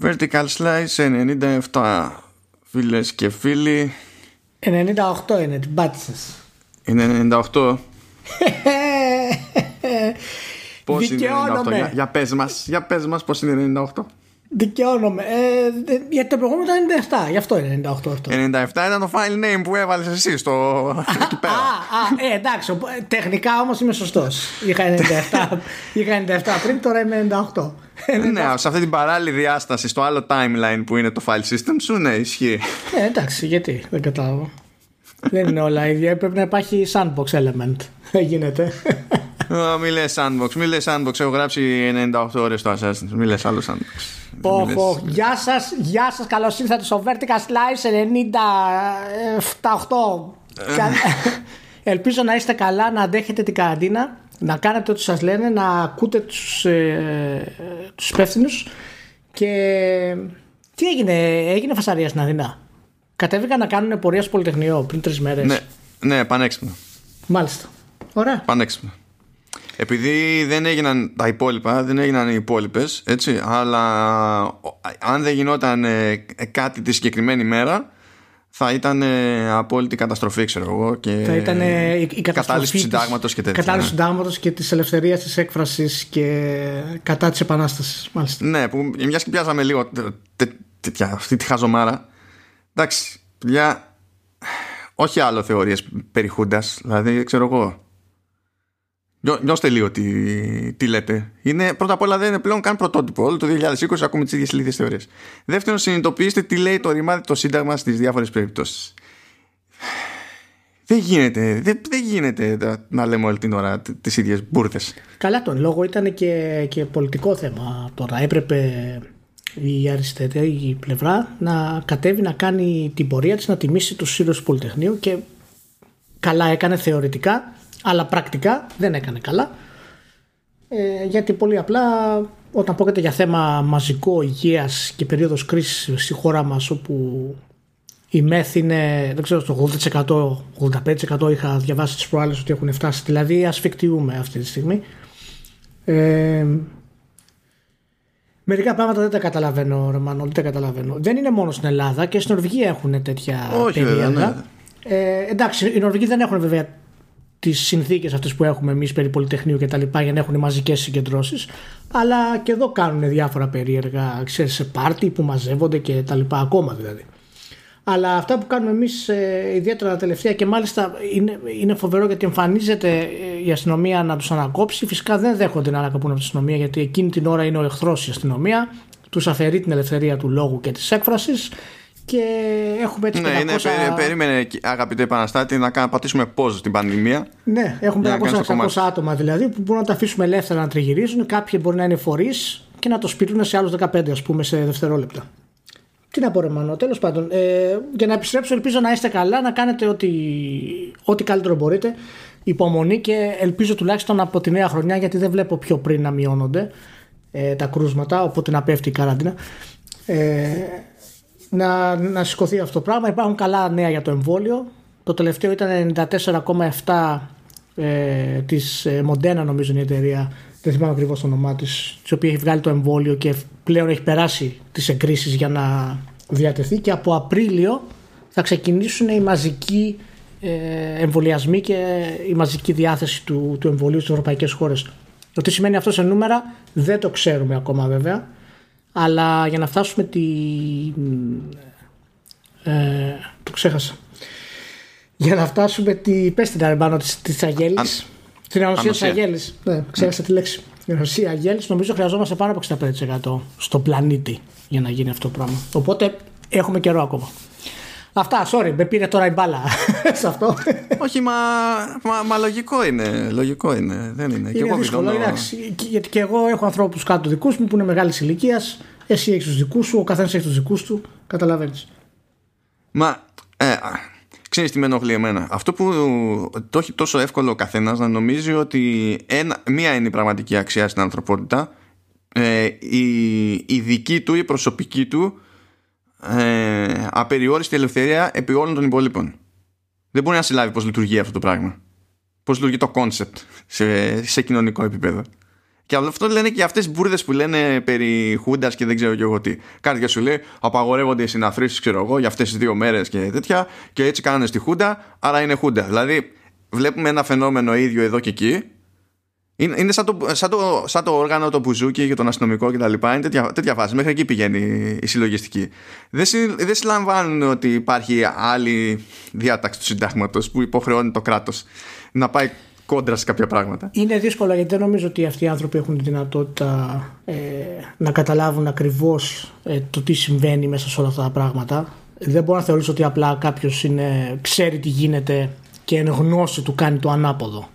Vertical Slice 97 φίλες και φίλοι 98 είναι, την πάτησες. Είναι 98 Πώς είναι Δικαιώνομαι. 98 για, για πες μας, για πες μας πώς είναι 98 Δικαιώνομαι. Ε, δε- γιατί το προηγούμενο ήταν 97, γι' αυτό είναι 98 αυτό. 97 ήταν το file name που έβαλες εσύ στο εκεί Α, πέρα α, ε, εντάξει, οπο- ε, τεχνικά όμως είμαι σωστός. Είχα 97, είχα 97 πριν, τώρα είμαι 98. Ναι, σε αυτή την παράλληλη διάσταση στο άλλο timeline που είναι το file system σου, ναι, ισχύει. Ε, εντάξει, γιατί, δεν κατάλαβα. δεν είναι όλα ίδια, πρέπει να υπάρχει sandbox element. Δεν γίνεται. Ω, Μη λες sandbox, μη λες sandbox. Έχω γράψει 98 ώρες στο Assassin's. Μη λες άλλο sandbox. Μη Οχ, λες- οχ. Γεια σας, γεια σας, καλώς ήρθατε στο Vertical Slice 97-8. Κα- Ελπίζω να είστε καλά, να αντέχετε την καραντίνα, να κάνετε ό,τι σας λένε, να ακούτε τους, ε, τους υπεύθυνους και τι έγινε, έγινε φασαρία στην Αθήνα; Κατέβηκαν να κάνουν πορεία στο Πολυτεχνείο πριν τρεις μέρες. Ναι, ναι, πανέξυπνο. Μάλιστα. Ωραία. Πανέξυπνο. Επειδή δεν έγιναν τα υπόλοιπα, δεν έγιναν οι υπόλοιπες, έτσι, αλλά ο- αν δεν γινόταν ε, κάτι τη συγκεκριμένη μέρα, θα ήταν ε, απόλυτη καταστροφή, ξέρω εγώ. Και Θα ήταν ε, η, η καταστροφή κατάληψη του της- συντάγματος και τέτοια. Κατάληψη του ναι. συντάγματος και της ελευθερίας της έκφρασης και κατά της επανάστασης. Μάλιστα. Ναι, που μιας και πιάσαμε λίγο τε- τε- τέτοια, αυτή τη χαζομάρα. Εντάξει, παιδιά, όχι άλλο θεωρίες περί Χούντας, δηλαδή ξέρω εγώ. Νιώ- Νιώστε λίγο τι, τι λέτε. Είναι, πρώτα απ' όλα δεν είναι πλέον καν πρωτότυπο. Όλο το 2020 ακούμε τις ίδιες ηλίθιες θεωρίες. Δεύτερον, συνειδητοποιήστε τι λέει το ρημάδι το Σύνταγμα στις διάφορες περιπτώσεις. Δεν γίνεται, δεν, δεν γίνεται να- να λέμε όλη την ώρα τις ίδιες μπουρδες. Καλά τον λόγο ήταν και, και πολιτικό θέμα τώρα. Έπρεπε η αριστερή πλευρά να κατέβει να κάνει την πορεία της να τιμήσει τους σύλλογους του Πολυτεχνείου και καλά έκανε θεωρητικά αλλά πρακτικά δεν έκανε καλά ε, γιατί πολύ απλά όταν πρόκειται για θέμα μαζικό υγείας και περίοδος κρίσης στη χώρα μας όπου η ΜΕΘ είναι, δεν ξέρω, στο 80%, 85% είχα διαβάσει τις προάλλες ότι έχουν φτάσει. Δηλαδή ασφικτιούμε αυτή τη στιγμή. Ε, μερικά πράγματα δεν τα καταλαβαίνω, Ρωμανό, δεν τα καταλαβαίνω. Δεν είναι μόνο στην Ελλάδα και στην Νορβηγία έχουν τέτοια Όχι, βέβαια, περίεργα. Ε, εντάξει, οι Νορβηγοί δεν έχουν βέβαια τις συνθήκες αυτές που έχουμε εμείς περί Πολυτεχνείου και τα λοιπά για να έχουν μαζικές συγκεντρώσεις. Αλλά και εδώ κάνουν διάφορα περίεργα, ξέρεις, σε πάρτι που μαζεύονται και τα λοιπά, ακόμα δηλαδή. Αλλά αυτά που κάνουμε εμείς ιδιαίτερα τα τελευταία και μάλιστα είναι, είναι φοβερό γιατί εμφανίζεται ε, η αστυνομία να τους ανακόψει. Φυσικά δεν δέχονται να ανακαπούν από την αστυνομία γιατί εκείνη την ώρα είναι ο εχθρός η αστυνομία. Τους αφαιρεί την ελευθερία του λόγου και της έκφρασης. Και έχουμε έτσι Ναι, 500... είναι, περί- περίμενε αγαπητέ επαναστάτη να κα- πατήσουμε pause στην πανδημία. Ναι, έχουμε Για να κάνεις το 500-600 κομμάτι. άτομα δηλαδή που μπορούν να τα αφήσουμε ελεύθερα να τριγυρίζουν. Κάποιοι μπορεί να είναι φορείς και να το σπιτούν σε άλλους 15 ας πούμε σε δευτερόλεπτα. Τι να πω, ρε Μανώ, τέλος πάντων. Ε, για να επιστρέψω, ελπίζω να είστε καλά, να κάνετε ό,τι, ό,τι καλύτερο μπορείτε. Υπομονή και ελπίζω τουλάχιστον από τη νέα χρονιά, γιατί δεν βλέπω πιο πριν να μειώνονται ε, τα κρούσματα, οπότε να πέφτει η καραντίνα. Ε, να, να σηκωθεί αυτό το πράγμα. Υπάρχουν καλά νέα για το εμβόλιο. Το τελευταίο ήταν 94,7 ε, της ε, Moderna νομίζω είναι η εταιρεία δεν θυμάμαι ακριβώς το όνομά της, της οποία έχει βγάλει το εμβόλιο και πλέον έχει περάσει τις εγκρίσεις για να διατεθεί και από Απρίλιο θα ξεκινήσουν οι μαζικοί ε, εμβολιασμοί και η μαζική διάθεση του, του εμβολίου στις ευρωπαϊκές χώρες. Το τι σημαίνει αυτό σε νούμερα δεν το ξέρουμε ακόμα βέβαια. Αλλά για να φτάσουμε τη. Ε, το ξέχασα. Για να φτάσουμε τη. Πες την αρεμπάνω της της Αγέλης. Αν- Την ανοσία της Ανοσία. Αγέλης. Ναι, ξέχασα τη λέξη. Την ανοσία Αγέλης νομίζω χρειαζόμαστε πάνω από 65% στο πλανήτη για να γίνει αυτό το πράγμα. Οπότε έχουμε καιρό ακόμα. Αυτά, sorry, με πήρε τώρα η μπάλα σε αυτό. Όχι, μα, μα, μα λογικό είναι. Λογικό είναι. Δεν είναι. Και Είναι εγώ δύσκολο, βιδώνω- εντάξει, και- γιατί και εγώ έχω ανθρώπους κάτω δικούς μου που είναι μεγάλης ηλικίας. Εσύ έχεις τους δικούς σου, ο καθένας έχει τους δικούς του. Καταλαβαίνεις. Μα, ε, α, ξέρεις τι με ενοχλεί εμένα; Αυτό που το έχει τόσο εύκολο ο καθένας να νομίζει ότι ένα, μία είναι η πραγματική αξία στην ανθρωπότητα ε, η, η δική του, η προσωπική του ε, απεριόριστη ελευθερία επί όλων των υπολείπων. Δεν μπορεί να συλλάβει πώς λειτουργεί αυτό το πράγμα. Πώς λειτουργεί το concept σε, σε κοινωνικό επίπεδο. Και αυτό λένε και αυτές τι μπουρδες που λένε περί Χούντας και δεν ξέρω και εγώ τι. Κάτι και σου λέει, απαγορεύονται οι συναθρήσεις, ξέρω εγώ, για αυτές τις δύο μέρες και τέτοια. Και έτσι κάνανε στη Χούντα, άρα είναι Χούντα. Δηλαδή, βλέπουμε ένα φαινόμενο ίδιο εδώ και εκεί. Είναι, είναι σαν, το, σαν, το, σαν το όργανο, το μπουζούκι για τον αστυνομικό κτλ. Είναι τέτοια, τέτοια φάση. Μέχρι εκεί πηγαίνει η συλλογιστική. Δεν, συ, δεν συλλαμβάνουν ότι υπάρχει άλλη διάταξη του συντάγματος που υποχρεώνει το κράτος να πάει κόντρα σε κάποια πράγματα. Είναι δύσκολο γιατί δεν νομίζω ότι αυτοί οι άνθρωποι έχουν τη δυνατότητα ε, να καταλάβουν ακριβώς ε, το τι συμβαίνει μέσα σε όλα αυτά τα πράγματα. Δεν μπορώ να θεωρήσω ότι απλά κάποιος ξέρει τι γίνεται και εν γνώση του κάνει το ανάποδο.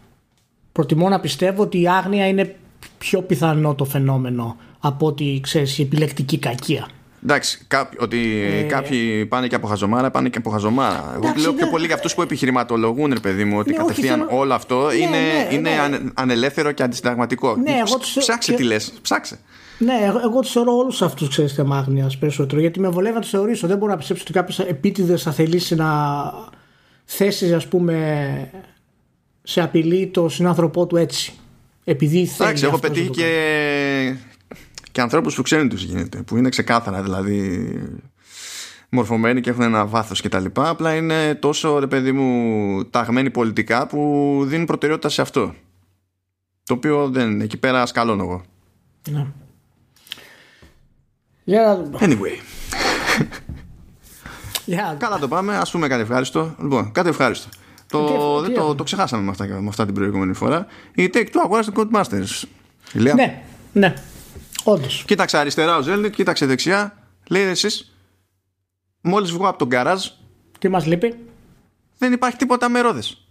Προτιμώ να πιστεύω ότι η άγνοια είναι πιο πιθανό το φαινόμενο από ότι ξέρεις η επιλεκτική κακία. Εντάξει, ότι ε, κάποιοι πάνε και από χαζομάρα, πάνε και από χαζομάρα. Εγώ λέω πιο πολύ για αυτούς που επιχειρηματολογούν, ρε παιδί μου, ότι ναι, κατευθείαν όλο αυτό ναι, είναι, ναι, είναι ναι. ανελεύθερο και αντισυνταγματικό. Ναι, εγώ τους... Ψάξε τι λες, ψάξε. Ναι, εγώ, εγώ τους θεωρώ όλους αυτούς, ξέρεις, θέμα άγνοιας περισσότερο. Γιατί με βολεύει να τους θεωρήσω. Δεν μπορώ να πιστέψω ότι κάποιος επίτηδες θα θελήσει να θέσει, ας πούμε, σε απειλή το συνάνθρωπό του έτσι. Επειδή θέλει. Εντάξει, έχω πετύχει και, και ανθρώπους που ξέρουν τι γίνεται. Που είναι ξεκάθαρα δηλαδή μορφωμένοι και έχουν ένα βάθος κτλ. Απλά είναι τόσο ρε παιδί μου ταγμένοι πολιτικά που δίνουν προτεραιότητα σε αυτό. Το οποίο δεν εκεί πέρα σκαλώνω εγώ. Ναι. Yeah. Anyway. Yeah. Καλά το πάμε. Α πούμε κάτι ευχάριστο. Λοιπόν, κάτι ευχάριστο. Το, δεν το, το ξεχάσαμε με αυτά, με αυτά την προηγούμενη φορά. Η Take Two αγόρασε το Codemasters. Ναι, ναι. Όντως. Κοίταξε αριστερά ο Ζέλνικ, κοίταξε δεξιά. Λέει εσείς, μόλις βγω από τον καράζ. Τι μας λείπει; Δεν υπάρχει τίποτα με ρόδες.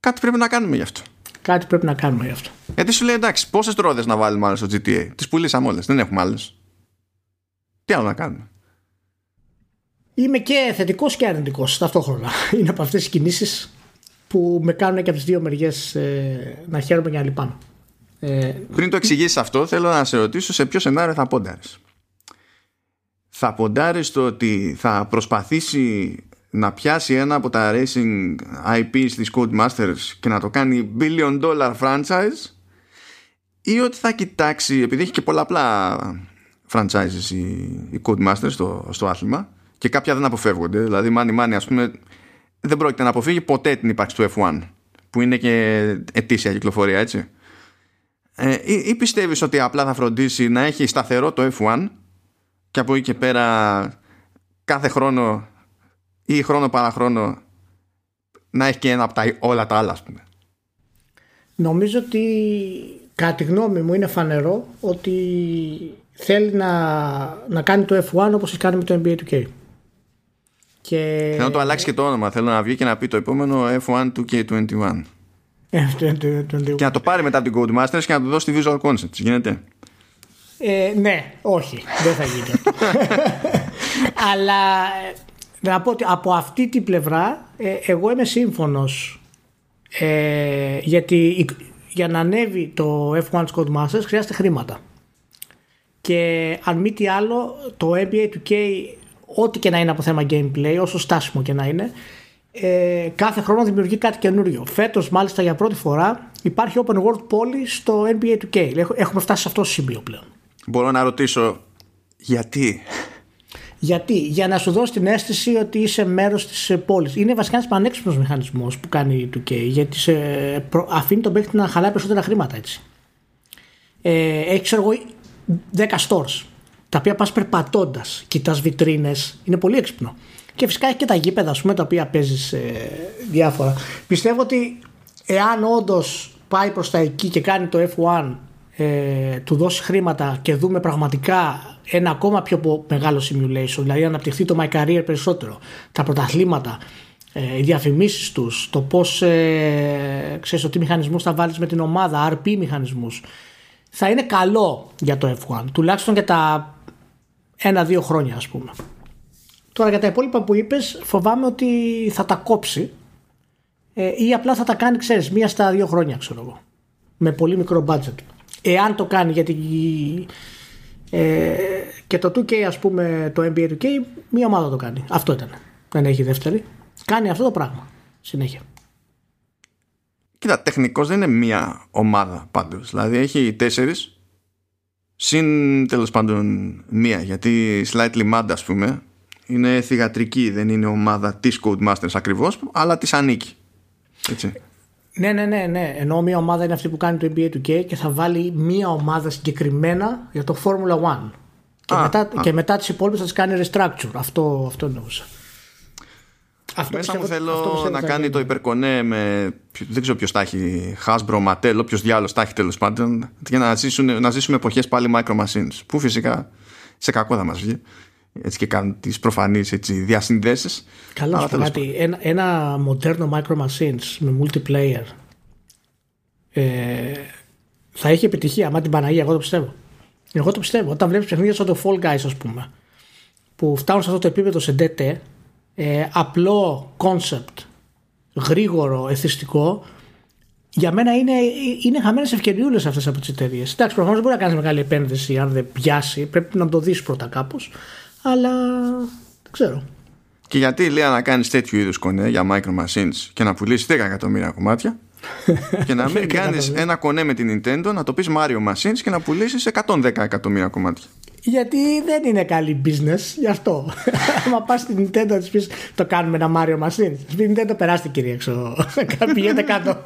Κάτι πρέπει να κάνουμε γι' αυτό. Κάτι πρέπει να κάνουμε γι' αυτό. Γιατί σου λέει εντάξει, πόσες ρόδες να βάλουμε άλλες στο GTA. Τις πουλήσαμε όλες. Δεν έχουμε άλλες. Τι άλλο να κάνουμε; Είμαι και θετικός και αρνητικός ταυτόχρονα. Είναι από αυτές τις κινήσεις που με κάνουν και από τις δύο μεριές ε, να χαίρομαι και να λυπάμαι. Ε, Πριν το εξηγήσεις αυτό, θέλω να σε ρωτήσω σε ποιο σενάριο θα ποντάρεις. Θα ποντάρεις το ότι θα προσπαθήσει να πιάσει ένα από τα racing IPs της Codemasters και να το κάνει billion dollar franchise ή ότι θα κοιτάξει, επειδή έχει και πολλαπλά franchises η, η Codemasters στο, στο άθλημα και κάποια δεν αποφεύγονται. Δηλαδή, μάνι μάνι, ας πούμε, δεν πρόκειται να αποφύγει ποτέ την ύπαρξη του F1, που είναι και ετήσια κυκλοφορία, έτσι. Ε, ή, ή πιστεύεις ότι απλά θα φροντίσει να έχει σταθερό το F1 και από εκεί και πέρα κάθε χρόνο ή χρόνο παραχρόνο να έχει και ένα από τα, όλα τα άλλα, ας πούμε. Νομίζω ότι κατά τη γνώμη μου είναι φανερό ότι θέλει να, να κάνει το F1 όπως έχει κάνει με το NBA 2K. Και... Θέλω να το αλλάξει και το όνομα. Θέλω να βγει και να πει το επόμενο F1 2K21. και να το πάρει μετά από την Codemasters και να το δώσει στη Visual Concepts. Γίνεται; Ε, ναι, όχι. Δεν θα γίνει αυτό. Αλλά ε, να πω ότι από αυτή την πλευρά ε, εγώ είμαι σύμφωνος ε, γιατί για να ανέβει το F1 Codemasters χρειάζεται χρήματα. Και αν μη τι άλλο το NBA 2K ό,τι και να είναι από θέμα gameplay, όσο στάσιμο και να είναι, ε, κάθε χρόνο δημιουργεί κάτι καινούριο. Φέτος, μάλιστα για πρώτη φορά, υπάρχει open world πόλη στο NBA 2K. Έχουμε φτάσει σε αυτό το σημείο πλέον. Μπορώ να ρωτήσω γιατί; Γιατί, για να σου δώσει την αίσθηση ότι είσαι μέρος της πόλης. Είναι βασικά ένας πανέξυπνος μηχανισμός που κάνει το 2K, γιατί σε, αφήνει τον παίκτη να χαλάει περισσότερα χρήματα έτσι. Ε, έχει, ξέρω εγώ, 10 stores τα οποία πας περπατώντας, κοιτάς βιτρίνες, είναι πολύ έξυπνο. Και φυσικά έχει και τα γήπεδα, ας πούμε, τα οποία παίζεις ε, διάφορα. Πιστεύω ότι εάν όντως πάει προς τα εκεί και κάνει το F1, ε, του δώσει χρήματα και δούμε πραγματικά ένα ακόμα πιο μεγάλο simulation, δηλαδή να αναπτυχθεί το My Career περισσότερο, τα πρωταθλήματα, ε, οι διαφημίσεις τους, το πώς ε, ξέρεις τι μηχανισμούς θα βάλεις με την ομάδα, RP μηχανισμούς. Θα είναι καλό για το F1, τουλάχιστον για τα ένα-δύο χρόνια ας πούμε. Τώρα για τα υπόλοιπα που είπες φοβάμαι ότι θα τα κόψει ε, ή απλά θα τα κάνει ξέρεις μία στα δύο χρόνια ξέρω εγώ. Με πολύ μικρό budget. Εάν το κάνει γιατί ε, και το 2K ας πούμε το NBA 2K μία ομάδα το κάνει. Αυτό ήταν. Δεν έχει δεύτερη. Κάνει αυτό το πράγμα. Συνέχεια. Κοίτα, τεχνικώ δεν είναι μία ομάδα πάντως. Δηλαδή έχει τέσσερις συν τέλος πάντων μία. Γιατί η Slightly Mad, ας πούμε, είναι θηγατρική, δεν είναι ομάδα της Codemasters ακριβώς, αλλά της ανήκει. Έτσι. Ναι, ναι, ναι, ναι. Ενώ μια ομάδα είναι αυτή που κάνει το NBA του K και θα βάλει μια ομάδα συγκεκριμένα για το Formula One. Και, Α, μετά, α. και μετά τις υπόλοιπες θα τις κάνει restructure. Αυτό, αυτό εννοούσα. Αυτό Μέσα μου πιστεύω- αυτό θέλω πιστεύω να θα κάνει γίνει. το υπερκονέ με. ποιο- Δεν ξέρω ποιος τα έχει. Hasbro, Mattel, όποιος διάλογο τα έχει τέλος πάντων. Για να, ζήσουν, να ζήσουμε εποχές πάλι Micro Machines. Που φυσικά σε κακό θα μας βγει. Έτσι και κάνουν τις προφανείς διασυνδέσεις. Καλά σου πω κάτι. Ένα, ένα μοντέρνο Micro Machines με multiplayer ε, θα έχει επιτυχία. Μα την Παναγία, εγώ το πιστεύω. Εγώ το πιστεύω. Όταν βλέπεις παιχνίδια σαν το Fall Guys, ας πούμε, που φτάνουν σε αυτό το επίπεδο σε DT, ε, απλό concept, γρήγορο, εθιστικό, για μένα είναι, είναι χαμένες ευκαιριούλες αυτές από τις εταιρείες. Εντάξει, προφανώς δεν μπορεί να κάνεις μεγάλη επένδυση αν δεν πιάσει. Πρέπει να το δεις πρώτα κάπως. Αλλά δεν ξέρω. Και γιατί λέει να κάνεις τέτοιου είδους κονέ για Micro Machines και να πουλήσεις 10 εκατομμύρια κομμάτια και να μην κάνεις ένα κονέ με την Nintendo να το πεις Mario Machines και να πουλήσεις 110 εκατομμύρια κομμάτια. Γιατί δεν είναι καλή business, γι' αυτό. Άμα πας στην Nintendo να της πεις το κάνουμε ένα Mario Machine. Στην Nintendo περάστε κύριε έξω. Πηγαίνετε κάτω.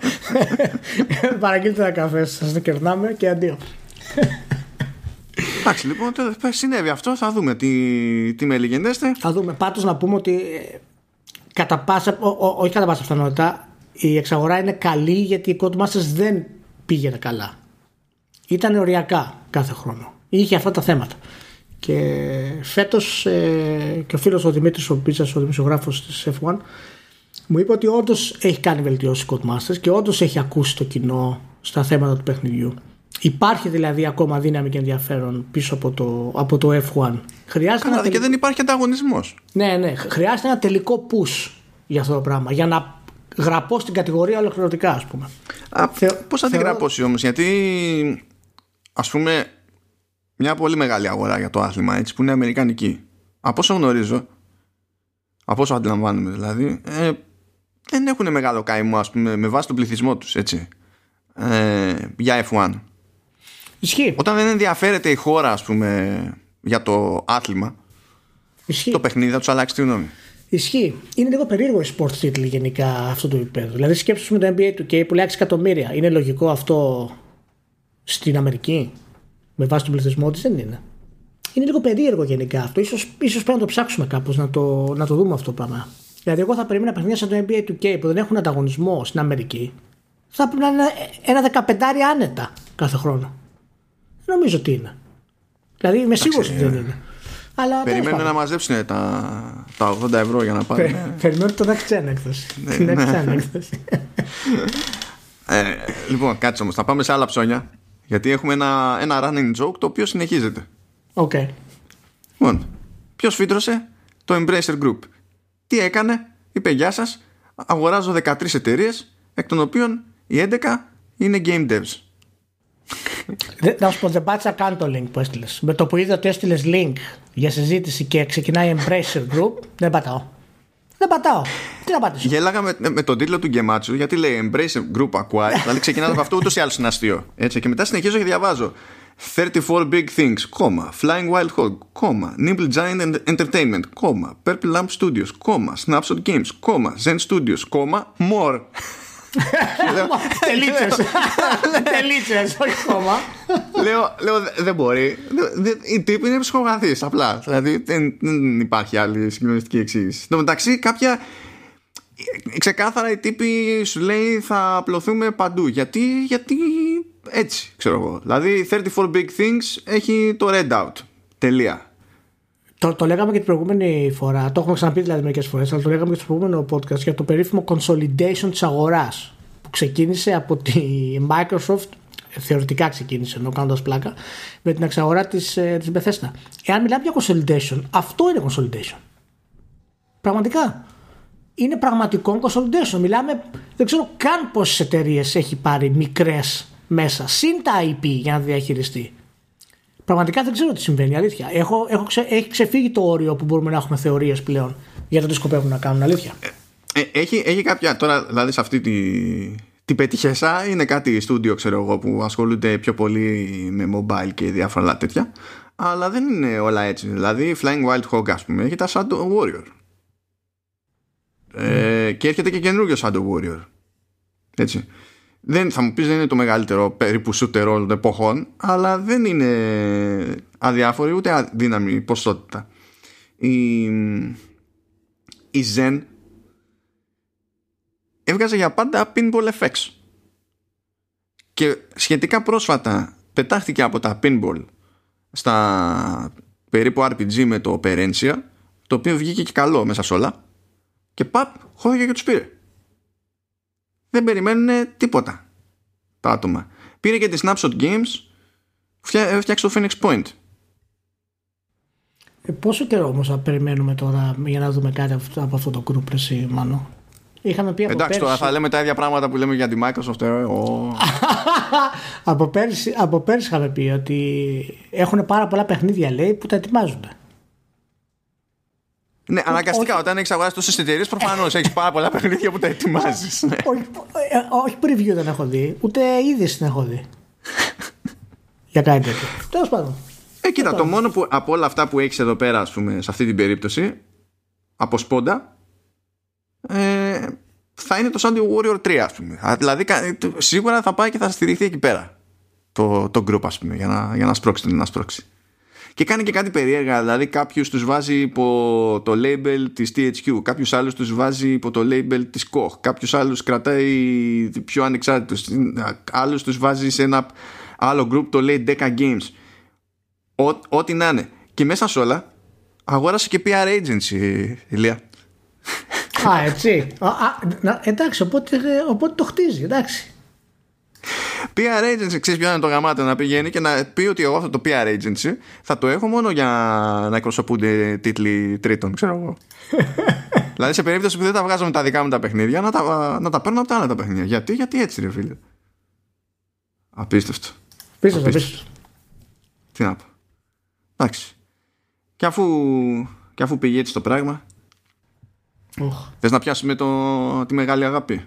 Παραγγείλτε ένα καφέ, σας το κερνάμε και αντίο. Εντάξει, λοιπόν, τέλος, συνέβη αυτό. Θα δούμε τι, τι με λιγενέστε. Θα δούμε. Πάντως να πούμε ότι ε, κατά πάσα, ο, ο, όχι κατά πάσα πιθανότητα, η εξαγορά είναι καλή γιατί η Codemasters δεν πήγαινε καλά. Ήταν οριακά κάθε χρόνο. Είχε αυτά τα θέματα. Και φέτος ε, και ο φίλος ο Δημήτρης ο Πίτσα, ο δημοσιογράφος της F1, μου είπε ότι όντως έχει κάνει βελτιώσεις Codemasters και όντως έχει ακούσει το κοινό στα θέματα του παιχνιδιού. Υπάρχει δηλαδή ακόμα δύναμη και ενδιαφέρον πίσω από το, από το F1. Χρειάζεται Καλά, ένα και δεν υπάρχει ανταγωνισμός. ναι, ναι. Χρειάζεται ένα τελικό push για αυτό το πράγμα. Για να γραπώ στην κατηγορία ολοκληρωτικά, ας πούμε. Θεω- Πώς θα την θεωρώ- γραπώσει όμως, γιατί ας πούμε μια πολύ μεγάλη αγορά για το άθλημα έτσι, που είναι αμερικανική. Από όσο γνωρίζω, από όσο αντιλαμβάνομαι δηλαδή, ε, δεν έχουν μεγάλο καημό ας πούμε, με βάση τον πληθυσμό τους έτσι. Ε, για F1. Ισχύει. Όταν δεν ενδιαφέρεται η χώρα, ας πούμε, για το άθλημα, Ισχύει. το παιχνίδι θα τους αλλάξει τη γνώμη. Ισχύει. Είναι λίγο περίεργο η sports title γενικά αυτό το επίπεδο. Δηλαδή σκέψου με το NBA του και που λέει 6 εκατομμύρια. Είναι λογικό αυτό στην Αμερική; Με βάση τον πληθυσμό της, δεν είναι. Είναι λίγο περίεργο γενικά αυτό. Ίσως, ίσως πρέπει να το ψάξουμε κάπως να το, να το δούμε αυτό το πράγμα. Δηλαδή, εγώ θα περίμενα παιχνίδια σαν το NBA του K που δεν έχουν ανταγωνισμό στην Αμερική. Θα πρέπει να είναι ένα 15 άνετα κάθε χρόνο. Δεν νομίζω ότι είναι. Δηλαδή, είμαι σίγουρος ότι δεν είναι. Αλλά τέλος Περιμένουν πάντων. να μαζέψουν τα, τα 80 ευρώ για να πάρουν. Πε- Περιμένω το next gen έκδοση. Ναι, Την next ναι. gen έκδοση. Ε, λοιπόν, κάτσε όμως, θα πάμε σε άλλα ψώνια. Γιατί έχουμε ένα, ένα running joke το οποίο συνεχίζεται. ΟΚ. Λοιπόν, ποιος φύτρωσε το Embracer Group; Τι έκανε, είπε Γεια σας, αγοράζω 13 εταιρείες, εκ των οποίων οι 11 είναι game devs. Δεν- Να σου πω, δεν πάτησα καν το link που έστειλες. Με το που είδα ότι έστειλες link για συζήτηση και ξεκινάει Embracer Group, δεν πατάω. Δεν πατάω. Τι να πατήσω; Γέλαγα με, με τον τίτλο του Γκεμάτσου γιατί λέει Embracer Group Acquired. δηλαδή ξεκινάω από αυτό ούτως ή άλλως είναι αστείο. Έτσι, και μετά συνεχίζω και διαβάζω. 34 big things, κόμμα, Flying Wild Hog, κόμμα, Nimble Giant Entertainment, κόμμα, Purple Lamp Studios, κόμμα, Snapshot Games, κόμμα, Zen Studios, κόμμα, More. Τελίτσε. Τελίτσε, όχι ακόμα. λέω, λέω, «Δε- δεν μπορεί. Δε- δε- οι τύποι είναι ψυχογαθεί απλά. Δηλαδή δεν, δεν υπάρχει άλλη συγκλονιστική εξήγηση. Εν τω μεταξύ, κάποια. Ξεκάθαρα οι τύποι σου λέει θα απλωθούμε παντού. Γιατί, γιατί έτσι, ξέρω εγώ. Δηλαδή 34 Big Things έχει το Red Out. Τελεία. Το, το λέγαμε και την προηγούμενη φορά. Το έχουμε ξαναπεί δηλαδή μερικές φορές, αλλά το λέγαμε και στο προηγούμενο podcast για το περίφημο consolidation της αγοράς που ξεκίνησε από τη Microsoft. Θεωρητικά ξεκίνησε ενώ κάνοντας πλάκα με την εξαγορά της της Bethesda. Εάν μιλάμε για consolidation, αυτό είναι consolidation. Πραγματικά. Είναι πραγματικό consolidation. Μιλάμε, δεν ξέρω καν πόσες εταιρείες έχει πάρει μικρές μέσα, συν τα IP για να διαχειριστεί. Πραγματικά δεν ξέρω τι συμβαίνει, αλήθεια. Έχω, έχω ξε, έχει ξεφύγει το όριο που μπορούμε να έχουμε θεωρίες πλέον για το τι σκοπεύουν να κάνουν, αλήθεια. Ε, έχει, έχει κάποια τώρα, δηλαδή σε αυτή τη, την πετυχεσά είναι κάτι στούντιο ξέρω εγώ που ασχολούνται πιο πολύ με mobile και διάφορα τέτοια. Αλλά δεν είναι όλα έτσι. Δηλαδή Flying Wild Hog ας πούμε έχει τα Shadow Warrior. Ε, και έρχεται και καινούριο Shadow Warrior. Έτσι δεν, θα μου πεις δεν είναι το μεγαλύτερο περίπου shooter όλων των εποχών αλλά δεν είναι αδιάφορη ούτε αδύναμη ποσότητα. Η, η Zen έβγαζε για πάντα pinball FX και σχετικά πρόσφατα πετάχτηκε από τα pinball στα περίπου RPG με το Perencia το οποίο βγήκε και καλό μέσα σε όλα και παπ χώθηκε και τους πήρε δεν περιμένουν τίποτα τα άτομα πήρε και τη Snapshot Games φτιάξει το Phoenix Point ε, πόσο καιρό όμως θα περιμένουμε τώρα για να δούμε κάτι από αυτό το group εσύ Μάνο; Είχαμε πει από Εντάξει, πέρσι... τώρα θα λέμε τα ίδια πράγματα που λέμε για τη Microsoft. Ε, από, πέρσι, από πέρσι είχαμε πει ότι έχουν πάρα πολλά παιχνίδια λέει που τα ετοιμάζουν. Ναι, αναγκαστικά όταν έχεις αγοράσει τόσες εταιρείες, προφανώς έχεις πάρα πολλά παιχνίδια που τα ετοιμάζεις. Ναι. όχι, ε, όχι preview δεν έχω δει, ούτε είδηση δεν έχω δει. για κάτι τέτοιο. Τέλος πάντων. Ε, κοίτα, το μόνο που από όλα αυτά που έχεις εδώ πέρα, ας πούμε, σε αυτή την περίπτωση, από σπόντα, ε, θα είναι το Sunday Warrior 3 ας πούμε. Δηλαδή σίγουρα θα πάει και θα στηριχθεί εκεί πέρα το, το group ας πούμε για να, για να σπρώξει την να σπρώξει. Και κάνει και κάτι περίεργα, δηλαδή κάποιους τους βάζει υπό το label της THQ, κάποιους άλλους τους βάζει υπό το label της Koch, κάποιους άλλους κρατάει πιο ανεξάρτητους, άλλους τους βάζει σε ένα άλλο group το λέει Deca Games. Ό,τι να είναι. Και μέσα σε όλα αγόρασε και PR agency, Ηλία. Α, έτσι. Α, να, εντάξει, οπότε, οπότε το χτίζει, εντάξει. PR agency, ξέρεις ποιο είναι το γαμάτο να πηγαίνει και να πει ότι εγώ αυτό το PR agency θα το έχω μόνο για να εκπροσωπούνται τίτλοι τρίτων, ξέρω εγώ. δηλαδή σε περίπτωση που δεν τα βγάζω με τα δικά μου τα παιχνίδια, να τα, να τα παίρνω από τα άλλα τα παιχνίδια. Γιατί, γιατί έτσι, ρε φίλε. Απίστευτο. Απίστευτο, απίστευτο. Τι να πω. Εντάξει. Και αφού, και αφού πήγε έτσι το πράγμα, Oh. Θες να πιάσουμε το, τη μεγάλη αγάπη;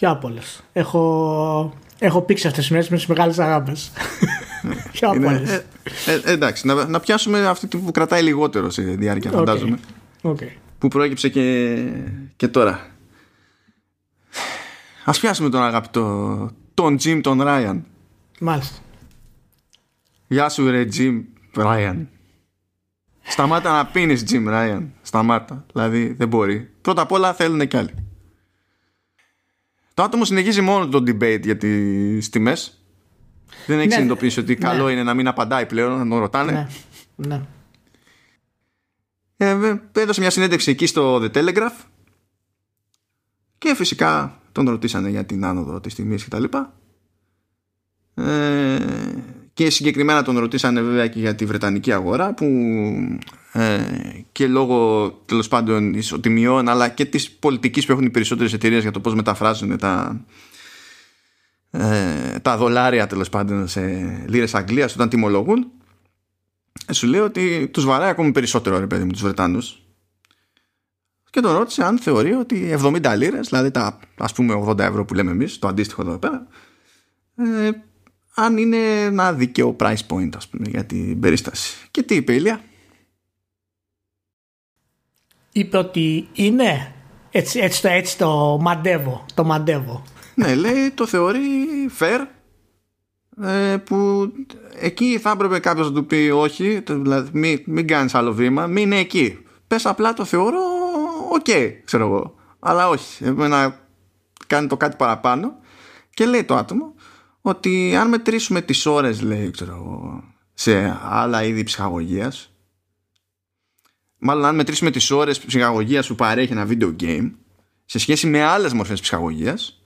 Ποια από όλες. Έχω, έχω πήξει αυτές τις μέρες με τις μεγάλες αγάπες. Ποια από όλες. Ε, ε, εντάξει, να, να πιάσουμε αυτή που κρατάει λιγότερο σε διάρκεια φαντάζομαι. Okay. Που προέκυψε και, και τώρα. Ας πιάσουμε τον αγαπητό τον Jim τον Ryan. Μάλιστα. Γεια σου ρε Jim Ryan. Σταμάτα να πίνεις, Jim Ryan. Σταμάτα. Δηλαδή δεν μπορεί. Πρώτα απ' όλα θέλουν κι άλλοι. Το άτομο συνεχίζει μόνο το debate για τις τιμές. Δεν έχει ναι, συνειδητοποιήσει ότι ναι. καλό είναι να μην απαντάει πλέον, να τον ρωτάνε. Ναι. ναι. Ε, έδωσε μια συνέντευξη εκεί στο The Telegraph και φυσικά τον ρωτήσανε για την άνοδο της τιμής κτλ. Ε, και συγκεκριμένα τον ρωτήσανε βέβαια και για τη Βρετανική αγορά που ε, και λόγω τέλος πάντων ισοτιμιών αλλά και της πολιτικής που έχουν οι περισσότερες εταιρείες για το πώς μεταφράζουν τα, ε, τα δολάρια τέλος πάντων σε λίρες Αγγλίας όταν τιμολογούν ε, σου λέει ότι τους βαράει ακόμη περισσότερο ρε παιδί με τους Βρετάνους. Και τον ρώτησε αν θεωρεί ότι 70 λίρες δηλαδή τα ας πούμε 80 ευρώ που λέμε εμείς το αντίστοιχο εδώ πέρα ε, αν είναι ένα δίκαιο price point ας πούμε για την περίσταση. Και τι είπε η Ηλία; Είπε ότι είναι έτσι, έτσι, το, έτσι το μαντεύω, το μαντεύω. Ναι, λέει το θεωρεί fair ε, που εκεί θα έπρεπε κάποιος να του πει όχι, δηλαδή μην, μην κάνεις άλλο βήμα, μην είναι εκεί. Πες απλά το θεωρώ ΟΚ, okay, ξέρω εγώ. Αλλά όχι, να κάνει το κάτι παραπάνω και λέει το άτομο ότι αν μετρήσουμε τις ώρες λέει ξέρω, σε άλλα είδη ψυχαγωγίας μάλλον αν μετρήσουμε τις ώρες ψυχαγωγίας που παρέχει ένα video game σε σχέση με άλλες μορφές ψυχαγωγίας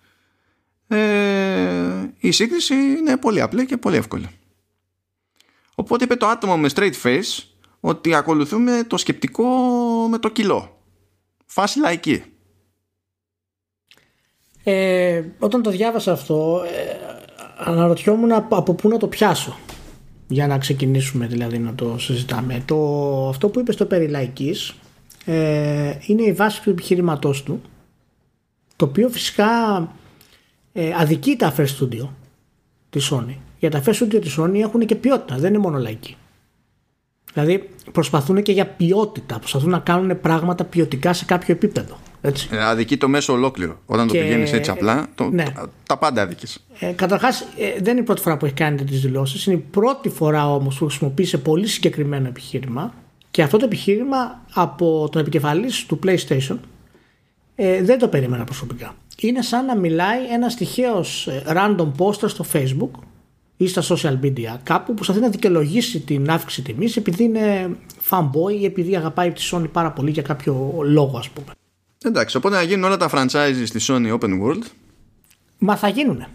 ε, η σύγκριση είναι πολύ απλή και πολύ εύκολη. Οπότε είπε το άτομο με straight face ότι ακολουθούμε το σκεπτικό με το κιλό. Φάση λαϊκή. Ε, όταν το διάβασα αυτό ε, αναρωτιόμουν από πού να το πιάσω για να ξεκινήσουμε δηλαδή να το συζητάμε. Το, αυτό που είπες στο περί λαϊκής, ε, είναι η βάση του επιχειρηματός του το οποίο φυσικά ε, αδικεί τα Fair Studio τη Sony. Γιατί τα Fair Studio τη Sony έχουν και ποιότητα, δεν είναι μόνο λαϊκή. Δηλαδή προσπαθούν και για ποιότητα, προσπαθούν να κάνουν πράγματα ποιοτικά σε κάποιο επίπεδο. Έτσι. Ε, αδικεί το μέσο ολόκληρο. Όταν Και- το πηγαίνεις έτσι απλά, το, ναι. τα, τα πάντα αδικείς. Ε, Καταρχάς, δεν είναι η πρώτη φορά που έχει κάνει τέτοιες δηλώσεις. Είναι η πρώτη φορά όμως που χρησιμοποίησε πολύ συγκεκριμένο επιχείρημα. Και αυτό το επιχείρημα από τον επικεφαλής του PlayStation ε, δεν το περίμενα προσωπικά. Είναι σαν να μιλάει ένας τυχαίος random poster στο Facebook ή στα social media κάπου που προσπαθεί να δικαιολογήσει την αύξηση τιμής επειδή είναι fanboy ή επειδή αγαπάει τη Sony πάρα πολύ για κάποιο λόγο, ας πούμε. Εντάξει, οπότε να γίνουν όλα τα franchises στη Sony Open World. Μα θα γίνουνε.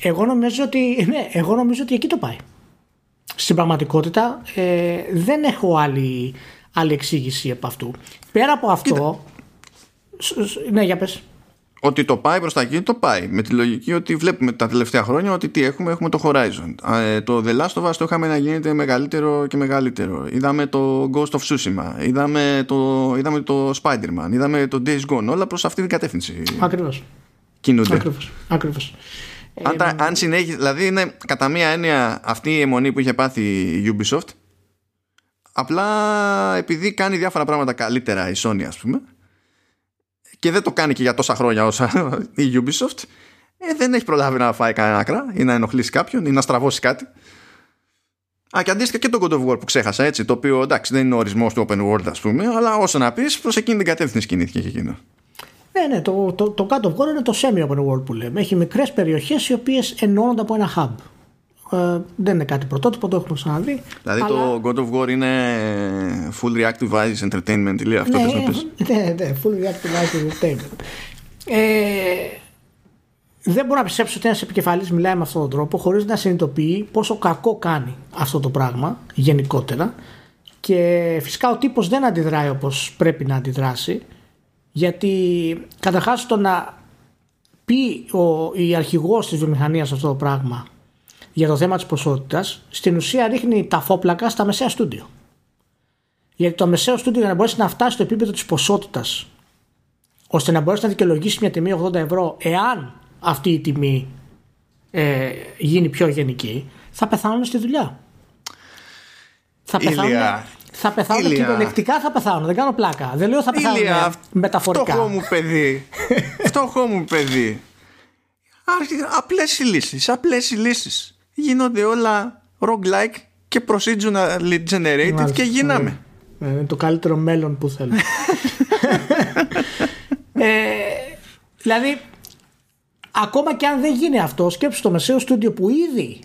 Εγώ νομίζω ότι, ναι, εγώ νομίζω ότι εκεί το πάει. Στην πραγματικότητα ε, δεν έχω άλλη, άλλη εξήγηση από αυτού. Πέρα από αυτό... σ- σ- ναι, για πες. Ότι το πάει προς τα εκεί, το πάει. Με τη λογική ότι βλέπουμε τα τελευταία χρόνια ότι τι έχουμε, έχουμε το Horizon. Α, ε, το The Last of Us το είχαμε να γίνεται μεγαλύτερο και μεγαλύτερο. Είδαμε το Ghost of Tsushima. Είδαμε το, είδαμε το Spider-Man. Είδαμε το Days Gone. Όλα προς αυτή την κατεύθυνση Ακριβώς. κινούνται. Ακριβώς. Ακριβώς. Αν, τα, αν συνέχιζε, δηλαδή είναι κατά μία έννοια αυτή η αιμονή που είχε πάθει η Ubisoft απλά επειδή κάνει διάφορα πράγματα καλύτερα η Sony ας πούμε και δεν το κάνει και για τόσα χρόνια όσα η Ubisoft ε, δεν έχει προλάβει να φάει κανένα άκρα ή να ενοχλήσει κάποιον ή να στραβώσει κάτι Α, και αντίστοιχα και το God of War που ξέχασα έτσι, το οποίο εντάξει δεν είναι ο ορισμός του open world ας πούμε, αλλά όσο να πεις προς εκείνη την κατεύθυνση κινήθηκε και εκείνο. Ναι, ναι, το, το, το God of War είναι το semi-open world που λέμε. Έχει μικρές περιοχές οι οποίες ενώνονται από ένα hub. Ε, δεν είναι κάτι πρωτότυπο, το έχουμε ξαναδεί. Δηλαδή αλλά- το God of War είναι full reactive eyes entertainment, λέει αυτό θες να πεις; ναι, ναι, full reactive entertainment. Ε, δεν μπορώ να πιστέψω ότι ένας επικεφαλής μιλάει με αυτόν τον τρόπο χωρίς να συνειδητοποιεί πόσο κακό κάνει αυτό το πράγμα γενικότερα. Και φυσικά ο τύπος δεν αντιδράει όπως πρέπει να αντιδράσει γιατί καταρχάς το να πει ο, η αρχηγός της βιομηχανίας αυτό το πράγμα για το θέμα της ποσότητας στην ουσία ρίχνει τα φόπλακα στα μεσαία στούντιο. Γιατί το μεσαίο στούντιο για να μπορέσει να φτάσει στο επίπεδο της ποσότητας ώστε να μπορέσει να δικαιολογήσει μια τιμή 80 ευρώ εάν αυτή η τιμή ε, γίνει πιο γενική θα πεθάνουν στη δουλειά. Θα πεθάνουν, Ηλία. θα πεθάνουν Ηλία. κυριολεκτικά θα πεθάνουν, δεν κάνω πλάκα. Δεν λέω θα πεθάνουν Ηλία, μεταφορικά. φτωχό μου παιδί. φτωχό μου παιδί. Άρχι- Απλές οι λύσεις, απλές οι λύσεις. Γίνονται όλα roguelike και procedurally generated Μάλιστα, και γίναμε. ναι. Ε, Είναι το καλύτερο μέλλον που θέλω. ε, δηλαδή, ακόμα και αν δεν γίνει αυτό, σκέψου το μεσαίο στούντιο που ήδη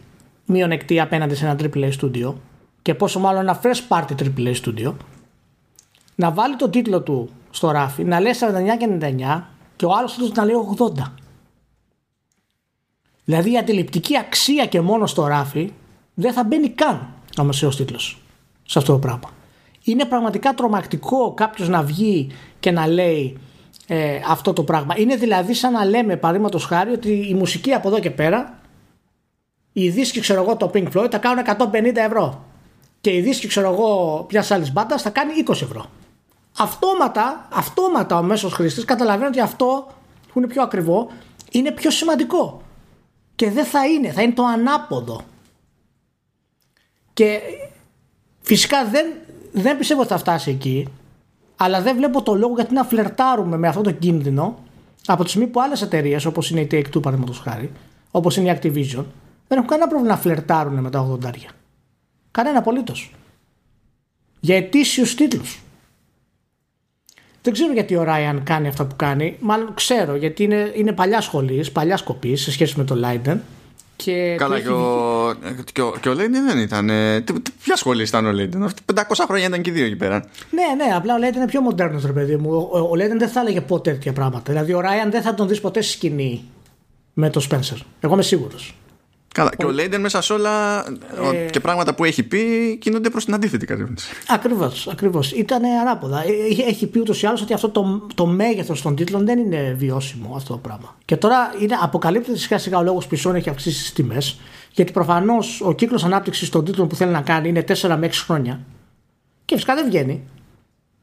μειονεκτεί απέναντι σε ένα AAA στούντιο και πόσο μάλλον ένα first party AAA στούντιο, να βάλει τον τίτλο του στο ράφι, να λέει 49 και 99 και ο άλλος τίτλος να λέει 80. Δηλαδή η αντιληπτική αξία και μόνο στο ράφι δεν θα μπαίνει καν ο μεσαίος τίτλος σε αυτό το πράγμα. Είναι πραγματικά τρομακτικό κάποιος να βγει και να λέει ε, αυτό το πράγμα. Είναι δηλαδή σαν να λέμε παραδείγματος χάρη ότι η μουσική από εδώ και πέρα οι δίσκοι ξέρω εγώ το Pink Floyd θα κάνουν 150 ευρώ και οι δίσκοι ξέρω εγώ μια άλλης μπάντας θα κάνει 20 ευρώ. Αυτόματα, αυτόματα ο μέσος χρήστης καταλαβαίνει ότι αυτό που είναι πιο ακριβό είναι πιο σημαντικό και δεν θα είναι, θα είναι το ανάποδο. Και φυσικά δεν, δεν πιστεύω ότι θα φτάσει εκεί, αλλά δεν βλέπω το λόγο γιατί να φλερτάρουμε με αυτό το κίνδυνο από τη στιγμή που άλλες εταιρείες, όπως είναι η Take-Two παραδείγματος χάρη, όπως είναι η Activision, δεν έχουν κανένα πρόβλημα να φλερτάρουν με τα 80. Κανένα απολύτως. Για ετήσιους τίτλους. Δεν ξέρω γιατί ο Ράιαν κάνει αυτά που κάνει. Μάλλον ξέρω γιατί είναι, είναι παλιά σχολής, παλιά σκοπής σε σχέση με το Λάιντεν. Και Καλά, του και έχει ο, και ο, και ο Λέιντεν δεν ήταν. ε, τι- τι- Ποια σχολή ήταν ο Λέιντεν. 500 χρόνια ήταν και οι δύο εκεί πέρα. Ναι, ναι, απλά ο Λέιντεν είναι πιο μοντέρνος, ρε παιδί μου. Ο, ο, ο Λέιντεν δεν θα έλεγε ποτέ τέτοια πράγματα. Δηλαδή, ο Ράιαν δεν θα τον δεις ποτέ στη σκηνή με τον Σπένσερ. Εγώ είμαι σίγουρος. Καλά, και ο Λέιντεν μέσα σε όλα ο- και πράγματα που έχει πει κινούνται προς την αντίθετη κατεύθυνση. Ακριβώς, ακριβώς. Ήταν ανάποδα. Ε, Έχει, έχει πει ούτως ή άλλως ότι αυτό το, το μέγεθος των τίτλων δεν είναι βιώσιμο αυτό το πράγμα. Και τώρα είναι, αποκαλύπτεται σιγά σιγά ο λόγος που η Sony έχει αυξήσει τις τιμές. Γιατί προφανώς ο κύκλος ανάπτυξης των τίτλων που θέλει να κάνει είναι 4 με 6 χρόνια. Και φυσικά δεν βγαίνει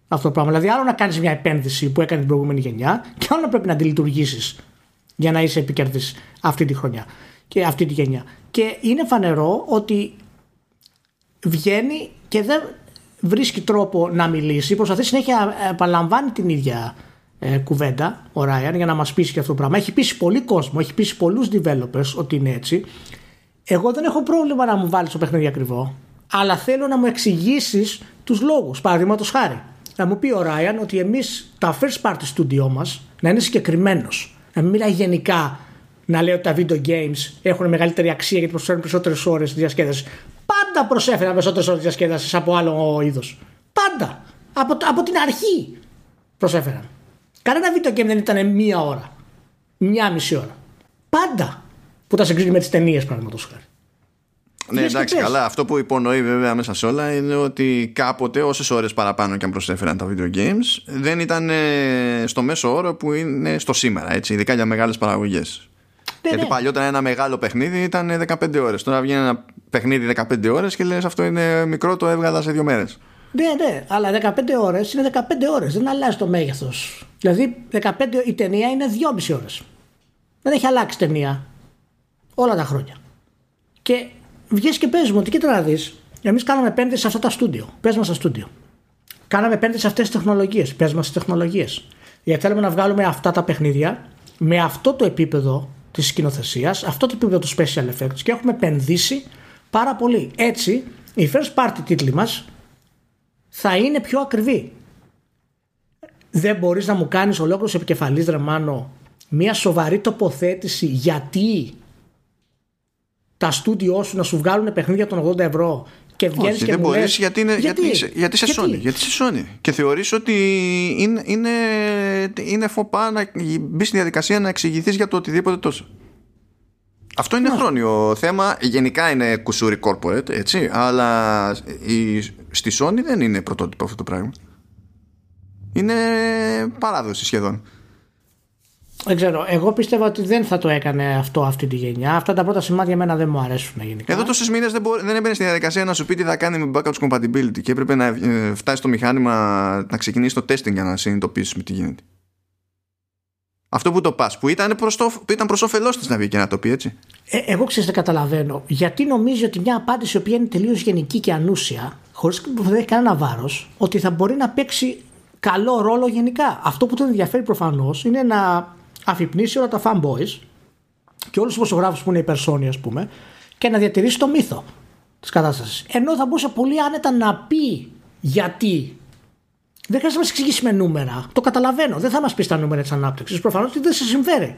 αυτό το πράγμα. Δηλαδή, άλλο να κάνεις μια επένδυση που έκανε την προηγούμενη γενιά, και άλλο να πρέπει να τη λειτουργήσεις για να είσαι επικερδή αυτή τη χρονιά και αυτή τη γενιά. Και είναι φανερό ότι βγαίνει και δεν βρίσκει τρόπο να μιλήσει. Προσπαθεί συνέχεια επαναλαμβάνει την ίδια ε, κουβέντα ο Ράιαν για να μας πείσει και αυτό το πράγμα. Έχει πείσει πολύ κόσμο, έχει πείσει πολλούς developers ότι είναι έτσι. Εγώ δεν έχω πρόβλημα να μου βάλεις το παιχνίδι ακριβό, αλλά θέλω να μου εξηγήσεις τους λόγους. Παραδείγματος χάρη, να μου πει ο Ράιαν ότι εμείς τα first party studio μας να είναι συγκεκριμένος. Να μην μιλάει γενικά να λέει ότι τα video games έχουν μεγαλύτερη αξία γιατί προσφέρουν περισσότερες ώρες διασκέδασης. Πάντα προσέφεραν περισσότερες ώρες διασκέδασης από άλλο είδος. Πάντα. Από, από την αρχή προσέφεραν. Κανένα video game δεν ήταν μία ώρα. Μία μισή ώρα. Πάντα. Που τα συγκρίνει με τις ταινίες, παραδείγματος χάρη. Ναι, εντάξει, καλά. Αυτό που υπονοεί βέβαια μέσα σε όλα είναι ότι κάποτε όσες ώρες παραπάνω και αν προσέφεραν τα video games δεν ήταν στο μέσο όρο που είναι στο σήμερα, έτσι, ειδικά για μεγάλες παραγωγές. Ναι, Γιατί ναι. παλιότερα ένα μεγάλο παιχνίδι ήταν 15 ώρες. Τώρα βγαίνει ένα παιχνίδι 15 ώρες και λες αυτό είναι μικρό, το έβγαλα σε δύο μέρες. Ναι, ναι, αλλά 15 ώρες είναι 15 ώρες. Δεν αλλάζει το μέγεθος. Δηλαδή 15, η ταινία είναι 2,5 ώρες. Δεν έχει αλλάξει ταινία όλα τα χρόνια. Και βγαίνει και παίζει μου ότι κοίτα να δεις, εμείς κάναμε επένδυση σε αυτά τα στούντιο. Πες μας στα στούντιο. Κάναμε επένδυση σε αυτές τις τεχνολογίες. Πες μας τις τεχνολογίες. Γιατί θέλουμε να βγάλουμε αυτά τα παιχνίδια με αυτό το επίπεδο της σκηνοθεσίας, αυτό το επίπεδο του special effects και έχουμε επενδύσει πάρα πολύ. Έτσι, οι first party τίτλοι μας θα είναι πιο ακριβή. Δεν μπορείς να μου κάνεις ολόκληρος επικεφαλής δρεμάνο μια σοβαρή τοποθέτηση γιατί τα στούντιό σου να σου βγάλουν παιχνίδια των 80 ευρώ και βγαίνεις και δεν μου λες, γιατί, είναι, γιατί, γιατί, γιατί, σε γιατί; Sony, γιατί σε Sony. Και θεωρείς ότι είναι, είναι, είναι φοπά να μπεις στη διαδικασία να εξηγηθείς για το οτιδήποτε τόσο. Αυτό είναι χρόνιο θέμα. Γενικά είναι κουσούρι corporate, έτσι. Αλλά η, στη Sony δεν είναι πρωτότυπο αυτό το πράγμα. Είναι παράδοση σχεδόν. Δεν ξέρω. Εγώ πίστευα ότι δεν θα το έκανε αυτό αυτή τη γενιά. Αυτά τα πρώτα σημάδια εμένα δεν μου αρέσουν γενικά. Εδώ τόσες μήνες δεν, δεν έμπαινε στη διαδικασία να σου πει τι θα κάνει με backwards compatibility και έπρεπε να ε, φτάσει το μηχάνημα να ξεκινήσει το testing για να συνειδητοποιήσεις με τι γίνεται. Αυτό που το πας, που ήταν προς προς όφελός της να βγει και να το πει έτσι. Ε, εγώ ξέρω δεν καταλαβαίνω. Γιατί νομίζει ότι μια απάντηση η οποία είναι τελείως γενική και ανούσια, χωρίς που δεν έχει κανένα βάρος, ότι θα μπορεί να παίξει καλό ρόλο γενικά. Αυτό που τον ενδιαφέρει προφανώς είναι να αφυπνίσει όλα τα fanboys και όλους τους προσωγράφου που είναι υπερσόνοι, ας πούμε, και να διατηρήσει το μύθο της κατάστασης. Ενώ θα μπορούσε πολύ άνετα να πει γιατί δεν χρειάζεται να μας εξηγήσει με νούμερα. Το καταλαβαίνω. Δεν θα μας πεις τα νούμερα της ανάπτυξης. Προφανώς δεν σε συμφέρει.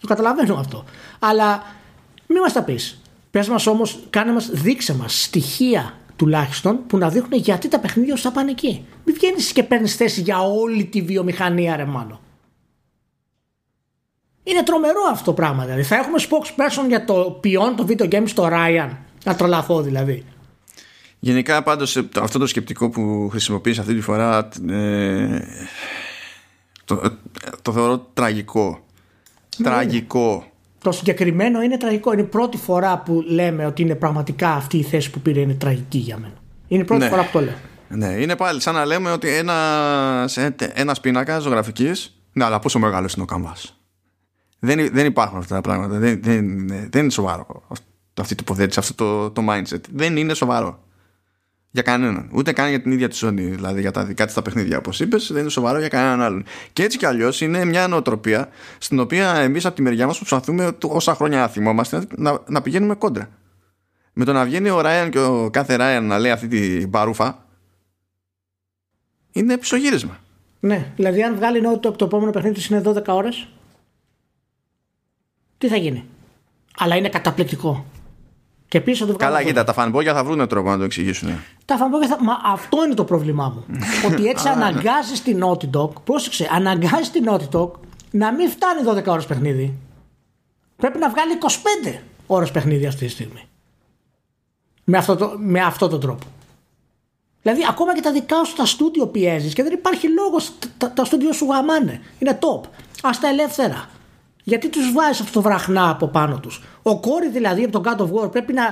Το καταλαβαίνω αυτό. Αλλά μην μας τα πεις. Πες μας όμως, κάνε μας, δείξε μας στοιχεία τουλάχιστον που να δείχνουν γιατί τα παιχνίδια σου θα πάνε εκεί. Μην βγαίνεις και παίρνεις θέση για όλη τη βιομηχανία, ρε μάλλον. Είναι τρομερό αυτό το πράγμα. Δηλαδή. Θα έχουμε spokesperson για το ποιόν το video game στο Ryan. Να τρολαθώ δηλαδή. Γενικά πάντως αυτό το σκεπτικό που χρησιμοποιείς αυτή τη φορά ε, το, το θεωρώ τραγικό. Ναι, τραγικό. Το συγκεκριμένο είναι τραγικό. Είναι η πρώτη φορά που λέμε ότι είναι πραγματικά αυτή η θέση που πήρε είναι τραγική για μένα. Είναι η πρώτη ναι. φορά που το λέω. Ναι, είναι πάλι σαν να λέμε ότι ένα ένας πίνακας ζωγραφικής. Ναι, αλλά πόσο μεγάλος είναι ο καμβάς. Δεν, δεν υπάρχουν αυτά τα πράγματα. Δεν, δεν, δεν είναι σοβαρό αυτή η τοποθέτηση, αυτό το, το mindset. Δεν είναι σοβαρό. Για κανέναν. Ούτε καν για την ίδια τη Sony. Δηλαδή για τα δικά της τα παιχνίδια, όπως είπες, δεν είναι σοβαρό για κανέναν άλλον. Και έτσι κι αλλιώς είναι μια νοοτροπία στην οποία εμείς από τη μεριά μας προσπαθούμε όσα χρόνια θυμόμαστε να, να πηγαίνουμε κόντρα. Με το να βγαίνει ο Ράιαν και ο κάθε Ράιαν να λέει αυτή την παρούφα, είναι πισωγύρισμα. Ναι, δηλαδή αν βγάλει νότο το επόμενο παιχνίδι είναι 12 ώρες, τι θα γίνει; Αλλά είναι καταπληκτικό. Και πίσω του Καλά, κοίτα, τα φανμπόγια θα βρουν τρόπο να το εξηγήσουν. Τα φανμπόγια θα. Μα αυτό είναι το πρόβλημά μου. ότι έτσι αναγκάζεις την Naughty Dog, πρόσεξε, αναγκάζεις την Naughty Dog να μην φτάνει 12 ώρες παιχνίδι. Πρέπει να βγάλει 25 ώρες παιχνίδι αυτή τη στιγμή. Με αυτό, το, με αυτό τον τρόπο. Δηλαδή, ακόμα και τα δικά σου τα στούντιο πιέζεις και δεν υπάρχει λόγος. Τα, τα στούντιο σου γαμάνε. Είναι top. Άσ' τα ελεύθερα. Γιατί τους βάζεις αυτό το βραχνά από πάνω τους; Ο Cory δηλαδή από τον God of War πρέπει να,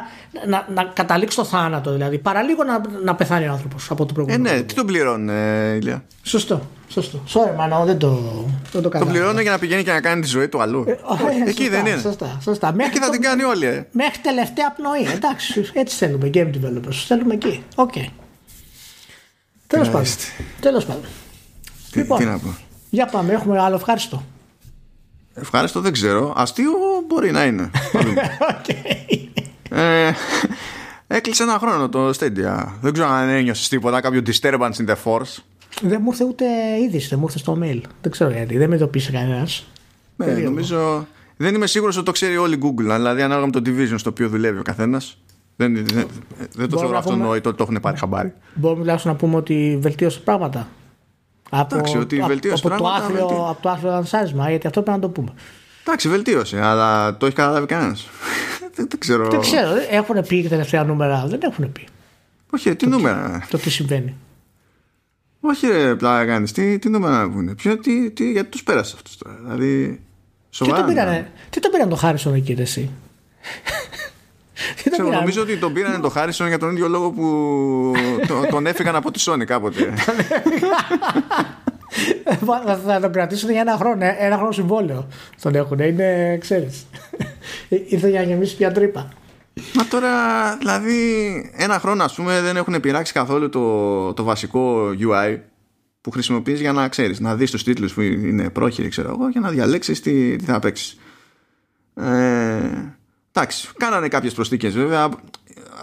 να, να καταλήξει το θάνατο δηλαδή. Παραλίγο να, να πεθάνει ο άνθρωπος από το προηγούμενο. Ε, ναι, τι τον πληρώνει, ε, Ηλία; Σωστό. Σωστό. Sorry, μάνα, δεν το, δεν το Τον πληρώνει για να πηγαίνει και να κάνει τη ζωή του αλλού. Ε, Εκεί σωστά, δεν είναι. Σωστά, σωστά. Μέχρι Εκεί θα το- την κάνει όλη. Ε. Μέχρι τελευταία πνοή. Εντάξει, έτσι θέλουμε. Game developers. Θέλουμε εκεί. ΟΚ. Τέλος πάντων. Μάλιστα. Τέλος πάντων. Τι, Λοιπόν. τι να πω. Για πάμε, έχουμε άλλο ευχάριστο. Ευχάριστο, δεν ξέρω. Αστείο μπορεί να είναι. ΟΚ. ε, έκλεισε ένα χρόνο το Stadia. Δεν ξέρω αν ένιωσες τίποτα, κάποιο disturbance in the force. Δεν μου ήρθε ούτε είδηση, δεν μου ήρθε στο mail. Δεν ξέρω γιατί, δεν με ειδοποίησε κανένας. Ναι, νομίζω. Δεν είμαι σίγουρος ότι το ξέρει όλη η Google. Δηλαδή, ανάλογα με το division στο οποίο δουλεύει ο καθένας. Δεν, δεν, δεν το Μπορούμε θεωρώ να πούμε- αυτονόητο ότι το έχουν πάρει χαμπάρι. Μπορούμε τουλάχιστον να πούμε ότι βελτίωσε πράγματα. Από, Εντάξει, ότι από- βελτίωσε από, πράγματα, το άθλιο, βελτί- από το άθλιο λανσάρισμα, γιατί αυτό πρέπει να το πούμε. Εντάξει, βελτίωσε, αλλά το έχει καταλάβει κανένας. δεν, δεν ξέρω. Δεν ξέρω, έχουν πει τελευταία νούμερα, δεν έχουν πει Όχι, ρε, τι νούμερα; το τι συμβαίνει. Όχι, ρε, πλάκα κάνεις. Τι, τι νούμερα να πούνε. Ποιο, τι, τι, γιατί τους πέρασε αυτούς τώρα. Δηλαδή. Τι Σοβαρά. τον μιλάμε. πήρανε, τι τον πήραν το Χάρισον εκεί, ρε, εσύ; Τι τον Ξέρω, πήραν. νομίζω ότι τον πήρανε το Χάρισον για τον ίδιο λόγο που το- τον έφυγαν από τη Sony κάποτε. Θα- θα, θα τον κρατήσουν για ένα χρόνο. ε, Ένα χρόνο συμβόλαιο τον έχουν. Είναι, ξέρεις. Ήρθε για να γεμίσει μια τρύπα. Μα τώρα, δηλαδή, ένα χρόνο, ας πούμε, δεν έχουν πειράξει καθόλου το, το βασικό UI που χρησιμοποιείς για να ξέρεις, να δεις τους τίτλους που είναι πρόχειροι, ξέρω εγώ, για να διαλέξεις τι, τι θα παίξεις. Ε, εντάξει, κάνανε κάποιες προσθήκες βέβαια,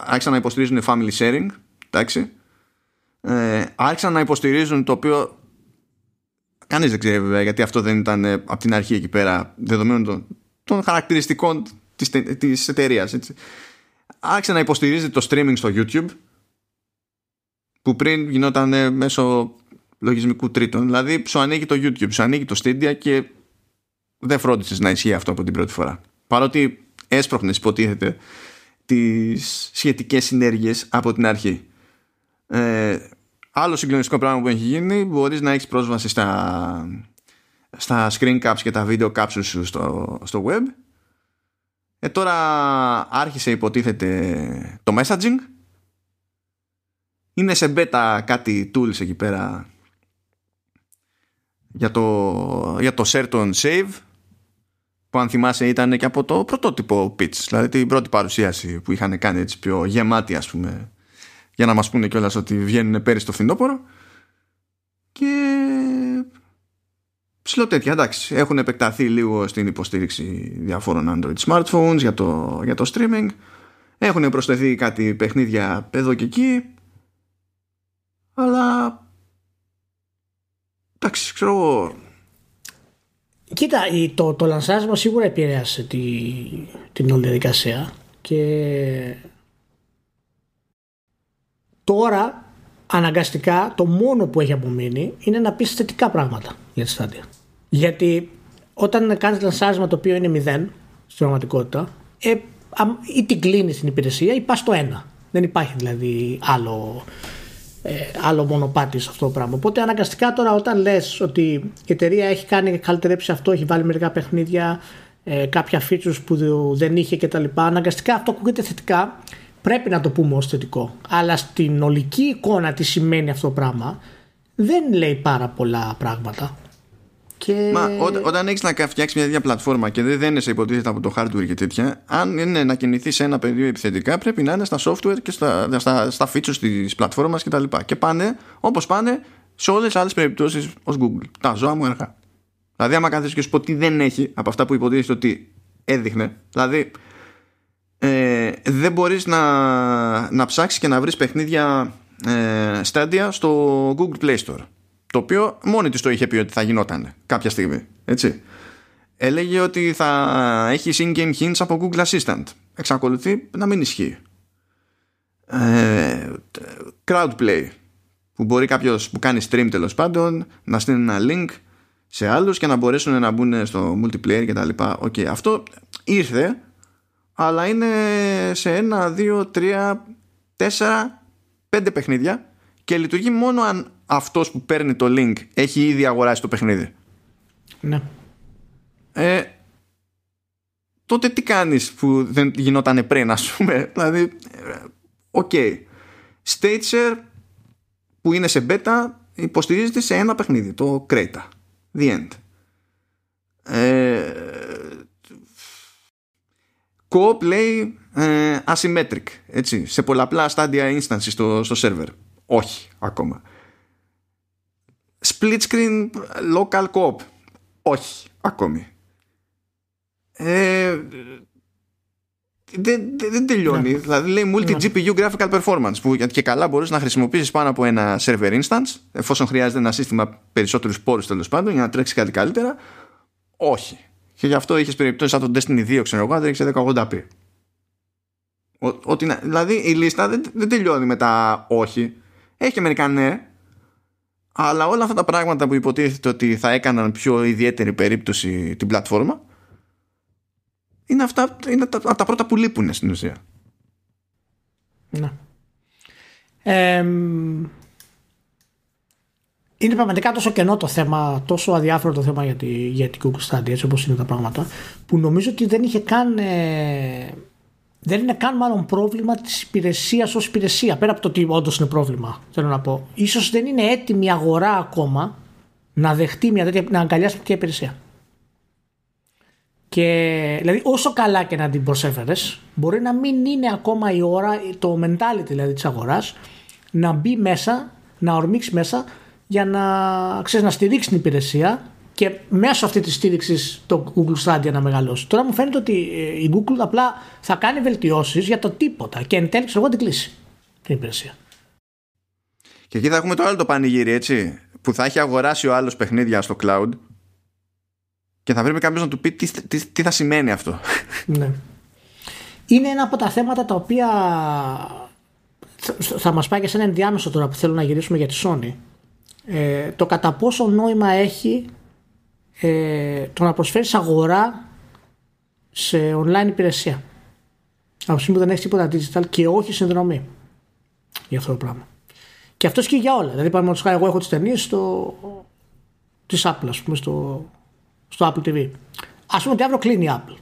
άρχισαν να υποστηρίζουν family sharing, εντάξει. Ε, άρχισαν να υποστηρίζουν το οποίο κανείς δεν ξέρει βέβαια γιατί αυτό δεν ήταν ε, από την αρχή εκεί πέρα δεδομένων των, των χαρακτηριστικών της, τε- της εταιρείας έτσι. άρχισε να υποστηρίζει το streaming στο YouTube που πριν γινόταν ε, μέσω λογισμικού τρίτων δηλαδή σου ανοίγει το YouTube, σου ανοίγει το Stadia και δεν φρόντισες να ισχύει αυτό από την πρώτη φορά παρότι έσπροχνες υποτίθεται τις σχετικές συνέργειες από την αρχή. Ε, άλλο συγκλονιστικό πράγμα που έχει γίνει μπορείς να έχεις πρόσβαση στα, στα screen caps και τα video capsules σου στο, στο web. Ε, τώρα άρχισε υποτίθεται το messaging. Είναι σε beta κάτι tools εκεί πέρα για το, για το certain save που αν θυμάσαι ήταν και από το πρωτότυπο pitch δηλαδή την πρώτη παρουσίαση που είχαν κάνει έτσι πιο γεμάτη ας πούμε για να μας πούνε κιόλας ότι βγαίνουν πέρυσι το φθινόπωρο. Και ψηλό τέτοια εντάξει έχουν επεκταθεί λίγο στην υποστήριξη διαφόρων Android smartphones για το, για το streaming. Έχουν προσθεθεί κάτι παιχνίδια εδώ και εκεί. Αλλά εντάξει ξέρω εγώ Κοίτα, η- το, το λανσάρισμα σίγουρα επηρέασε τη, την όλη διαδικασία και τώρα αναγκαστικά το μόνο που έχει απομείνει είναι να πεις θετικά πράγματα για τη στάδια. Γιατί όταν κάνεις λανσάρισμα το οποίο είναι μηδέν στην πραγματικότητα ε, αμ- ή την κλείνεις την υπηρεσία ή πας στο ένα. Δεν υπάρχει δηλαδή άλλο, ε, άλλο μονοπάτι σε αυτό το πράγμα. Οπότε αναγκαστικά τώρα όταν λες ότι η εταιρεία έχει κάνει καλυτερέψει αυτό, έχει βάλει μερικά παιχνίδια, ε, κάποια features που δε- δεν είχε κτλ. Αναγκαστικά αυτό ακούγεται θετικά. Πρέπει να το πούμε ως θετικό. Αλλά στην ολική εικόνα τι σημαίνει αυτό το πράγμα δεν λέει πάρα πολλά πράγματα. Και... Μα ό, όταν έχεις να φτιάξεις μια τέτοια πλατφόρμα και δεν δένεσαι υποτίθεται από το hardware και τέτοια, αν είναι να κινηθείς σε ένα πεδίο επιθετικά, πρέπει να είναι στα software και στα, στα, στα features της πλατφόρμας κτλ. Και, τα λοιπά. και πάνε όπως πάνε σε όλες τις άλλες περιπτώσεις ως Google. Τα ζώα μου αργά. Δηλαδή, άμα κάθεσαι και σου πω τι δεν έχει από αυτά που υποτίθεται ότι έδειχνε, δηλαδή ε, δεν μπορείς να, να ψάξεις και να βρεις παιχνίδια ε, Stadia στο Google Play Store το οποίο μόνη της το είχε πει ότι θα γινόταν κάποια στιγμή έτσι. Έλεγε ότι θα έχει in-game hints από Google Assistant. Εξακολουθεί να μην ισχύει. Ε, Crowd Play που μπορεί κάποιος που κάνει stream τέλος πάντων να στείλει ένα link σε άλλους και να μπορέσουν να μπουν στο multiplayer και τα λοιπά. ΟΚ, αυτό ήρθε αλλά είναι σε ένα, δύο, τρία, τέσσερα, πέντε παιχνίδια και λειτουργεί μόνο αν αυτός που παίρνει το link έχει ήδη αγοράσει το παιχνίδι. Ναι. Ε, τότε τι κάνεις που δεν γινόταν πριν ας πούμε; Δηλαδή ε, ΟΚ okay. Stage που είναι σε beta υποστηρίζεται σε ένα παιχνίδι το Crayta The End ε, Co-op λέει ε, asymmetric έτσι, σε πολλαπλά στάδια instance στο, στο server όχι ακόμα split screen local co-op; Όχι ακόμη ε, δεν, δεν τελειώνει. Ναι. Δηλαδή λέει multi-GPU ναι. graphical performance που και καλά μπορείς να χρησιμοποιήσεις πάνω από ένα server instance εφόσον χρειάζεται ένα σύστημα περισσότερους πόρους τέλος πάντων για να τρέξει κάτι καλύτερα. Όχι. Και γι' αυτό είχες περιπτώσεις σαν τον Destiny 2, ξέρω εγώ, να τρέξει 1080p. Ότι, δηλαδή η λίστα δεν, δεν τελειώνει με τα όχι. Έχει και μερικά ναι, αλλά όλα αυτά τα πράγματα που υποτίθεται ότι θα έκαναν πιο ιδιαίτερη περίπτωση την πλατφόρμα είναι αυτά είναι τα, από τα πρώτα που λείπουν στην ουσία. Ναι. είναι πραγματικά τόσο κενό το θέμα, τόσο αδιάφορο το θέμα για, τη, για την Google Stadia, έτσι όπως είναι τα πράγματα, που νομίζω ότι δεν είχε καν... Ε, δεν είναι καν μάλλον πρόβλημα της υπηρεσίας ως υπηρεσία, πέρα από το ότι όντως είναι πρόβλημα, θέλω να πω. Ίσως δεν είναι έτοιμη η αγορά ακόμα να δεχτεί μια τέτοια, να αγκαλιάσει μια τέτοια υπηρεσία. Και δηλαδή όσο καλά και να την προσέφερες, μπορεί να μην είναι ακόμα η ώρα, το mentality δηλαδή της αγοράς, να μπει μέσα, να ορμήξει μέσα για να, ξέρεις, να στηρίξει την υπηρεσία και μέσω αυτή της στήριξης το Google Stadia να μεγαλώσει. Τώρα μου φαίνεται ότι ε, η Google απλά θα κάνει βελτιώσεις για το τίποτα και εν τέλει εγώ την κλείσει την υπηρεσία. Και εκεί θα έχουμε το άλλο το πανηγύρι, έτσι. Που θα έχει αγοράσει ο άλλος παιχνίδια στο cloud και θα πρέπει κάποιος να του πει τι, τι, τι θα σημαίνει αυτό. Ναι. Είναι ένα από τα θέματα τα οποία θα μας πάει και σε ένα ενδιάμεσο τώρα που θέλω να γυρίσουμε για τη Sony. Ε, το κατά πόσο νόημα έχει ε, το να προσφέρεις αγορά σε online υπηρεσία. Από τη που δεν έχεις τίποτα digital και όχι συνδρομή για αυτό το πράγμα. Και αυτό και για όλα. Δηλαδή, παραδείγματος χάρη, εγώ έχω τις ταινίες στο... της Apple, ας πούμε, στο στο Apple TV. Α πούμε ότι αύριο κλείνει η Apple.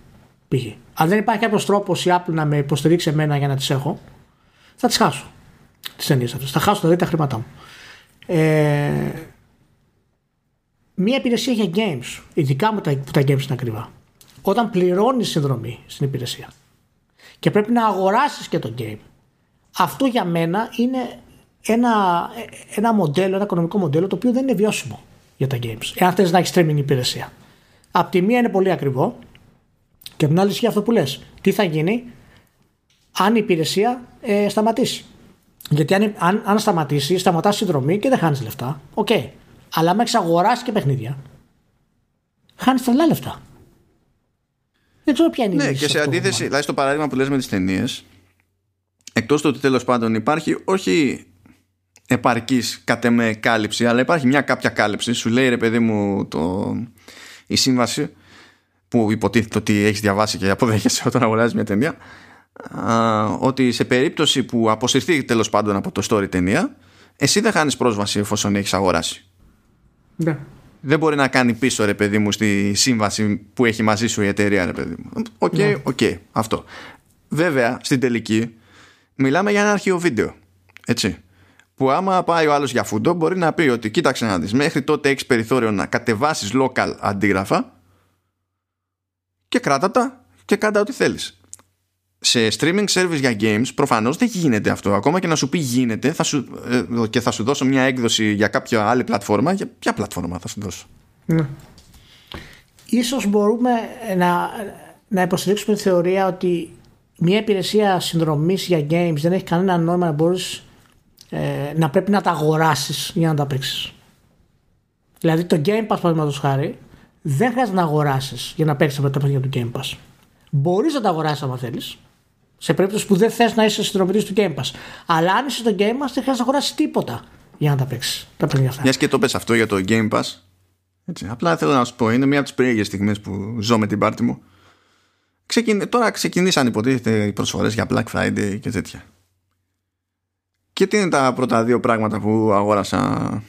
Π.χ. Αν δεν υπάρχει κάποιος τρόπος η Apple να με υποστηρίξει εμένα για να τις έχω, θα τις χάσω. Τις ταινίες αυτές. Θα χάσω δηλαδή τα χρήματά μου. Ε, μία υπηρεσία για games, ειδικά με τα, που τα games είναι ακριβά. Όταν πληρώνεις συνδρομή στην υπηρεσία και πρέπει να αγοράσεις και το game, αυτό για μένα είναι ένα, ένα μοντέλο, ένα οικονομικό μοντέλο το οποίο δεν είναι βιώσιμο για τα games. Εάν θες να έχεις streaming υπηρεσία. Απ' τη μία είναι πολύ ακριβό και απ' την άλλη ισχύει αυτό που λες. Τι θα γίνει αν η υπηρεσία ε, σταματήσει; Γιατί αν, αν, αν σταματήσει, σταματάς συνδρομή και δεν χάνεις λεφτά. ΟΚ. Okay. Αλλά αν έχει αγοράσει και παιχνίδια, χάνεις τρελά λεφτά. Δεν ξέρω ποια είναι η Ναι, και σε αντίθεση, δηλαδή στο παράδειγμα που λες με τις ταινίες, εκτός του ότι τέλος πάντων υπάρχει όχι επαρκής κατ' εμέ κάλυψη, αλλά υπάρχει μια κάποια κάλυψη. Σου λέει ρε παιδί μου το, η σύμβαση που υποτίθεται ότι έχεις διαβάσει και αποδέχεσαι όταν αγοράζεις μια ταινία ότι σε περίπτωση που αποσυρθεί τέλος πάντων από το store η ταινία εσύ δεν χάνεις πρόσβαση εφόσον έχεις αγοράσει ναι. δεν μπορεί να κάνει πίσω ρε παιδί μου στη σύμβαση που έχει μαζί σου η εταιρεία ρε παιδί μου ΟΚ, okay, ναι. okay, αυτό βέβαια στην τελική μιλάμε για ένα αρχείο βίντεο έτσι που άμα πάει ο άλλος για φούντο μπορεί να πει ότι κοίταξε να δεις μέχρι τότε έχεις περιθώριο να κατεβάσεις local αντίγραφα και κράτα τα και κάντα ό,τι θέλεις. Σε streaming service για games προφανώς δεν γίνεται αυτό. Ακόμα και να σου πει γίνεται θα σου, ε, και θα σου δώσω μια έκδοση για κάποια άλλη πλατφόρμα. Για ποια πλατφόρμα θα σου δώσω; Ναι. Ίσως μπορούμε να, να υποστηρίξουμε τη θεωρία ότι μια υπηρεσία συνδρομής για games δεν έχει κανένα νόημα να μπορείς ε, να πρέπει να τα αγοράσεις για να τα παίξεις. Δηλαδή το Game Pass, παραδείγματος χάρη, δεν χρειάζεται να αγοράσεις για να παίξεις τα παιχνίδια του Game Pass. Μπορείς να τα αγοράσεις αν θέλεις, σε περίπτωση που δεν θες να είσαι συνδρομητή του Game Pass. Αλλά αν είσαι στο Game Pass, δεν χρειάζεται να αγοράσεις τίποτα για να τα παίξεις τα παιχνίδια αυτά. Μιας και το πες αυτό για το Game Pass. Έτσι, απλά θέλω να σου πω, είναι μια από τις περίεργες στιγμές που ζω με την πάρτη μου. Ξεκιν... Τώρα ξεκινήσαν υποτίθεται οι προσφορές για Black Friday και τέτοια. Και τι είναι τα πρώτα δύο πράγματα που αγόρασα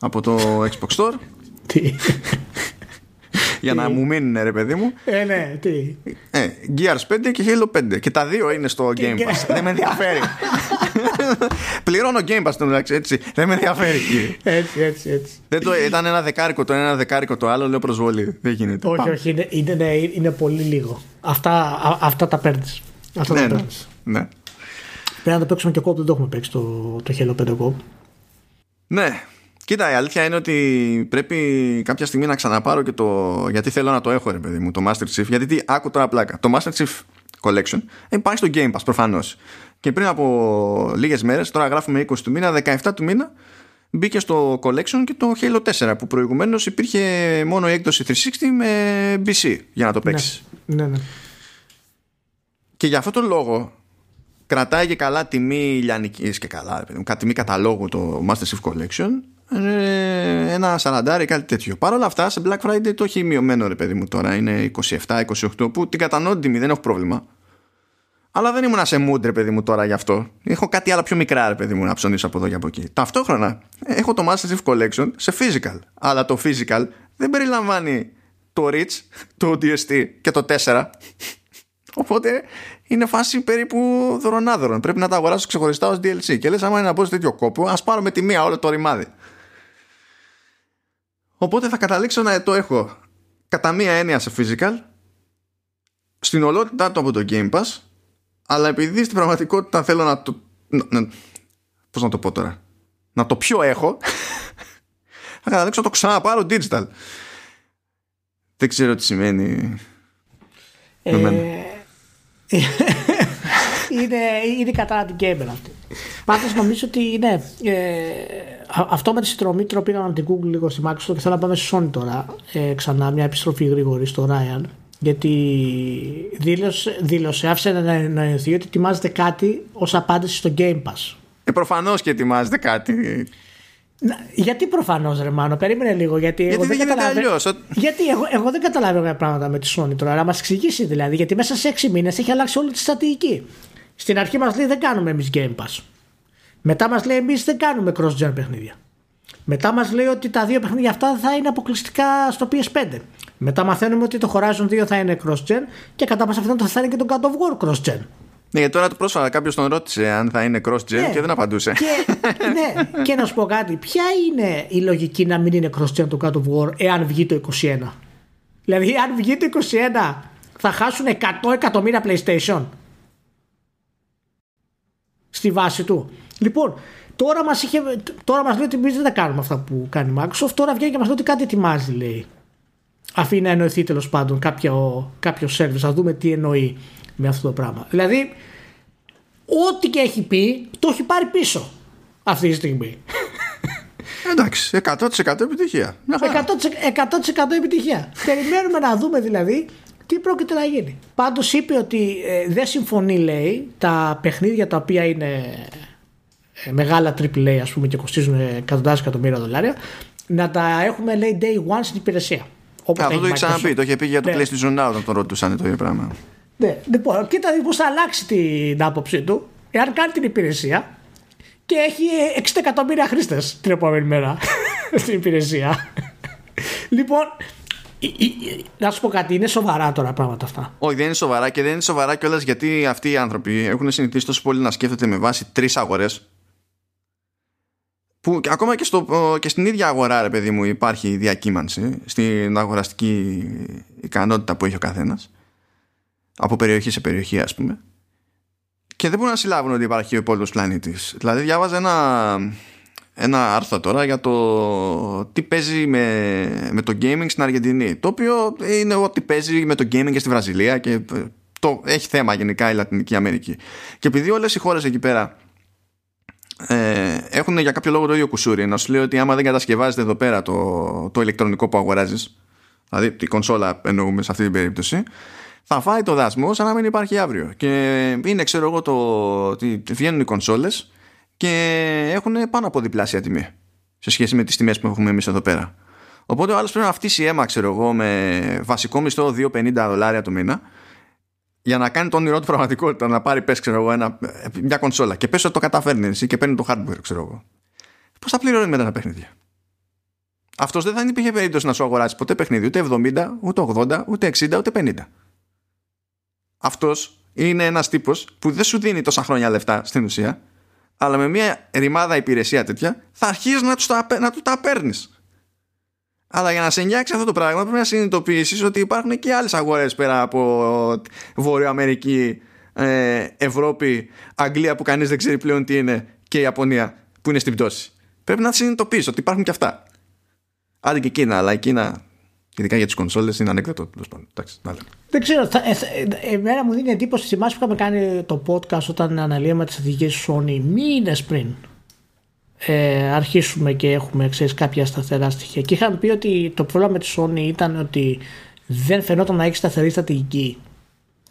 από το Xbox Store; Τι; για να μου μείνουν ρε παιδί μου. Ε, ναι, τι; Ε, Gears 5 και Halo 5. Και τα δύο είναι στο Game Pass. Δεν με ενδιαφέρει. Πληρώνω Game Pass το μεταξύ, έτσι. Δεν με ενδιαφέρει. Έτσι, έτσι, έτσι. Δεν το, ήταν ένα δεκάρικο το ένα, ένα δεκάρικο το άλλο. Λέω προσβολή. Δεν γίνεται. Όχι, Πάμε. όχι, είναι, είναι, ναι, είναι πολύ λίγο. Αυτά, α- αυτά τα παίρνεις. Αυτά Ναι, τα ναι. παίρνεις. ναι. Πρέπει να το παίξουμε και κόπ, δεν το έχουμε παίξει το, το Halo 5 κόπ. Ναι. Κοίτα, η αλήθεια είναι ότι πρέπει κάποια στιγμή να ξαναπάρω και το. Γιατί θέλω να το έχω, ρε παιδί μου, το Master Chief. Γιατί τι, άκου τώρα πλάκα. Το Master Chief Collection υπάρχει στο Game Pass προφανώς. Και πριν από λίγες μέρες, τώρα γράφουμε 20 του μήνα, 17 του μήνα, μπήκε στο Collection και το Halo 4 που προηγουμένως υπήρχε μόνο η έκδοση 360 με BC για να το παίξεις. Ναι, ναι. Και για αυτόν τον λόγο κρατάει και καλά τιμή λιανικής και καλά, ρε παιδί μου, κα- τιμή καταλόγου το Master Chief Collection. Ε, ένα 40 ή κάτι τέτοιο. Παρ' όλα αυτά, σε Black Friday το έχει μειωμένο ρε παιδί μου τώρα. Είναι 27-28 που την κατανοώ την τιμή, δεν έχω πρόβλημα. Αλλά δεν ήμουν σε mood ρε παιδί μου τώρα γι' αυτό. Έχω κάτι άλλο πιο μικρά ρε παιδί μου να ψωνίσω από εδώ και από εκεί. Ταυτόχρονα έχω το Master Chief Collection σε physical. Αλλά το physical δεν περιλαμβάνει το Reach, το DST και το 4. Οπότε είναι φάση περίπου δωρονάδωρον. Πρέπει να τα αγοράσω ξεχωριστά ως DLC. Και λες άμα είναι να μπω σε τέτοιο κόπο, ας πάρω με τη μία όλο το ρημάδι. Οπότε θα καταλήξω να το έχω κατά μία έννοια σε physical, στην ολότητά του από το Game Pass, αλλά επειδή στην πραγματικότητα θέλω να το... Να, να- πώς να το πω τώρα. Να το πιο έχω, θα καταλήξω να το ξαναπάρω digital. Δεν ξέρω τι σημαίνει με μένα. Ε, είναι, είναι κατά την gamer αυτή. Πάντως νομίζω ότι είναι ε, α- αυτό με τη συνδρομή τώρα πήγαμε από την Google λίγο στη Microsoft και θέλω να πάμε στη Sony τώρα ε, ξανά μια επιστροφή γρήγορη στο Ryan γιατί δήλωσε, δήλωσε άφησε να εννοηθεί ότι ετοιμάζεται κάτι ως απάντηση στο Game Pass. Ε, προφανώς και ετοιμάζεται κάτι. Να, γιατί προφανώς ρε Μάνο, περίμενε λίγο. Γιατί, εγώ δεν γίνεται καταλαβα- αλλιώς. Γιατί εγώ, εγώ δεν καταλαβαίνω πράγματα με τη Sony τώρα, να μας εξηγήσει δηλαδή. Γιατί μέσα σε 6 μήνες έχει αλλάξει όλη τη στρατηγική. Στην αρχή μας λέει δεν κάνουμε εμείς Game Pass. Μετά μας λέει εμείς δεν κάνουμε cross-gen παιχνίδια. Μετά μας λέει ότι τα δύο παιχνίδια αυτά θα είναι αποκλειστικά στο PS5. Μετά μαθαίνουμε ότι το Horizon 2 θα είναι cross-gen και κατά πάσα πιθανότητα θα είναι και το God of War cross-gen. Ναι, γιατί τώρα το πρόσφατα κάποιος τον ρώτησε αν θα είναι cross-gen Ναι. και δεν απαντούσε. Και, ναι, και να σου πω κάτι. Ποια είναι η λογική να μην είναι cross-gen το God of War εάν βγει το 21. Δηλαδή, αν βγει το 21, θα χάσουν 100 εκατομμύρια PlayStation; Στη βάση του. Λοιπόν, τώρα μας, είχε, τώρα μας λέει ότι εμείς δεν τα κάνουμε αυτά που κάνει η Microsoft. Τώρα βγαίνει και μας λέει ότι κάτι ετοιμάζει, λέει. Αφήνει να εννοηθεί τέλος πάντων κάποιο, κάποιο service. Να δούμε τι εννοεί με αυτό το πράγμα. Δηλαδή, ό,τι και έχει πει, το έχει πάρει πίσω αυτή τη στιγμή. Εντάξει, 100% επιτυχία. Μια 100%, χαρά. 100% επιτυχία. Περιμένουμε να δούμε δηλαδή τι πρόκειται να γίνει. Πάντως είπε ότι ε, δεν συμφωνεί, λέει, τα παιχνίδια τα οποία είναι ε, μεγάλα AAA, ας πούμε, και κοστίζουν εκατοντάδες εκατομμύρια δολάρια, να τα έχουμε, λέει, day one στην υπηρεσία. Όπως Αυτό έχει το έχει Microsoft. ξαναπεί. Το είχε πει για το Ναι. PlayStation Now όταν τον ρωτούσαν το ίδιο πράγμα. Ναι, λοιπόν, κοίτα πώς θα αλλάξει την άποψή του εάν κάνει την υπηρεσία και έχει 60 εκατομμύρια χρήστες την επόμενη μέρα στην υπηρεσία. λοιπόν, η- η- η- να σου πω κάτι, είναι σοβαρά τώρα πράγματα αυτά. Όχι, δεν είναι σοβαρά και δεν είναι σοβαρά κιόλας γιατί αυτοί οι άνθρωποι έχουν συνηθίσει τόσο πολύ να σκέφτονται με βάση τρεις αγορές. Που και ακόμα και, στο, και στην ίδια αγορά, ρε παιδί μου, υπάρχει διακύμανση στην αγοραστική ικανότητα που έχει ο καθένας. Από περιοχή σε περιοχή, ας πούμε. Και δεν μπορούν να συλλάβουν ότι υπάρχει ο υπόλοιπος πλανήτης. Δηλαδή, διάβαζα ένα, ένα άρθρο τώρα για το τι παίζει με, με το gaming στην Αργεντινή. Το οποίο είναι ό,τι παίζει με το gaming και στη Βραζιλία και ε, το, έχει θέμα γενικά η Λατινική Αμερική. Και επειδή όλες οι χώρες εκεί πέρα ε, έχουν για κάποιο λόγο το ίδιο κουσούρι, να σου λέει ότι άμα δεν κατασκευάζεται εδώ πέρα το, το ηλεκτρονικό που αγοράζεις, δηλαδή τη κονσόλα εννοούμε σε αυτή την περίπτωση, θα φάει το δάσμο σαν να μην υπάρχει αύριο. Και είναι, ξέρω εγώ, το ότι βγαίνουν οι κονσόλες και έχουν πάνω από διπλάσια τιμή σε σχέση με τις τιμές που έχουμε εμείς εδώ πέρα. Οπότε ο άλλος πρέπει να φτύσει αίμα, ξέρω εγώ, με βασικό μισθό 2,50 δολάρια το μήνα για να κάνει το όνειρό του πραγματικότητα, να πάρει, πες, ξέρω εγώ, ένα, μια κονσόλα και πες ότι το καταφέρνει εσύ και παίρνει το hardware, ξέρω εγώ. Πώς θα πληρώνει μετά τα παιχνίδια; αυτός δεν θα υπήρχε περίπτωση να σου αγοράσει ποτέ παιχνίδι ούτε 70, ούτε 80, ούτε 60, ούτε 50. Αυτός είναι ένας τύπος που δεν σου δίνει τόσα χρόνια λεφτά στην ουσία, αλλά με μια ρημάδα υπηρεσία τέτοια θα αρχίσει να, τους τα, να του τα παίρνεις. Αλλά για να σε νιάξεις αυτό το πράγμα πρέπει να συνειδητοποιήσεις ότι υπάρχουν και άλλες αγορές πέρα από Βόρεια Αμερική, ε, Ευρώπη, Αγγλία που κανείς δεν ξέρει πλέον τι είναι και η Ιαπωνία που είναι στην πτώση. Πρέπει να συνειδητοποιήσεις ότι υπάρχουν και αυτά. Άντε και Κίνα, αλλά η Κίνα, ειδικά για τις κονσόλες, είναι ανέκδοτο. Δεν ξέρω. Θα, ε, ε, εμένα μου δίνει εντύπωση. Θυμάσαι που είχαμε κάνει το podcast όταν αναλύαμε τις στρατηγικέ Sony μήνες πριν; Ε, αρχίσουμε και έχουμε ξέρεις, κάποια σταθερά στοιχεία. Και είχαμε πει ότι το πρόβλημα με τη Sony ήταν ότι δεν φαινόταν να έχει σταθερή στρατηγική.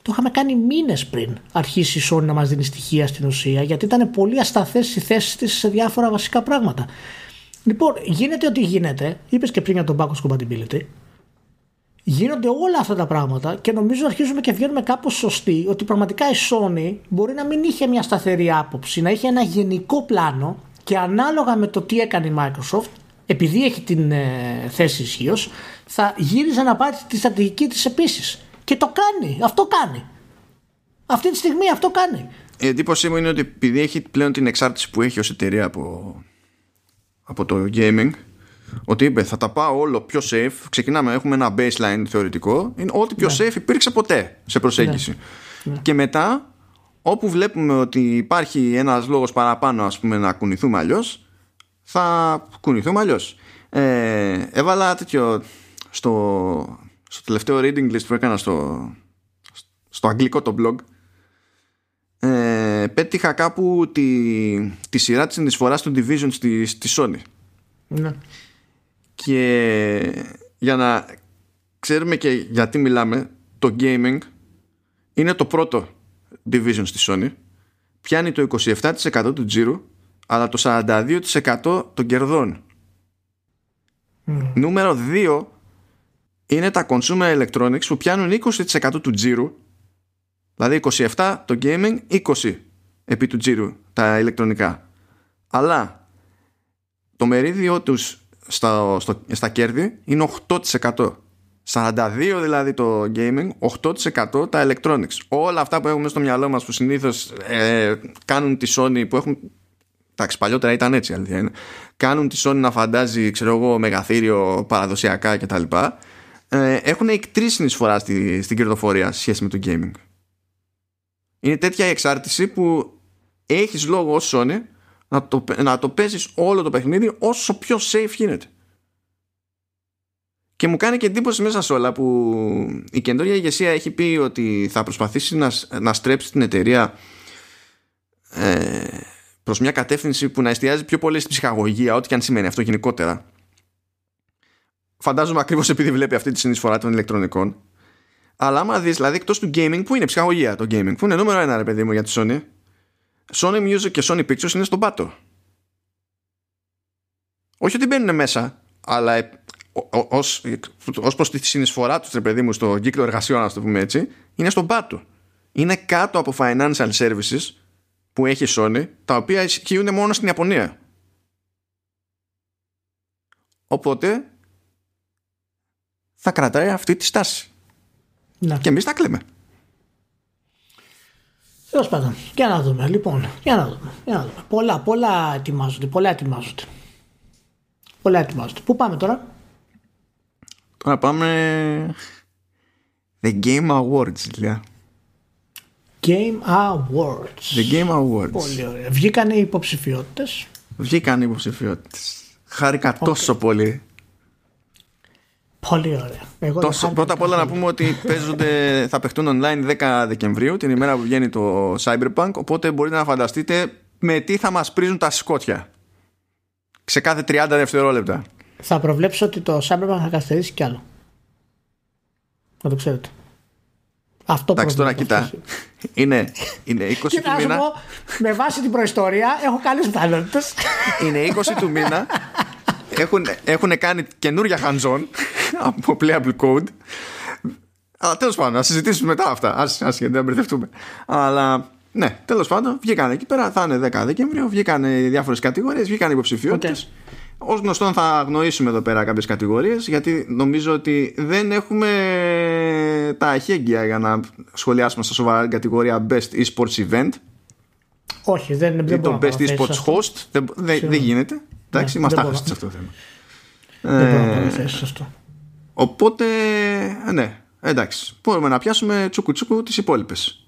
Το είχαμε κάνει μήνες πριν αρχίσει η Sony να μας δίνει στοιχεία στην ουσία, γιατί ήταν πολύ ασταθές οι θέσεις της σε διάφορα βασικά πράγματα. Λοιπόν, γίνεται ό,τι γίνεται. Είπες και πριν για τον backwards compatibility. Γίνονται όλα αυτά τα πράγματα και νομίζω αρχίζουμε και βγαίνουμε κάπως σωστοί ότι πραγματικά η Sony μπορεί να μην είχε μια σταθερή άποψη, να είχε ένα γενικό πλάνο και ανάλογα με το τι έκανε η Microsoft, επειδή έχει την ε, θέση ισχύως, θα γύριζε να πάρει τη στρατηγική της επίσης. Και το κάνει, αυτό κάνει. Αυτή τη στιγμή αυτό κάνει. Η εντύπωσή μου είναι ότι επειδή έχει πλέον την εξάρτηση που έχει ως εταιρεία από, από το gaming, ότι είπε θα τα πάω όλο πιο safe. Ξεκινάμε, έχουμε ένα baseline θεωρητικό. Είναι ό,τι πιο ναι. safe υπήρξε ποτέ σε προσέγγιση. Ναι. Και μετά όπου βλέπουμε ότι υπάρχει ένας λόγος παραπάνω ας πούμε να κουνηθούμε αλλιώς, θα κουνηθούμε αλλιώς. Ε, έβαλα τέτοιο στο, στο τελευταίο reading list που έκανα στο, στο αγγλικό το blog ε, πέτυχα κάπου τη, τη σειρά της συνεισφοράς του Division στη, στη Sony ναι. Και για να ξέρουμε και γιατί μιλάμε το gaming είναι το πρώτο division στη Sony. Πιάνει το 27% του τζίρου αλλά το 42% των κερδών νούμερο 2 είναι τα consumer electronics που πιάνουν 20% του τζίρου. Δηλαδή 27 το gaming 20 επί του τζίρου τα ηλεκτρονικά. Αλλά το μερίδιο τους στα, στα κέρδη είναι 8% 42 δηλαδή το gaming, 8% τα electronics. Όλα αυτά που έχουμε στο μυαλό μας που συνήθως ε, κάνουν τη Sony που έχουν... Εντάξει, παλιότερα ήταν έτσι αλήθεια είναι. Κάνουν τη Sony να φαντάζει, ξέρω εγώ, μεγαθύριο παραδοσιακά κτλ. Ε, έχουν εκτρίσει συνεισφοράς στη, στην κερδοφορία σε σχέση με το gaming. Είναι τέτοια η εξάρτηση που έχεις λόγο ως Sony να το, να το παίζεις όλο το παιχνίδι όσο πιο safe γίνεται. Και μου κάνει και εντύπωση μέσα σε όλα που η καινούργια ηγεσία έχει πει ότι θα προσπαθήσει να, να στρέψει την εταιρεία ε, προς μια κατεύθυνση που να εστιάζει πιο πολύ στην ψυχαγωγία, ό,τι και αν σημαίνει αυτό γενικότερα. Φαντάζομαι ακριβώς επειδή βλέπει αυτή τη συνεισφορά των ηλεκτρονικών. Αλλά άμα δεις, δηλαδή εκτός του gaming, που είναι ψυχαγωγία το gaming, που είναι νούμερο ένα ρε παιδί μου για τη Sony, Sony Music και Sony Pictures είναι στον πάτο. Όχι ότι μπαίνουν μέσα, αλλά ως, ως προς τη συνεισφορά τους, παιδί μου, στο κύκλο εργασιών, να το πούμε έτσι, είναι στον πάτο. Είναι κάτω από financial services που έχει η Sony, τα οποία ισχύουν μόνο στην Ιαπωνία. Οπότε θα κρατάει αυτή τη στάση. Να. Και εμείς τα κλαίμε. Τέλος πάντων, για να δούμε. Λοιπόν, για να δούμε. Για να δούμε. Πολλά, πολλά ετοιμάζονται. Πολλά ετοιμάζονται. Πολλά ετοιμάζονται. Πού πάμε τώρα; Τώρα πάμε The Game Awards δηλαδή. Game Awards. The Game Awards. Πολύ ωραία. Βγήκαν οι υποψηφιότητες. Βγήκαν οι υποψηφιότητες. Χάρηκα okay. τόσο πολύ. Πολύ ωραία. Εγώ τόσο, πρώτα απ' όλα να πούμε ότι παίζονται, θα παιχτούν online 10 Δεκεμβρίου, την ημέρα που βγαίνει το Cyberpunk, οπότε μπορείτε να φανταστείτε με τι θα μας πρίζουν τα σκότια. Σε κάθε 30 δευτερόλεπτα. Θα προβλέψω ότι το Cyberpunk θα καθυστερήσει κι άλλο. Να το ξέρετε. Αυτό Εντάξει, τώρα κοιτά. Είναι, είναι 20 του μήνα. με βάση την προϊστορία έχω καλές πιθανότητες. Είναι 20 του μήνα. Έχουν, έχουν κάνει καινούργια hands-on από playable code. Αλλά τέλος πάντων, να συζητήσουμε μετά αυτά. Α γιατί δεν μπερδευτούμε. Αλλά ναι, τέλος πάντων, βγήκαν εκεί πέρα. Θα είναι 10 Δεκεμβρίου. Βγήκαν διάφορες κατηγορίες, βγήκαν υποψηφιότητες. Okay. ως γνωστόν θα γνωρίσουμε εδώ πέρα κάποιες κατηγορίες γιατί νομίζω ότι δεν έχουμε τα αχέγγυα για να σχολιάσουμε στα σοβαρά την κατηγορία Best Esports Event όχι δεν, δεν ή το Best Esports Host δεν, δεν, δεν γίνεται εντάξει, Ναι, είμαστε δεν άχαστοι σε μπορώ. αυτό το θέμα δεν μπορώ να Ε, το θέσεις αυτό Οπότε, ε, ναι, εντάξει. Μπορούμε να πιάσουμε τσούκου τσούκου τις υπόλοιπες.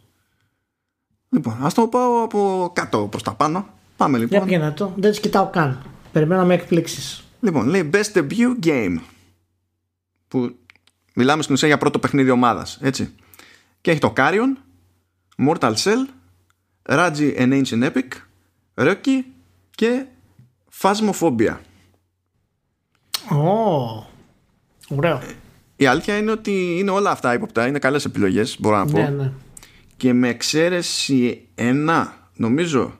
Λοιπόν, ας το πάω από κάτω προς τα πάνω. Πάμε για λοιπόν. πήγαινε το δεν τις κοιτάω καν περιμένω να με εκπλήξεις Λοιπόν, λέει Best Debut Game. Που μιλάμε στην ουσία για πρώτο παιχνίδι ομάδας, έτσι. Και έχει το Carrion, Mortal Cell, Raji and Ancient Epic, Rocky και Phasmophobia. Ω, ωραίο Η αλήθεια είναι ότι είναι όλα αυτά ύποπτα, είναι καλές επιλογές, μπορώ να πω. ναι, ναι. και με εξαίρεση ένα, νομίζω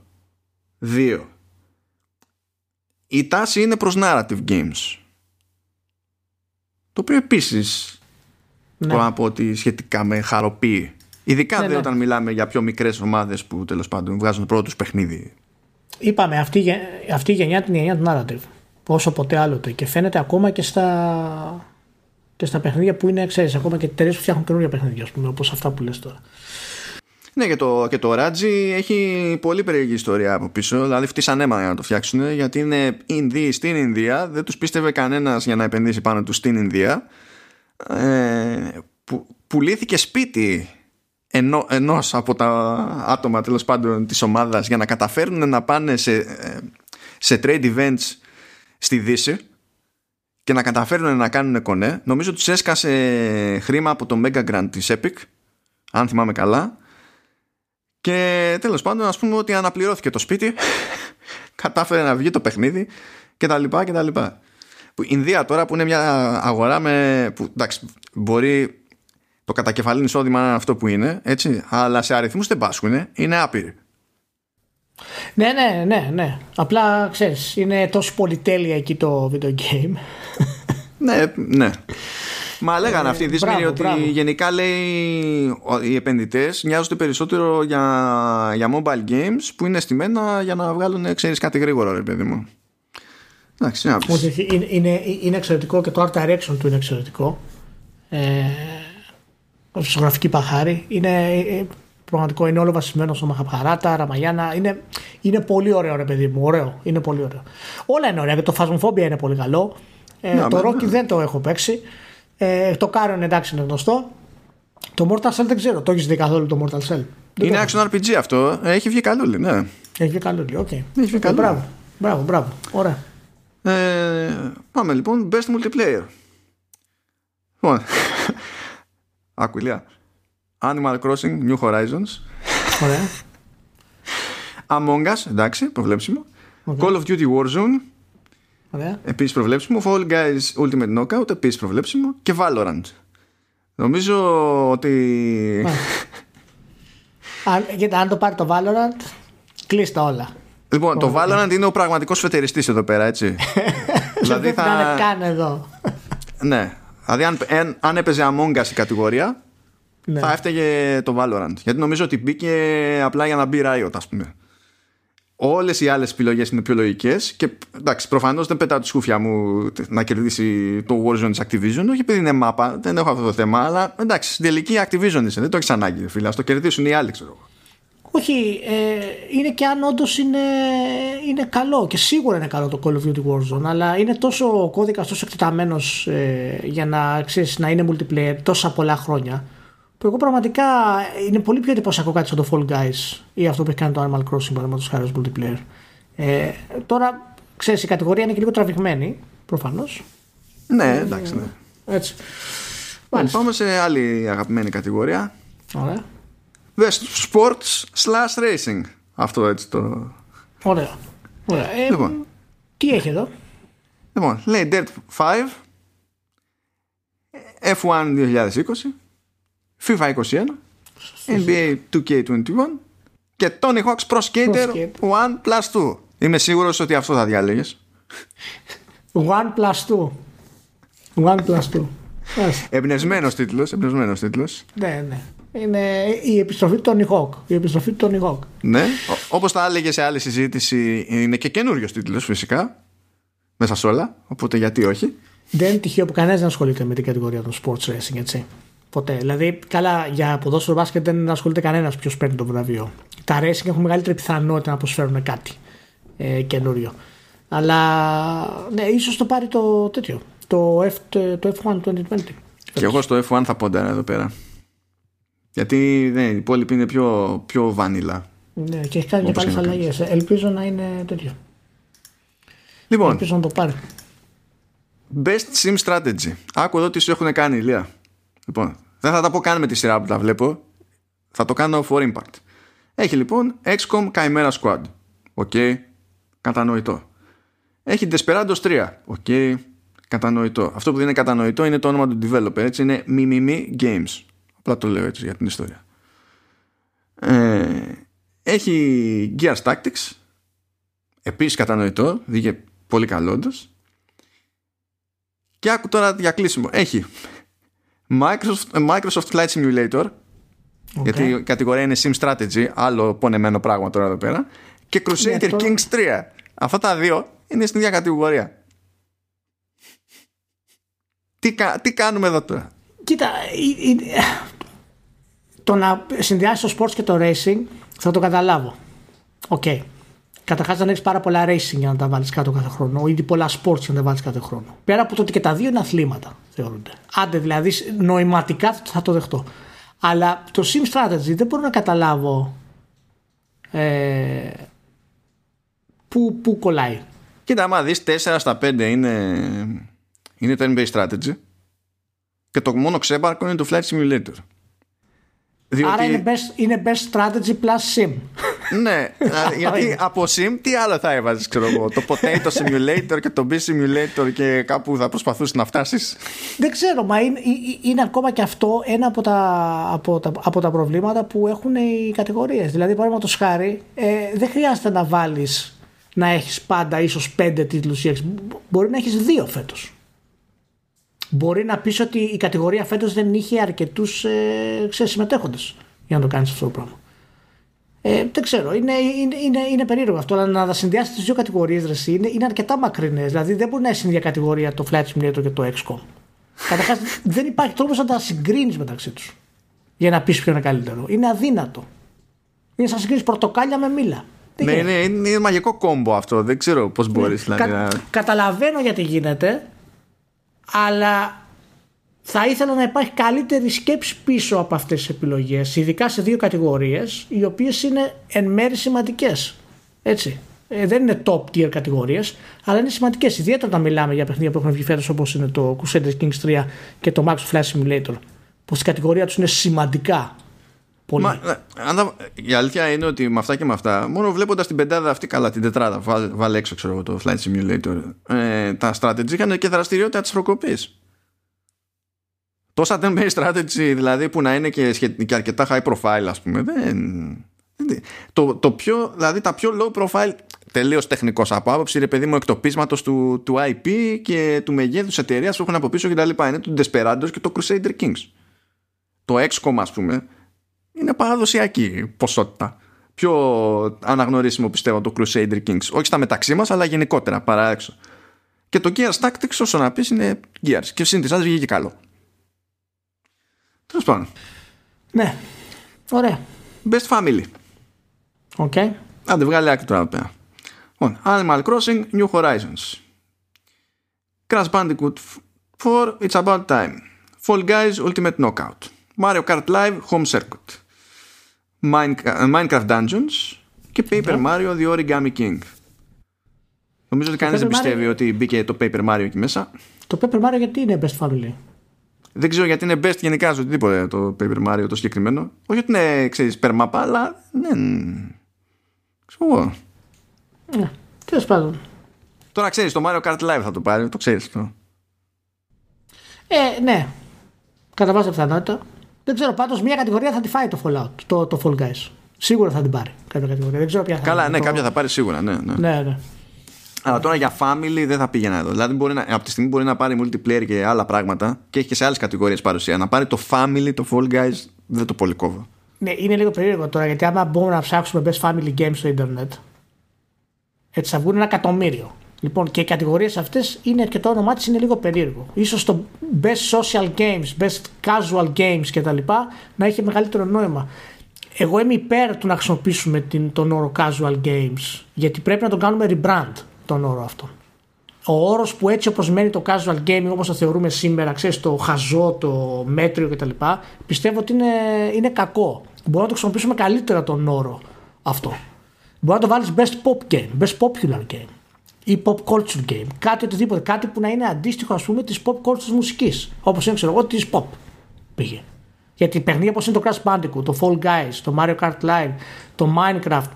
δύο. Η τάση είναι προς narrative games. Το οποίο επίσης Ναι. μπορώ να πω ότι σχετικά με χαροποιεί. Ειδικά Ναι, δε ναι. όταν μιλάμε για πιο μικρές ομάδες που τέλος πάντων βγάζουν το πρώτο τους παιχνίδι. Είπαμε αυτή, η γε- αυτή η γενιά την γενιά του narrative όσο ποτέ άλλοτε και φαίνεται ακόμα και στα, και στα παιχνίδια που είναι ξέρεις ακόμα και εταιρείες που φτιάχνουν καινούργια παιχνίδια ας πούμε, όπως αυτά που λες τώρα Ναι, και το, και το Raji έχει πολύ περίεργη ιστορία από πίσω. Δηλαδή, φτύσαν αίμα για να το φτιάξουν, γιατί είναι Ινδοί στην Ινδία. Δεν τους πίστευε κανένας για να επενδύσει πάνω τους στην Ινδία. Ε, που, πουλήθηκε σπίτι ενό, ενός από τα άτομα τέλος πάντων της ομάδας για να καταφέρουν να πάνε σε, ε, σε trade events στη Δύση και να καταφέρουν να κάνουν κονέ. Νομίζω τους έσκασε χρήμα από το Mega Grand της Epic, αν θυμάμαι καλά. Και τέλος πάντων ας πούμε ότι αναπληρώθηκε το σπίτι κατάφερε να βγει το παιχνίδι και τα λοιπά και τα λοιπά. Που η Ινδία τώρα που είναι μια αγορά με, που εντάξει μπορεί το κατακεφαλήν εισόδημα να είναι αυτό που είναι έτσι, αλλά σε αριθμούς δεν πάσχουν είναι άπειροι. Ναι, ναι, ναι, ναι. Απλά ξέρεις, είναι τόσο πολυτέλεια εκεί το video game. Ναι, ναι. Μα λέγανε αυτοί οι δύσμηροι μπράβο, ότι μπράβο. γενικά λέει ο- οι επενδυτές νοιάζονται περισσότερο για, για mobile games που είναι στημένα για να βγάλουν ξέρεις κάτι γρήγορο ρε παιδί μου. Εντάξει, να πεις. Όχι, όχι, είναι, είναι, είναι εξαιρετικό και το art direction του είναι εξαιρετικό. Ε, ως γραφική παχάρη. Είναι ε, πραγματικό, είναι όλο βασισμένο στο Μαχαπχαράτα, Ραμαγιάννα. Είναι, είναι πολύ ωραίο ρε παιδί μου, ωραίο. Είναι πολύ ωραίο. Όλα είναι ωραία και το Phasmophobia είναι πολύ καλό. Ε, Ναι, το ναι, Rocky ναι. δεν το έχω παίξει. Ε, το Carrion εντάξει είναι γνωστό. Το Mortal Cell δεν ξέρω. Το έχεις δει καθόλου το Mortal Cell; Δεν Είναι το έχω. action RPG αυτό. Έχει βγει καλούλη, ναι. Έχει βγει καλό. ΟΚ. βγει ΟΚ, καλό. Μπράβο. Μπράβο, μπράβο. Ωραία. Ε, πάμε λοιπόν. Best multiplayer. Λοιπόν. Άκου, Ηλία. Animal Crossing New Horizons. Ωραία. Among Us, εντάξει, προβλέψιμο. Call of Duty Warzone, Ωραία. επίσης προβλέψιμο. Fall Guys Ultimate Knockout, επίσης προβλέψιμο. Και Valorant. Νομίζω ότι... Αν, κοίτα, αν το πάρει το Valorant, κλείστα όλα. Λοιπόν, το Valorant είναι ο πραγματικός φετεριστής εδώ πέρα, έτσι. δηλαδή δεν θα θα... είναι καν εδώ. Ναι. Δηλαδή αν, αν, αν έπαιζε Among Us η κατηγορία, ναι. θα έφταιγε το Valorant. Γιατί νομίζω ότι μπήκε απλά για να μπει Riot, ας πούμε. Όλες οι άλλες επιλογές είναι πιο λογικές και εντάξει, προφανώς δεν πετάω τη σκούφια μου να κερδίσει το Warzone της Activision. Όχι επειδή είναι μάπα, δεν έχω αυτό το θέμα, αλλά εντάξει, στην τελική Activision είσαι, δεν το έχεις ανάγκη, φίλε. Α το κερδίσουν οι άλλοι, ξέρω εγώ. Όχι, ε, είναι και αν όντως είναι, είναι καλό και σίγουρα είναι καλό το Call of Duty Warzone, αλλά είναι τόσο ο κώδικας τόσο εκτεταμένος ε, για να, ξέρεις, να είναι multiplayer τόσα πολλά χρόνια. Που εγώ πραγματικά είναι πολύ πιο εντυπωσιακό κάτι σαν το Fall Guys ή αυτό που έχει κάνει το Animal Crossing παραδείγματος χάρη ως multiplayer. Ε, τώρα, ξέρεις, η κατηγορία είναι και λίγο τραβηγμένη, προφανώς. Ναι, εντάξει, ναι. Έτσι. Λοιπόν, Μάλιστα. πάμε σε άλλη αγαπημένη κατηγορία. Ωραία. Best Sports slash Racing. Αυτό έτσι το. Ωραία. Ωραία. Ε, Λοιπόν. Τι έχει εδώ; Λοιπόν, λέει Dirt 5, F1 2020, FIFA 21, NBA 2K21 και Tony Hawk's Pro Skater Pro Skater. 1 Plus 2. Είμαι σίγουρος ότι αυτό θα διάλεγες. One plus two. One plus two. Μάλιστα. Εμπνευσμένος τίτλος, εμπνευσμένος τίτλος. ναι, ναι. Είναι η επιστροφή του Tony Hawk. Η επιστροφή του Tony Hawk. Ναι. Ο- Όπως τα έλεγε σε άλλη συζήτηση, είναι και καινούριος τίτλος φυσικά. μέσα σε όλα, οπότε γιατί όχι. Δεν είναι τυχαίο που κανένας δεν ασχολείται με την κατηγορία των sports racing, έτσι. Ποτέ. Δηλαδή, καλά, για ποδόσφαιρο μπάσκετ δεν ασχολείται κανένας ποιος παίρνει το βραβείο. Τα racing έχουν μεγαλύτερη πιθανότητα να προσφέρουν κάτι ε, καινούριο. Αλλά ναι, ίσως το πάρει το τέτοιο. Το, F, το F1 2020. Και εγώ στο F1 θα πόντα εδώ πέρα. Γιατί ναι, οι υπόλοιποι είναι πιο, πιο βάνιλα. Ναι, και έχει κάνει και πάλι αλλαγές. Ελπίζω να είναι τέτοιο. Λοιπόν, Ελπίζω να το πάρει. Best Sim Strategy. Άκου εδώ τι σου έχουν κάνει, Ηλία. Λοιπόν, δεν θα τα πω καν με τη σειρά που τα βλέπω. Θα το κάνω for impact. Έχει λοιπόν XCOM Chimera Squad. ΟΚ. Okay. Κατανοητό. Έχει Desperados 3. ΟΚ. Okay. Κατανοητό. Αυτό που δεν είναι κατανοητό είναι το όνομα του developer. Έτσι είναι Mimimi Games. Απλά το λέω έτσι για την ιστορία. Ε, έχει Gears Tactics. Επίσης κατανοητό. Δίγε πολύ καλό Και άκου τώρα για κλείσιμο. Έχει Microsoft, Microsoft Flight Simulator Okay. Γιατί η κατηγορία είναι Sim Strategy, άλλο πονεμένο πράγμα τώρα εδώ πέρα. Και Crusader yeah, Kings 3. Αυτά τα δύο είναι στην ίδια κατηγορία. Τι, τι κάνουμε εδώ τώρα; Κοίτα, η, η, το να συνδυάσεις το sports και το racing θα το καταλάβω. ΟΚ. Okay. Καταρχάς δεν έχεις πάρα πολλά racing για να τα βάλεις κάτω κάθε χρόνο, ή πολλά sports για να τα βάλεις κάθε χρόνο. Πέρα από το ότι και τα δύο είναι αθλήματα, θεωρούνται. Άντε δηλαδή, νοηματικά θα το δεχτώ. Αλλά το Sim Strategy δεν μπορώ να καταλάβω ε, πού, πού κολλάει. Κοίτα, άμα δεις 4 στα 5 είναι, είναι turn-based strategy και το μόνο ξέπαρκο είναι το Flight Simulator. Διότι... Άρα είναι best, είναι best strategy plus sim. ναι, γιατί από sim τι άλλο θα έβαζες, ξέρω εγώ. Το potato simulator και το B simulator και κάπου θα προσπαθούσε να φτάσεις; Δεν ξέρω, μα είναι, είναι ακόμα και αυτό ένα από τα, από τα, από τα προβλήματα που έχουν οι κατηγορίες. Δηλαδή, παραδείγματος χάρη, ε, δεν χρειάζεται να βάλεις να έχεις πάντα ίσως πέντε τίτλους ή έξι. Μπορεί να έχεις δύο φέτος. Μπορεί να πεις ότι η κατηγορία φέτος δεν είχε αρκετούς ε, συμμετέχοντες για να το κάνεις αυτό το πράγμα. Ε, δεν ξέρω, είναι, είναι, είναι, είναι περίεργο αυτό, αλλά να τα συνδυάσεις τις δύο κατηγορίες είναι, είναι αρκετά μακρινές. Δηλαδή δεν μπορεί να είναι στην ίδια κατηγορία το Flight Simulator και το XCOM. Καταρχάς δεν υπάρχει τρόπος να τα συγκρίνεις μεταξύ τους για να πεις ποιο είναι καλύτερο. Είναι αδύνατο. Είναι σαν συγκρίνεις πορτοκάλια με μήλα. Ναι, είναι, είναι, είναι μαγικό κόμπο αυτό. Δεν ξέρω πώς μπορείς ναι. δηλαδή, να. Καταλαβαίνω γιατί γίνεται, αλλά θα ήθελα να υπάρχει καλύτερη σκέψη πίσω από αυτές τις επιλογές, ειδικά σε δύο κατηγορίες, οι οποίες είναι εν μέρη σημαντικές. Έτσι. Ε, δεν είναι top tier κατηγορίες, αλλά είναι σημαντικές. Ιδιαίτερα όταν μιλάμε για παιχνίδια που έχουν βγει φέτος όπως είναι το Crusader Kings 3 και το Max Flash Simulator, που στην κατηγορία τους είναι σημαντικά. Πολύ. Μα, αν, η αλήθεια είναι ότι με αυτά και με αυτά, μόνο βλέποντας την πεντάδα αυτή, καλά, την τετράδα, βάλε, έξω ξέρω, το Flight Simulator, ε, τα strategy είχαν και δραστηριότητα της προκοπή. Τόσα turn-based strategy δηλαδή που να είναι και, και αρκετά high profile, ας πούμε, δεν. Το, το πιο, δηλαδή τα πιο low profile τελείως τεχνικός από άποψη, ρε παιδί μου, εκτοπίσματος του, του IP και του μεγέθους εταιρείας που έχουν από πίσω κτλ. Είναι το Desperados και το Crusader Kings. Το XCOM, ας πούμε, είναι παραδοσιακή ποσότητα. Πιο αναγνωρίσιμο πιστεύω το Crusader Kings. Όχι στα μεταξύ μας, αλλά γενικότερα παρά έξω. Και το Gears Tactics, όσο να πεις, είναι Gears. Και συν τη βγήκε καλό. Τέλος πάντων. Ναι. Ωραία. Best Family. Οκ. Okay. Άντε, βγάλει άκρη τώρα πέρα. Λοιπόν, Animal Crossing New Horizons. Crash Bandicoot 4 It's About Time. Fall Guys Ultimate Knockout. Mario Kart Live Home Circuit. Minecraft Dungeons και Paper Mario The Origami King. Νομίζω ότι κανείς δεν πιστεύει ότι μπήκε το Paper Mario εκεί μέσα. Το Paper Mario γιατί είναι best family. Δεν ξέρω γιατί είναι best γενικά σε οτιδήποτε το Paper Mario το συγκεκριμένο. Όχι ότι είναι, ξέρεις, περμαπά, αλλά ναι. Ξέρω εγώ. Ναι, τέλος πάντων. Τώρα ξέρεις, το Mario Kart Live θα το πάρει, το ξέρεις αυτό. Ε, ναι. Κατά βάση πιθανότητα. Δεν ξέρω πάντως μια κατηγορία θα τη φάει το Fallout, το, το Fall Guys. Σίγουρα θα την πάρει κάποια κατηγορία. Δεν ξέρω ποια θα Καλά, ναι, το... κάποια θα πάρει σίγουρα. Ναι, ναι. ναι, ναι. Αλλά τώρα για family δεν θα πήγαινα εδώ. Δηλαδή, μπορεί να, από τη στιγμή μπορεί να πάρει multiplayer και άλλα πράγματα και έχει και σε άλλες κατηγορίες παρουσία. Να πάρει το family, το Fall Guys, δεν το πολύ κόβω. Ναι, είναι λίγο περίεργο τώρα γιατί άμα μπορούμε να ψάξουμε best family games στο Ιντερνετ, έτσι θα βγουν ένα εκατομμύριο. Λοιπόν, και οι κατηγορίες αυτές είναι και το όνομά της είναι λίγο περίεργο. σω το best social games, best casual games κτλ. να έχει μεγαλύτερο νόημα. Εγώ είμαι υπέρ του να χρησιμοποιήσουμε την, τον όρο casual games, γιατί πρέπει να τον κάνουμε rebrand τον όρο αυτό. Ο όρος που έτσι όπως μένει το casual gaming, όπως το θεωρούμε σήμερα, ξέρεις, το χαζό, το μέτριο κτλ., πιστεύω ότι είναι, είναι κακό. Μπορούμε να το χρησιμοποιήσουμε καλύτερα τον όρο αυτό. Μπορεί να το βάλεις best pop game, best popular game ή pop culture game. Κάτι οτιδήποτε. Κάτι που να είναι αντίστοιχο, ας πούμε, της pop culture μουσικής. Όπως είναι, ξέρω εγώ, της pop. Πήγε. Γιατί παιχνίδια όπως είναι το Crash Bandicoot, το Fall Guys, το Mario Kart Live, το Minecraft,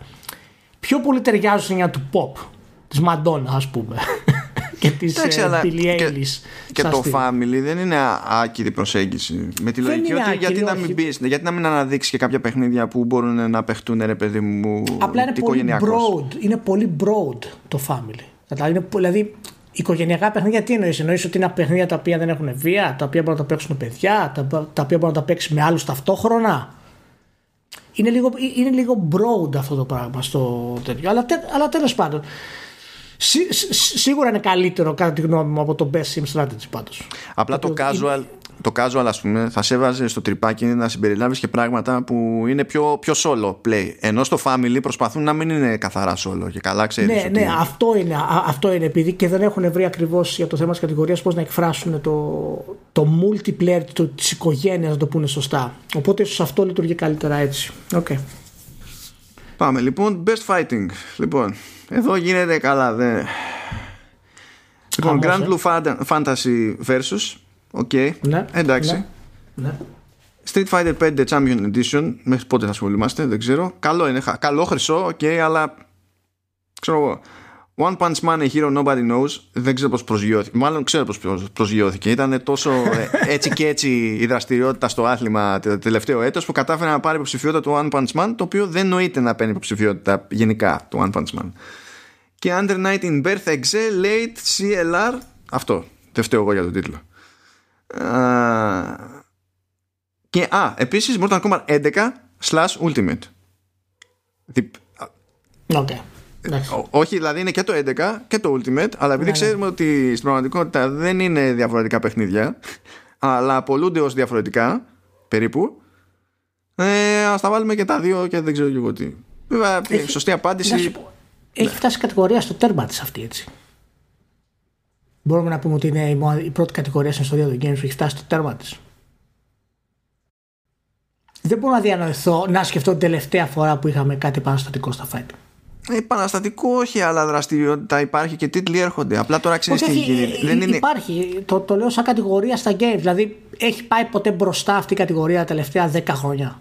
πιο πολύ ταιριάζουν στην του pop. Της Madonna, ας πούμε. και της ε, Billie Eilish. Και, το family δεν είναι άκυρη προσέγγιση. Με τη λογική ότι γιατί να μην πεις, γιατί να μην αναδείξεις και κάποια παιχνίδια που μπορούν να παιχτούν, ρε παιδί μου. Απλά είναι πολύ broad. Είναι πολύ broad το family. Είναι, δηλαδή, οικογενειακά παιχνίδια τι εννοείς, εννοείς ότι είναι παιχνίδια τα οποία δεν έχουν βία, τα οποία μπορούν να τα παίξουν παιδιά, τα, τα οποία μπορούν να τα παίξει με άλλους ταυτόχρονα; Είναι λίγο, είναι λίγο broad αυτό το πράγμα στο τέτοιο. Αλλά, αλλά τέλος πάντων. Σί, σίγουρα είναι καλύτερο κατά τη γνώμη μου από το Best Sim Strategy πάντως. Απλά το, το casual, το casual ας πούμε θα σε έβαζε στο τρυπάκι να συμπεριλάβεις και πράγματα που είναι πιο, πιο solo play. Ενώ στο family προσπαθούν να μην είναι καθαρά solo και καλά ξέρεις ναι, ότι... ναι αυτό είναι, αυτό είναι επειδή και δεν έχουν βρει ακριβώς για το θέμα της κατηγορίας πώς να εκφράσουν το, το multiplayer το, της οικογένειας να το πούνε σωστά. Οπότε ίσως αυτό λειτουργεί καλύτερα έτσι. Okay. Πάμε λοιπόν best fighting. Λοιπόν εδώ γίνεται καλά δεν... Λοιπόν, Gran ε. Blue Fantasy Versus ΟΚ. Ναι, Εντάξει. Ναι, ναι. Street Fighter 5 Champion Edition. Μέχρι πότε θα ασχολούμαστε, δεν ξέρω. Καλό είναι. Καλό χρυσό, ΟΚ, okay, αλλά. Ξέρω εγώ. One Punch Man, A Hero Nobody Knows. Δεν ξέρω πώς προσγειώθηκε. Μάλλον ξέρω πώς προσγειώθηκε. Ήταν τόσο ε, έτσι και έτσι η δραστηριότητα στο άθλημα το τελευταίο έτος που κατάφερε να πάρει υποψηφιότητα του One Punch Man, το οποίο δεν νοείται να παίρνει υποψηφιότητα γενικά του One Punch Man. Και Under Night in Birth Exe, Late CLR. Αυτό. Δεν φταίω εγώ για τον τίτλο και α, επίσης Mortal Kombat 11 slash Ultimate. Okay. όχι, δηλαδή είναι και το 11 και το Ultimate, αλλά επειδή ναι, ναι. ξέρουμε ότι στην πραγματικότητα δεν είναι διαφορετικά παιχνίδια, αλλά απολούνται ως διαφορετικά, περίπου, ε, ας τα βάλουμε και τα δύο και δεν ξέρω και εγώ τι. Βέβαια, έχει, σωστή απάντηση. Έχει ναι. φτάσει κατηγορία στο τέρμα της αυτή, έτσι μπορούμε να πούμε ότι είναι η πρώτη κατηγορία στην ιστορία του games που έχει φτάσει στο τέρμα της. Δεν μπορώ να διανοηθώ να σκεφτώ την τελευταία φορά που είχαμε κάτι επαναστατικό στα fighting. Επαναστατικό όχι, αλλά δραστηριότητα υπάρχει και τίτλοι έρχονται. Απλά τώρα ξέρεις τι γίνεται. Δεν είναι... Υπάρχει. Το, το λέω σαν κατηγορία στα games. Δηλαδή έχει πάει ποτέ μπροστά αυτή η κατηγορία τα τελευταία 10 χρόνια.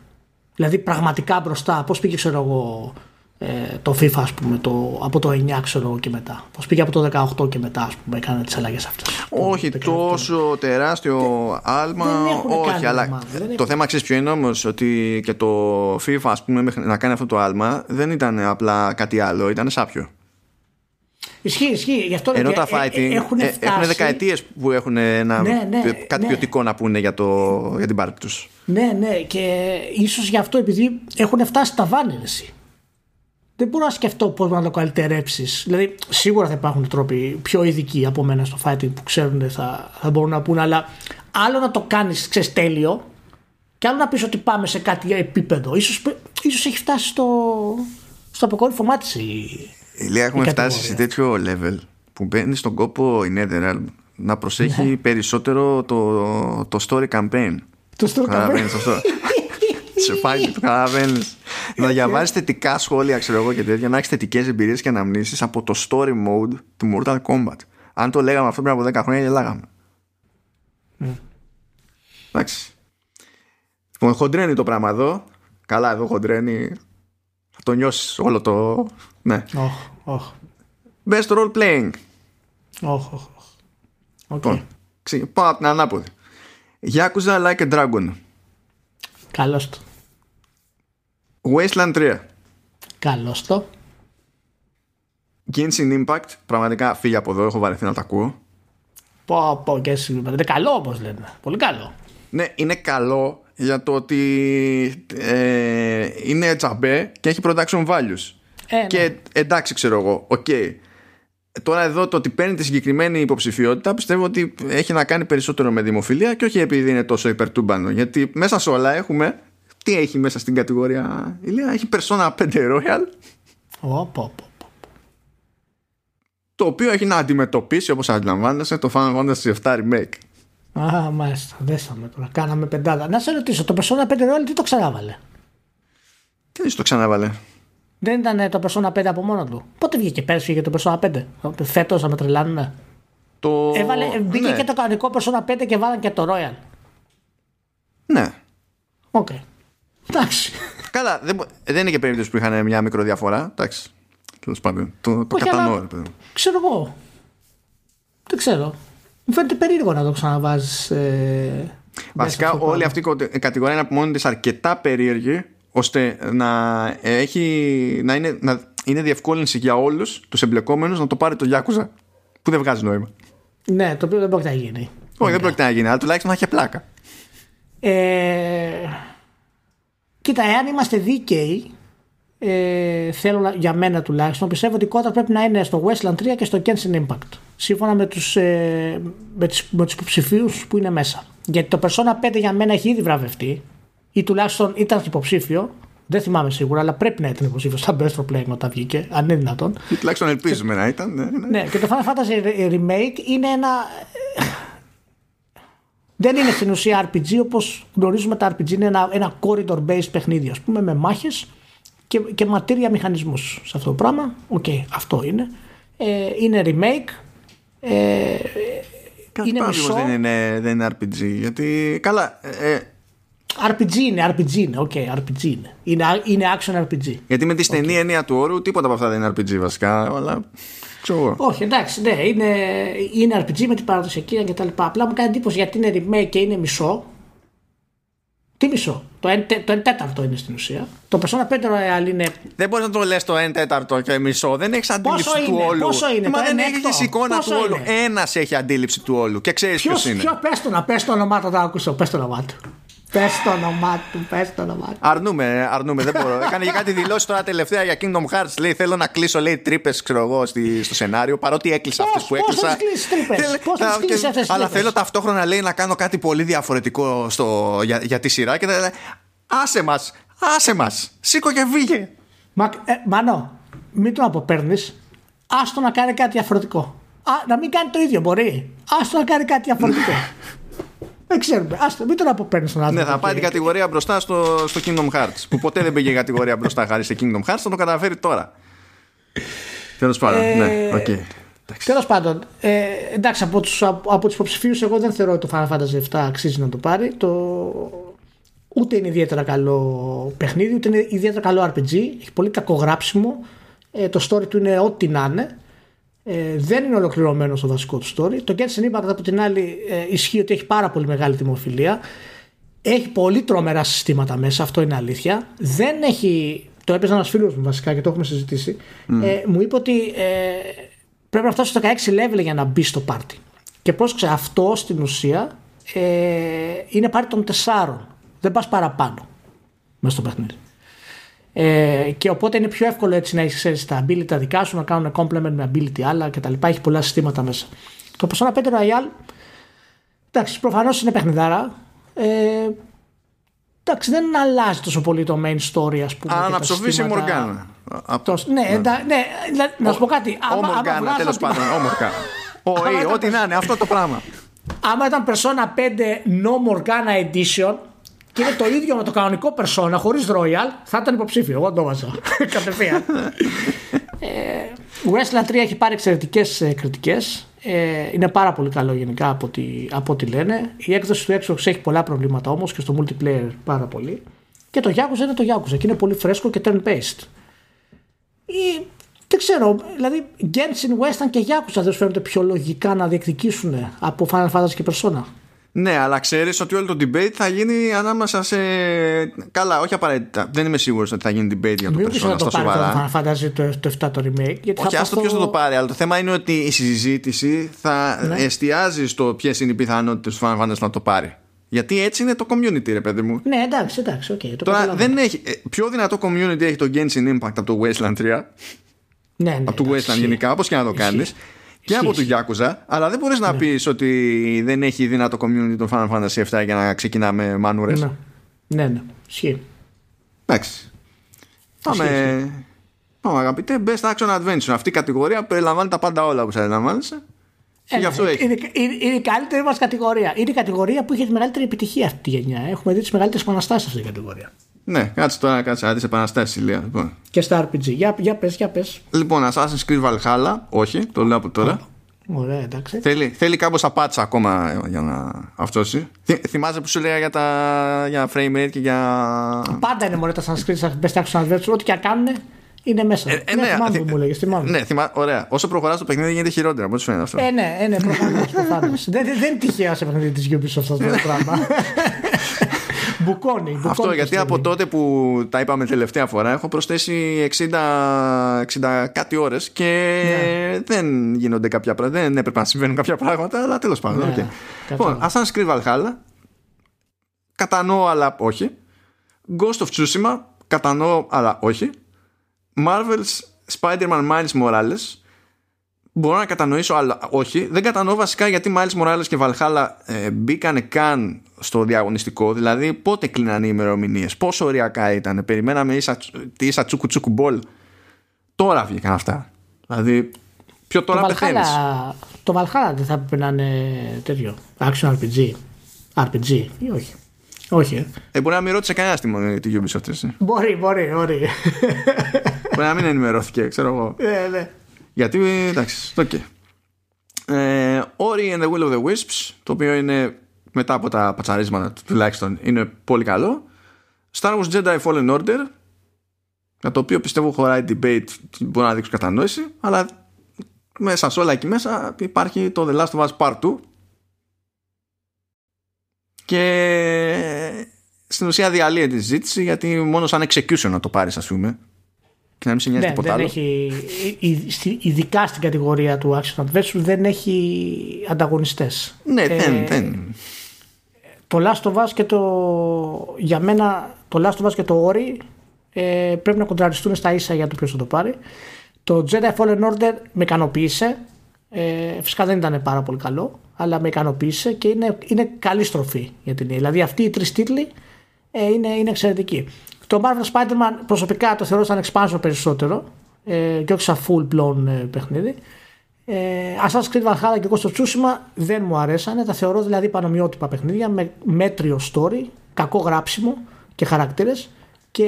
Δηλαδή πραγματικά μπροστά. Πώς πήγε, ξέρω εγώ, ε, το FIFA ας πούμε το, από το 9 ξέρω και μετά πως πήγε από το 18 και μετά ας πούμε έκανε τις αλλαγές αυτές όχι τόσο τεράστιο άλμα όχι αλλά το θέμα ξέρεις ποιο είναι όμως ότι και το FIFA ας πούμε να κάνει αυτό το άλμα δεν ήταν απλά κάτι άλλο ήταν σάπιο Ισχύει, ισχύει. Γι' αυτό Ενώ τα ε, fighting έχουν, φτάσει... έχουν δεκαετίες που έχουν ένα, ναι, ναι, κάτι ναι. ποιοτικό να πούνε για, το, για την πάρτη τους. Ναι, ναι, και ίσως γι' αυτό επειδή έχουν φτάσει τα βάνερση δεν μπορώ να σκεφτώ πώς να το καλυτερέψεις. Δηλαδή, σίγουρα θα υπάρχουν τρόποι πιο ειδικοί από μένα στο fighting που ξέρουν θα, θα μπορούν να πούνε, αλλά άλλο να το κάνεις τέλειο και άλλο να πεις ότι πάμε σε κάτι επίπεδο. Ίσως, ίσως έχει φτάσει στο, στο αποκόρυφο μάτι η, Ηλία, έχουμε φτάσει σε τέτοιο level που μπαίνει στον κόπο η Netherrealm να προσέχει ναι. περισσότερο το, το story campaign. Το story campaign. Σε φάει το καταλαβαίνει. να διαβάζει θετικά σχόλια, ξέρω εγώ και τέτοια, να έχεις θετικές εμπειρίες και αναμνήσεις από το story mode του Mortal Kombat. Αν το λέγαμε αυτό πριν από 10 χρόνια, γελάγαμε. Εντάξει. Λοιπόν, χοντρένει το πράγμα εδώ. Καλά, εδώ χοντρένει. Θα το νιώσεις όλο το. Ναι. Oh, oh. Best role playing. Oh, oh, Okay. Πάω από την ανάποδη. Yakuza Like a Dragon. Καλώς το. Wasteland 3. Καλώς το. Genshin Impact. Πραγματικά φύγει από εδώ. Έχω βαρεθεί να τα ακούω. Πω, πω, Genshin Impact. Είναι καλό όπως λένε. Πολύ καλό. Ναι, είναι καλό για το ότι ε, είναι τζαμπέ και έχει production values. Ε, ναι. Και εντάξει, ξέρω εγώ, οκ. Okay. τώρα εδώ το ότι παίρνει τη συγκεκριμένη υποψηφιότητα πιστεύω ότι έχει να κάνει περισσότερο με δημοφιλία και όχι επειδή είναι τόσο υπερτούμπανο. Γιατί μέσα σε όλα έχουμε. Τι έχει μέσα στην κατηγορία Ηλία, έχει Persona 5 Royal. Οπό-, Το οποίο έχει να αντιμετωπίσει όπως αντιλαμβάνεσαι το Final Fantasy VII Remake. Α, μάλιστα. Δέσαμε τώρα. Κάναμε πεντάδα. Να σε ρωτήσω, το Persona 5 Royal τι το ξανάβαλε; Τι δεν το ξανάβαλε. Δεν ήταν το Persona 5 από μόνο του; Πότε βγήκε πέρσι για το Persona 5. Φέτος να με τρελάνουν. Το... Έβαλε, μπήκε ναι. και το κανονικό Persona 5 και βάλαν και το Royal. Ναι. Οκ. Εντάξει. Καλά, δεν, μπο- δεν είναι και περίπτωση που είχαν μια μικροδιαφορά. Εντάξει. Τέλος πάντων. Το, το Όχι, κατανοώ. αλλά- ρε παιδί μου. Ξέρω εγώ. Δεν ξέρω. Μου φαίνεται περίεργο να το ξαναβάζεις. Ε, Βασικά, μέσα στο όλη πράγμα. αυτή η κοτε- η κατηγορία είναι από μόνη της αρκετά περίεργη ώστε να, έχει, να, είναι, να είναι διευκόλυνση για όλους τους εμπλεκόμενους να το πάρει το Γιάκουζα. Που δεν βγάζει νόημα. Ναι, το οποίο δεν πρόκειται να γίνει. Όχι, δεν πρόκειται να γίνει, αλλά τουλάχιστον θα έχει πλάκα. Ε, κοίτα, εάν είμαστε δίκαιοι, ε, θέλω να- για μένα τουλάχιστον, πιστεύω ότι η κότα πρέπει να είναι στο Westland 3 και στο Genshin Impact. Σύμφωνα με τους, ε, με τις, με τους υποψηφίους που είναι μέσα. Γιατί το Persona 5 για μένα έχει ήδη βραβευτεί ή τουλάχιστον ήταν υποψήφιο. Δεν θυμάμαι σίγουρα, αλλά πρέπει να ήταν υποψήφιος στα Best Role Playing όταν βγήκε, αν είναι δυνατόν. Ή τουλάχιστον ελπίζουμε να ήταν. Ναι, ναι. Ναι, και το Final Fantasy Remake είναι ένα. Δεν είναι στην ουσία RPG όπως γνωρίζουμε τα RPG. Είναι ένα, ένα corridor based παιχνίδι, ας πούμε, με μάχες και, και μυστήρια μηχανισμούς σε αυτό το πράγμα. Οκ, αυτό είναι. Ε, είναι remake. Ε, Κάτι είναι πάλι μισό. όμως δεν είναι, δεν είναι RPG. Γιατί. Καλά. ε, ε, RPG είναι, RPG είναι. Οκ, RPG είναι. είναι. Είναι action RPG. γιατί με τη στενή έννοια του όρου τίποτα από αυτά δεν είναι RPG βασικά. Αλλά. Ξέρω εγώ. Όχι, εντάξει, ναι, είναι, είναι RPG με την παραδοσιακή και τα λοιπά. Απλά μου κάνει εντύπωση γιατί είναι remake και είναι μισό. Τι μισό; Το 1 το εν τέταρτο είναι στην ουσία. Το Persona 5 Royal είναι. Δεν μπορείς να το λες το 1 τέταρτο και μισό. Δεν έχεις αντίληψη Πόσο του είναι, όλου. πόσο είναι, Μα το δεν ένα έχεις έκτο, εικόνα πόσο του όλου. είναι; Ένας έχει αντίληψη του όλου και ξέρεις ποιο Ποιος είναι. ποιος πες το να πες το όνομά του, θα ακούσω. Πες το όνομά του. Πες το όνομά του, πες το όνομά του. Αρνούμαι, αρνούμαι, δεν μπορώ. Έκανε και κάτι δηλώσεις τώρα τελευταία για Kingdom Hearts. Λέει: Θέλω να κλείσω, λέει, τρύπες, ξέρω εγώ, στη- στο σενάριο. Παρότι έκλεισα Πώς, αυτές που πώς έκλεισα. θα τις κλείσεις τρύπες; Θέλε- Πώς θα τις και- κλείσεις αυτές τις Αλλά τρύπες; θέλω ταυτόχρονα, λέει, να κάνω κάτι πολύ διαφορετικό στο, για, για τη σειρά. Και θα- άσε μας, άσε μας. Σήκω και βγήκε. Μα, ε, μανώ, μην τον αποπαίρνεις. Άστο να κάνει κάτι διαφορετικό. Α, να μην κάνει το ίδιο μπορεί. Άστο να κάνει κάτι διαφορετικό. Δεν ξέρουμε. Άστο, μην τον αποπαίρνεις τον Ναι, άνθρωπο. θα πάει Και- την κατηγορία μπροστά στο, στο Kingdom Hearts. Που ποτέ δεν πήγε η κατηγορία μπροστά χάρη σε Kingdom Hearts. Θα το καταφέρει τώρα. Τέλος πάντων. Ε, Ναι, οκ. Εντάξει. Τέλος πάντων, ε, εντάξει, από του από, από τους υποψηφίους, εγώ δεν θεωρώ ότι το Final Fantasy VII αξίζει να το πάρει. Το... Ούτε είναι ιδιαίτερα καλό παιχνίδι, ούτε είναι ιδιαίτερα καλό RPG. Έχει πολύ κακό γράψιμο. Ε, το story του είναι ό,τι να είναι. Ε, δεν είναι ολοκληρωμένος στο βασικό του story. Το Genshin Impact από την άλλη ε, ισχύει ότι έχει πάρα πολύ μεγάλη δημοφιλία. Έχει πολύ τρομερά συστήματα μέσα, αυτό είναι αλήθεια. Δεν έχει. Το έπαιζε ένας φίλος μου βασικά και το έχουμε συζητήσει. Ε, μου είπε ότι ε, πρέπει να φτάσει στο 16 level για να μπει στο πάρτι. Και πρόσεξε, αυτό στην ουσία ε, είναι πάρτι των 4. Δεν πας παραπάνω μέσα στο παιχνίδι. Ε, και οπότε είναι πιο εύκολο έτσι να έχει τα ability τα δικά σου, να κάνουν complement με ability άλλα κτλ. Έχει πολλά συστήματα μέσα. Το Persona 5 Royal, εντάξει, προφανώς είναι παιχνιδάρα. Ε, εντάξει, δεν αλλάζει τόσο πολύ το main story, ας πούμε. Α, και να τα ψοφήσει η συστήματα. Μοργάνα. Α, Το- ναι, εντά- ναι, δηλαδή, να σου πω κάτι. Ο Άμα, άμα, Μοργάνα, βγάζαν τέλος την- πάντων. Ο Μοργάνα. Ο Άμα Ή, ήταν ό,τι να είναι, αυτό το πράγμα. άμα ήταν Persona 5 No Morgana Edition και είναι το ίδιο με το κανονικό Persona χωρίς Royal, θα ήταν υποψήφιο. Εγώ το βάζα. Κατευθείαν. ε, Westland 3 έχει πάρει εξαιρετικές κριτικές. Ε, είναι πάρα πολύ καλό γενικά από ό,τι, από ό,τι λένε. Η έκδοση του Xbox έχει πολλά προβλήματα όμως και στο multiplayer πάρα πολύ. Και το Yakuza είναι το Yakuza και είναι πολύ φρέσκο και turn-based. Ή, δεν ξέρω, δηλαδή Genshin Western και Yakuza δεν σου φαίνονται πιο λογικά να διεκδικήσουν από Final Fantasy και Persona; Ναι, αλλά ξέρεις ότι όλο το debate θα γίνει ανάμεσα σε. Καλά, όχι απαραίτητα. Δεν είμαι σίγουρος ότι θα γίνει debate για το Μην πεις Persona να το στα πάρει το σοβαρά. Final Fantasy το, το 7 το remake. Γιατί Όχι, θα άστο πας ποιος θα το πάρει. Αλλά το θέμα είναι ότι η συζήτηση θα Ναι. εστιάζει στο ποιες είναι οι πιθανότητες του Final Fantasy να το πάρει. Γιατί έτσι είναι το community, ρε παιδί μου. Ναι, εντάξει, εντάξει, οκ. το Τώρα καταλαβαίνω. δεν έχει. ε, Πιο δυνατό community έχει το Genshin Impact από το Wasteland 3. Ναι, ναι, από του εντάξει, Westland γενικά, όπως και να το κάνεις. Και από του Yakuza, αλλά δεν μπορείς να Ναι. πεις ότι δεν έχει δυνατό community το Final Fantasy 7 για να ξεκινάμε μανούρες. Ναι, ναι, ναι. Ισχύει. Εντάξει. Πάμε. Πάμε αγαπητέ, Best Action Adventure. Αυτή η κατηγορία περιλαμβάνει τα πάντα όλα που θα περίμενες. Και γι' αυτό Ε, έχει. Είναι, είναι, είναι η καλύτερη μας κατηγορία. Είναι η κατηγορία που είχε τη μεγαλύτερη επιτυχία αυτή τη γενιά. Έχουμε δει τις μεγαλύτερες επαναστάσει σε αυτή την κατηγορία. Ναι, κάτσε τώρα, κάτσε να δει επαναστάσεις, Ηλία. Λοιπόν. Και στα RPG. Για, για πες, για πες. λοιπόν, Assassin's Creed Valhalla, όχι, το λέω από τώρα. Ωραία, εντάξει. Θέλει, θέλει κάπως απάτσα ακόμα για να αυτόσει. Θυ, θυμάσαι που σου λέγα για, τα, για frame rate και για... Πάντα είναι μωρέ τα Sanskrit στα Best Action Adventure. Ό,τι και αν κάνουν είναι μέσα. Ε, ε, ναι, ναι, θυμάμαι θυ- που μου έλεγε. Θυμάμαι. Ναι, θυμά-, ωραία. Όσο προχωράς το παιχνίδι γίνεται χειρότερο, από ό,τι σου φαίνεται αυτό. Ε, ναι, ε, ναι, προφανώς. δεν, δεν είναι τυχαίο σε παιχνίδι της Ubisoft αυτό το πράγμα. μπουκώνει, μπουκώνει. Αυτό το γιατί story. από τότε που τα είπαμε τελευταία φορά έχω προσθέσει 60, 60 κάτι ώρες και Ναι. δεν γίνονται κάποια πράγματα. Δεν έπρεπε να συμβαίνουν κάποια πράγματα, αλλά τέλος πάντων. Ναι, οκ. Λοιπόν, κατάλαβα. Assassin's Creed Valhalla κατανοώ αλλά όχι. Ghost of Tsushima κατανοώ αλλά όχι. Marvel's Spider-Man Miles Morales μπορώ να κατανοήσω αλλά όχι. Δεν κατανοώ βασικά γιατί Miles Morales και Valhalla ε, μπήκανε καν στο διαγωνιστικό. Δηλαδή πότε κλείνανε οι ημερομηνίες, πόσο ωριακά ήταν. Περιμέναμε ίσα, τη ίσα τσούκου τσούκου μπολ. Τώρα βγήκαν αυτά. Δηλαδή πιο τώρα το πεθαίνεις. Valhalla, το Valhalla δεν θα έπρεπε να είναι τέτοιο. Action RPG. RPG ή όχι. Όχι. ε. Ε, μπορεί να μην ρώτησε κανένα τη, τη Ubisoft. έτσι. Μπορεί, μπορεί, μπορεί. μπορεί να μην ενημερώθηκε, ξέρω εγώ. ε, ναι. Γιατί εντάξει, οκ. Ε, Ori and the Will of the Wisps, το οποίο είναι μετά από τα πατσαρίσματα του τουλάχιστον είναι πολύ καλό. Star Wars Jedi Fallen Order, για το οποίο πιστεύω χωράει debate, μπορεί να δείξει κατανόηση, αλλά μέσα σε όλα εκεί μέσα υπάρχει το The Last of Us Part 2 και στην ουσία διαλύεται η συζήτηση γιατί μόνο σαν execution να το πάρεις ας πούμε και να μην σε νοιάζει Ναι, τίποτα δεν άλλο. έχει, η- η- στη- ειδικά στην κατηγορία του Action Adventure δεν έχει ανταγωνιστές. Ναι, Ε, δεν, δεν. Το Last of Us και το. Για μένα, το Last of Us και το Ori ε, πρέπει να κοντραριστούν στα ίσα για το ποιος θα το πάρει. Το Jedi Fallen Order με ικανοποίησε. Ε, φυσικά δεν ήταν πάρα πολύ καλό, αλλά με ικανοποίησε και είναι, είναι καλή στροφή για την EA. Δηλαδή αυτοί οι τρεις τίτλοι ε, είναι, είναι εξαιρετικοί. Το Marvel Spider-Man προσωπικά το θεωρώ σαν expansion περισσότερο ε, και όχι σαν full blown ε, παιχνίδι. Ε, Assassin's Creed Valhalla και Ghost of Tsushima δεν μου αρέσανε. Τα θεωρώ δηλαδή πανομοιότυπα παιχνίδια με μέτριο story, κακό γράψιμο και χαρακτήρες και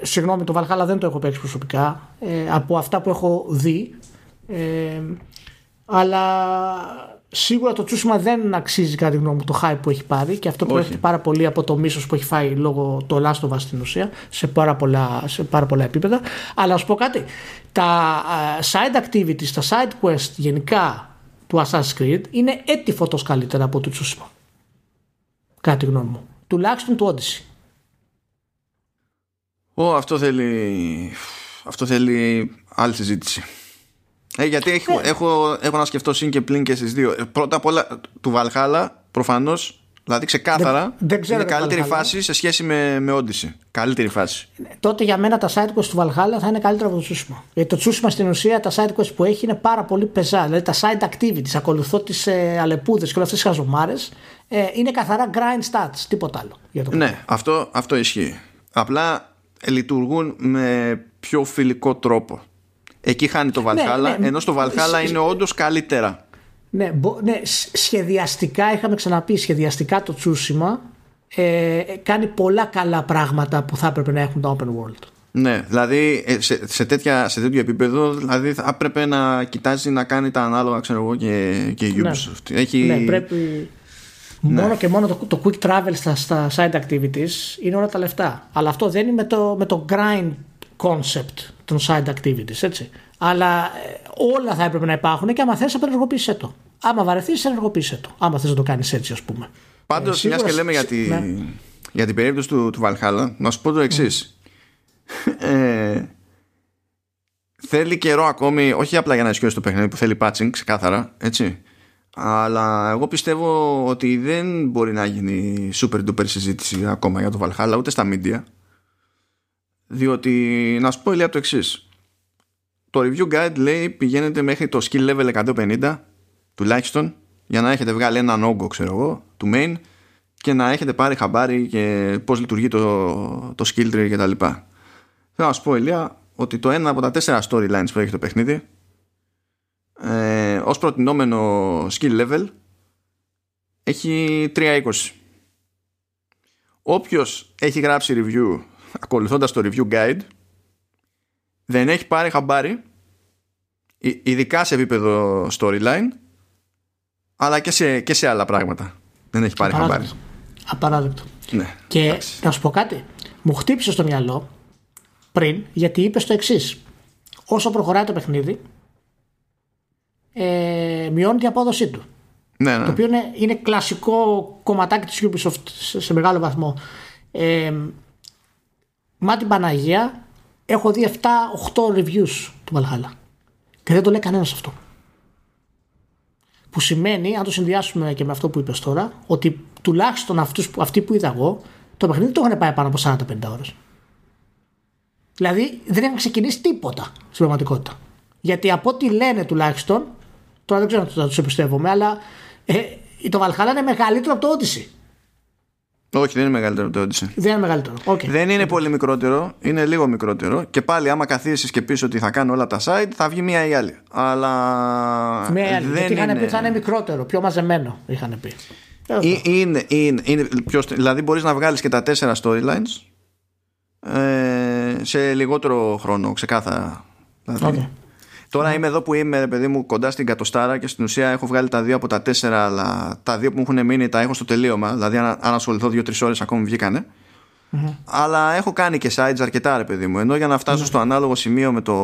ε, συγγνώμη το Valhalla δεν το έχω παίξει προσωπικά ε, από αυτά που έχω δει ε, αλλά σίγουρα το Tsushima δεν αξίζει κατά τη γνώμη μου το hype που έχει πάρει και αυτό προέρχεται πάρα πολύ από το μίσος που έχει φάει λόγω το Last of Us στην ουσία σε πάρα πολλά, σε πάρα πολλά επίπεδα αλλά να σου πω κάτι τα α, side activities, τα side quest γενικά του Assassin's Creed είναι έτη φωτός καλύτερα από το Tsushima κατά τη γνώμη μου τουλάχιστον του Odyssey Ω, αυτό θέλει. Αυτό θέλει άλλη συζήτηση. Ε, γιατί έχω, έχω, έχω να σκεφτώ συν και πλην και στις δύο. Ε, πρώτα απ' όλα, του Valhalla προφανώς, δηλαδή ξεκάθαρα, Δεν- δεν ξέρω είναι για καλύτερη Valhalla. φάση σε σχέση με, με Odyssey. Καλύτερη φάση. τότε για μένα τα side quest του Valhalla θα είναι καλύτερα από το Tsushima. Γιατί το Tsushima στην ουσία τα side quest που έχει είναι πάρα πολύ πεζά. Δηλαδή τα side activities, ακολουθώ τις ε, αλεπούδες και όλες αυτές τις χαζομάρες, ε, είναι καθαρά grind stats, τίποτα άλλο. Για το Ναι, αυτό, αυτό ισχύει. Απλά ε, λειτουργούν με πιο φιλικό τρόπο. Εκεί χάνει το Valhalla, ναι. ενώ στο Valhalla είναι όντως καλύτερα. Ναι, μπο- ναι, σ- σχεδιαστικά, είχαμε ξαναπεί, σχεδιαστικά το Tsushima ε, κάνει πολλά καλά πράγματα που θα έπρεπε να έχουν τα open world. Ναι, δηλαδή ε, σε, σε, τέτοια, σε τέτοιο επίπεδο δηλαδή θα έπρεπε να κοιτάζει να κάνει τα ανάλογα ξέρω εγώ και, και η Ναι. Ubisoft. Έχει... Ναι, πρέπει. Μόνο και μόνο το, το quick travel στα, στα side activities είναι όλα τα λεφτά. Αλλά αυτό δεν είναι με το, με το grind concept των side activities, έτσι. Αλλά ε, όλα θα έπρεπε να υπάρχουν και άμα θες απενεργοποίησέ το. Άμα βαρεθείς, ενεργοποίησέ το. Άμα θες να το κάνεις έτσι, ας πούμε. Πάντως, Ε, μιας σίγουρα και λέμε σ- για, τη, ναι. για την περίπτωση του, του Valhalla, να σου πω το εξής. ε, θέλει καιρό ακόμη, όχι απλά για να ισχύσει το παιχνίδι που θέλει patching, ξεκάθαρα, έτσι. Αλλά εγώ πιστεύω ότι δεν μπορεί να γίνει super duper συζήτηση ακόμα για το Valhalla ούτε στα media. Διότι, να σου πω ηλία το εξής. το review guide λέει πηγαίνετε μέχρι το skill level 150 τουλάχιστον για να έχετε βγάλει έναν όγκο ξέρω εγώ του main και να έχετε πάρει χαμπάρι και πώς λειτουργεί το, το skill tree και τα λοιπά. Θέλω να σου πω Ηλία ότι το ένα από τα τέσσερα storylines που έχει το παιχνίδι ε, ως προτινόμενο skill level έχει 3.20 όποιος έχει γράψει review ακολουθώντας το review guide δεν έχει πάρει χαμπάρι ειδικά σε επίπεδο storyline αλλά και σε, και σε άλλα πράγματα δεν έχει πάρει χαμπάρι Απαράδεκτο. ναι, Και εντάξει. να σου πω κάτι. Μου χτύπησε στο μυαλό πριν γιατί είπε το εξής. Όσο προχωράει το παιχνίδι, ε, μειώνει την απόδοσή του. ναι, ναι. Το οποίο είναι, είναι κλασικό κομματάκι της Ubisoft σε, σε μεγάλο βαθμό. Ε, μα την Παναγία έχω δει 7-8 reviews του Valhalla. Και δεν το λέει κανένας αυτό. Που σημαίνει, αν το συνδυάσουμε και με αυτό που είπες τώρα, ότι τουλάχιστον αυτούς, που- αυτοί που είδα εγώ, το παιχνίδι το έχουν πάει πάνω από 40-50 ώρες. Δηλαδή δεν έχουν ξεκινήσει τίποτα στην πραγματικότητα. Γιατί από ό,τι λένε τουλάχιστον, τώρα δεν ξέρω αν θα τους εμπιστεύομαι, αλλά ε, το Valhalla είναι μεγαλύτερο από το Odyssey. Όχι δεν είναι μεγαλύτερο από το Odyssey Δεν είναι μεγαλύτερο. Okay. Δεν είναι πολύ μικρότερο, είναι λίγο μικρότερο και πάλι άμα καθίσεις και πεις ότι θα κάνω όλα τα site θα βγει μία ή άλλη. Αλλά Μία άλλη. δεν Γιατί είχαν είναι... πει ότι θα είναι μικρότερο, πιο μαζεμένο. Είχαν πει. Τέλος Ή- Είναι, είναι, είναι πιο, στε- δηλαδή μπορείς να βγάλεις και τα τέσσερα storylines ε, σε λιγότερο χρόνο, ξεκάθαρα. Δηλαδή, Okay. Τώρα είμαι εδώ που είμαι, ρε παιδί μου, κοντά στην κατοστάρα και στην ουσία έχω βγάλει τα δύο από τα τέσσερα, αλλά τα δύο που μου έχουν μείνει τα έχω στο τελείωμα. Δηλαδή, αν, αν ασχοληθώ δύο-τρεις ώρες ακόμη βγήκανε. Αλλά έχω κάνει και sites αρκετά, ρε παιδί μου. Ενώ για να φτάσω στο ανάλογο σημείο με το,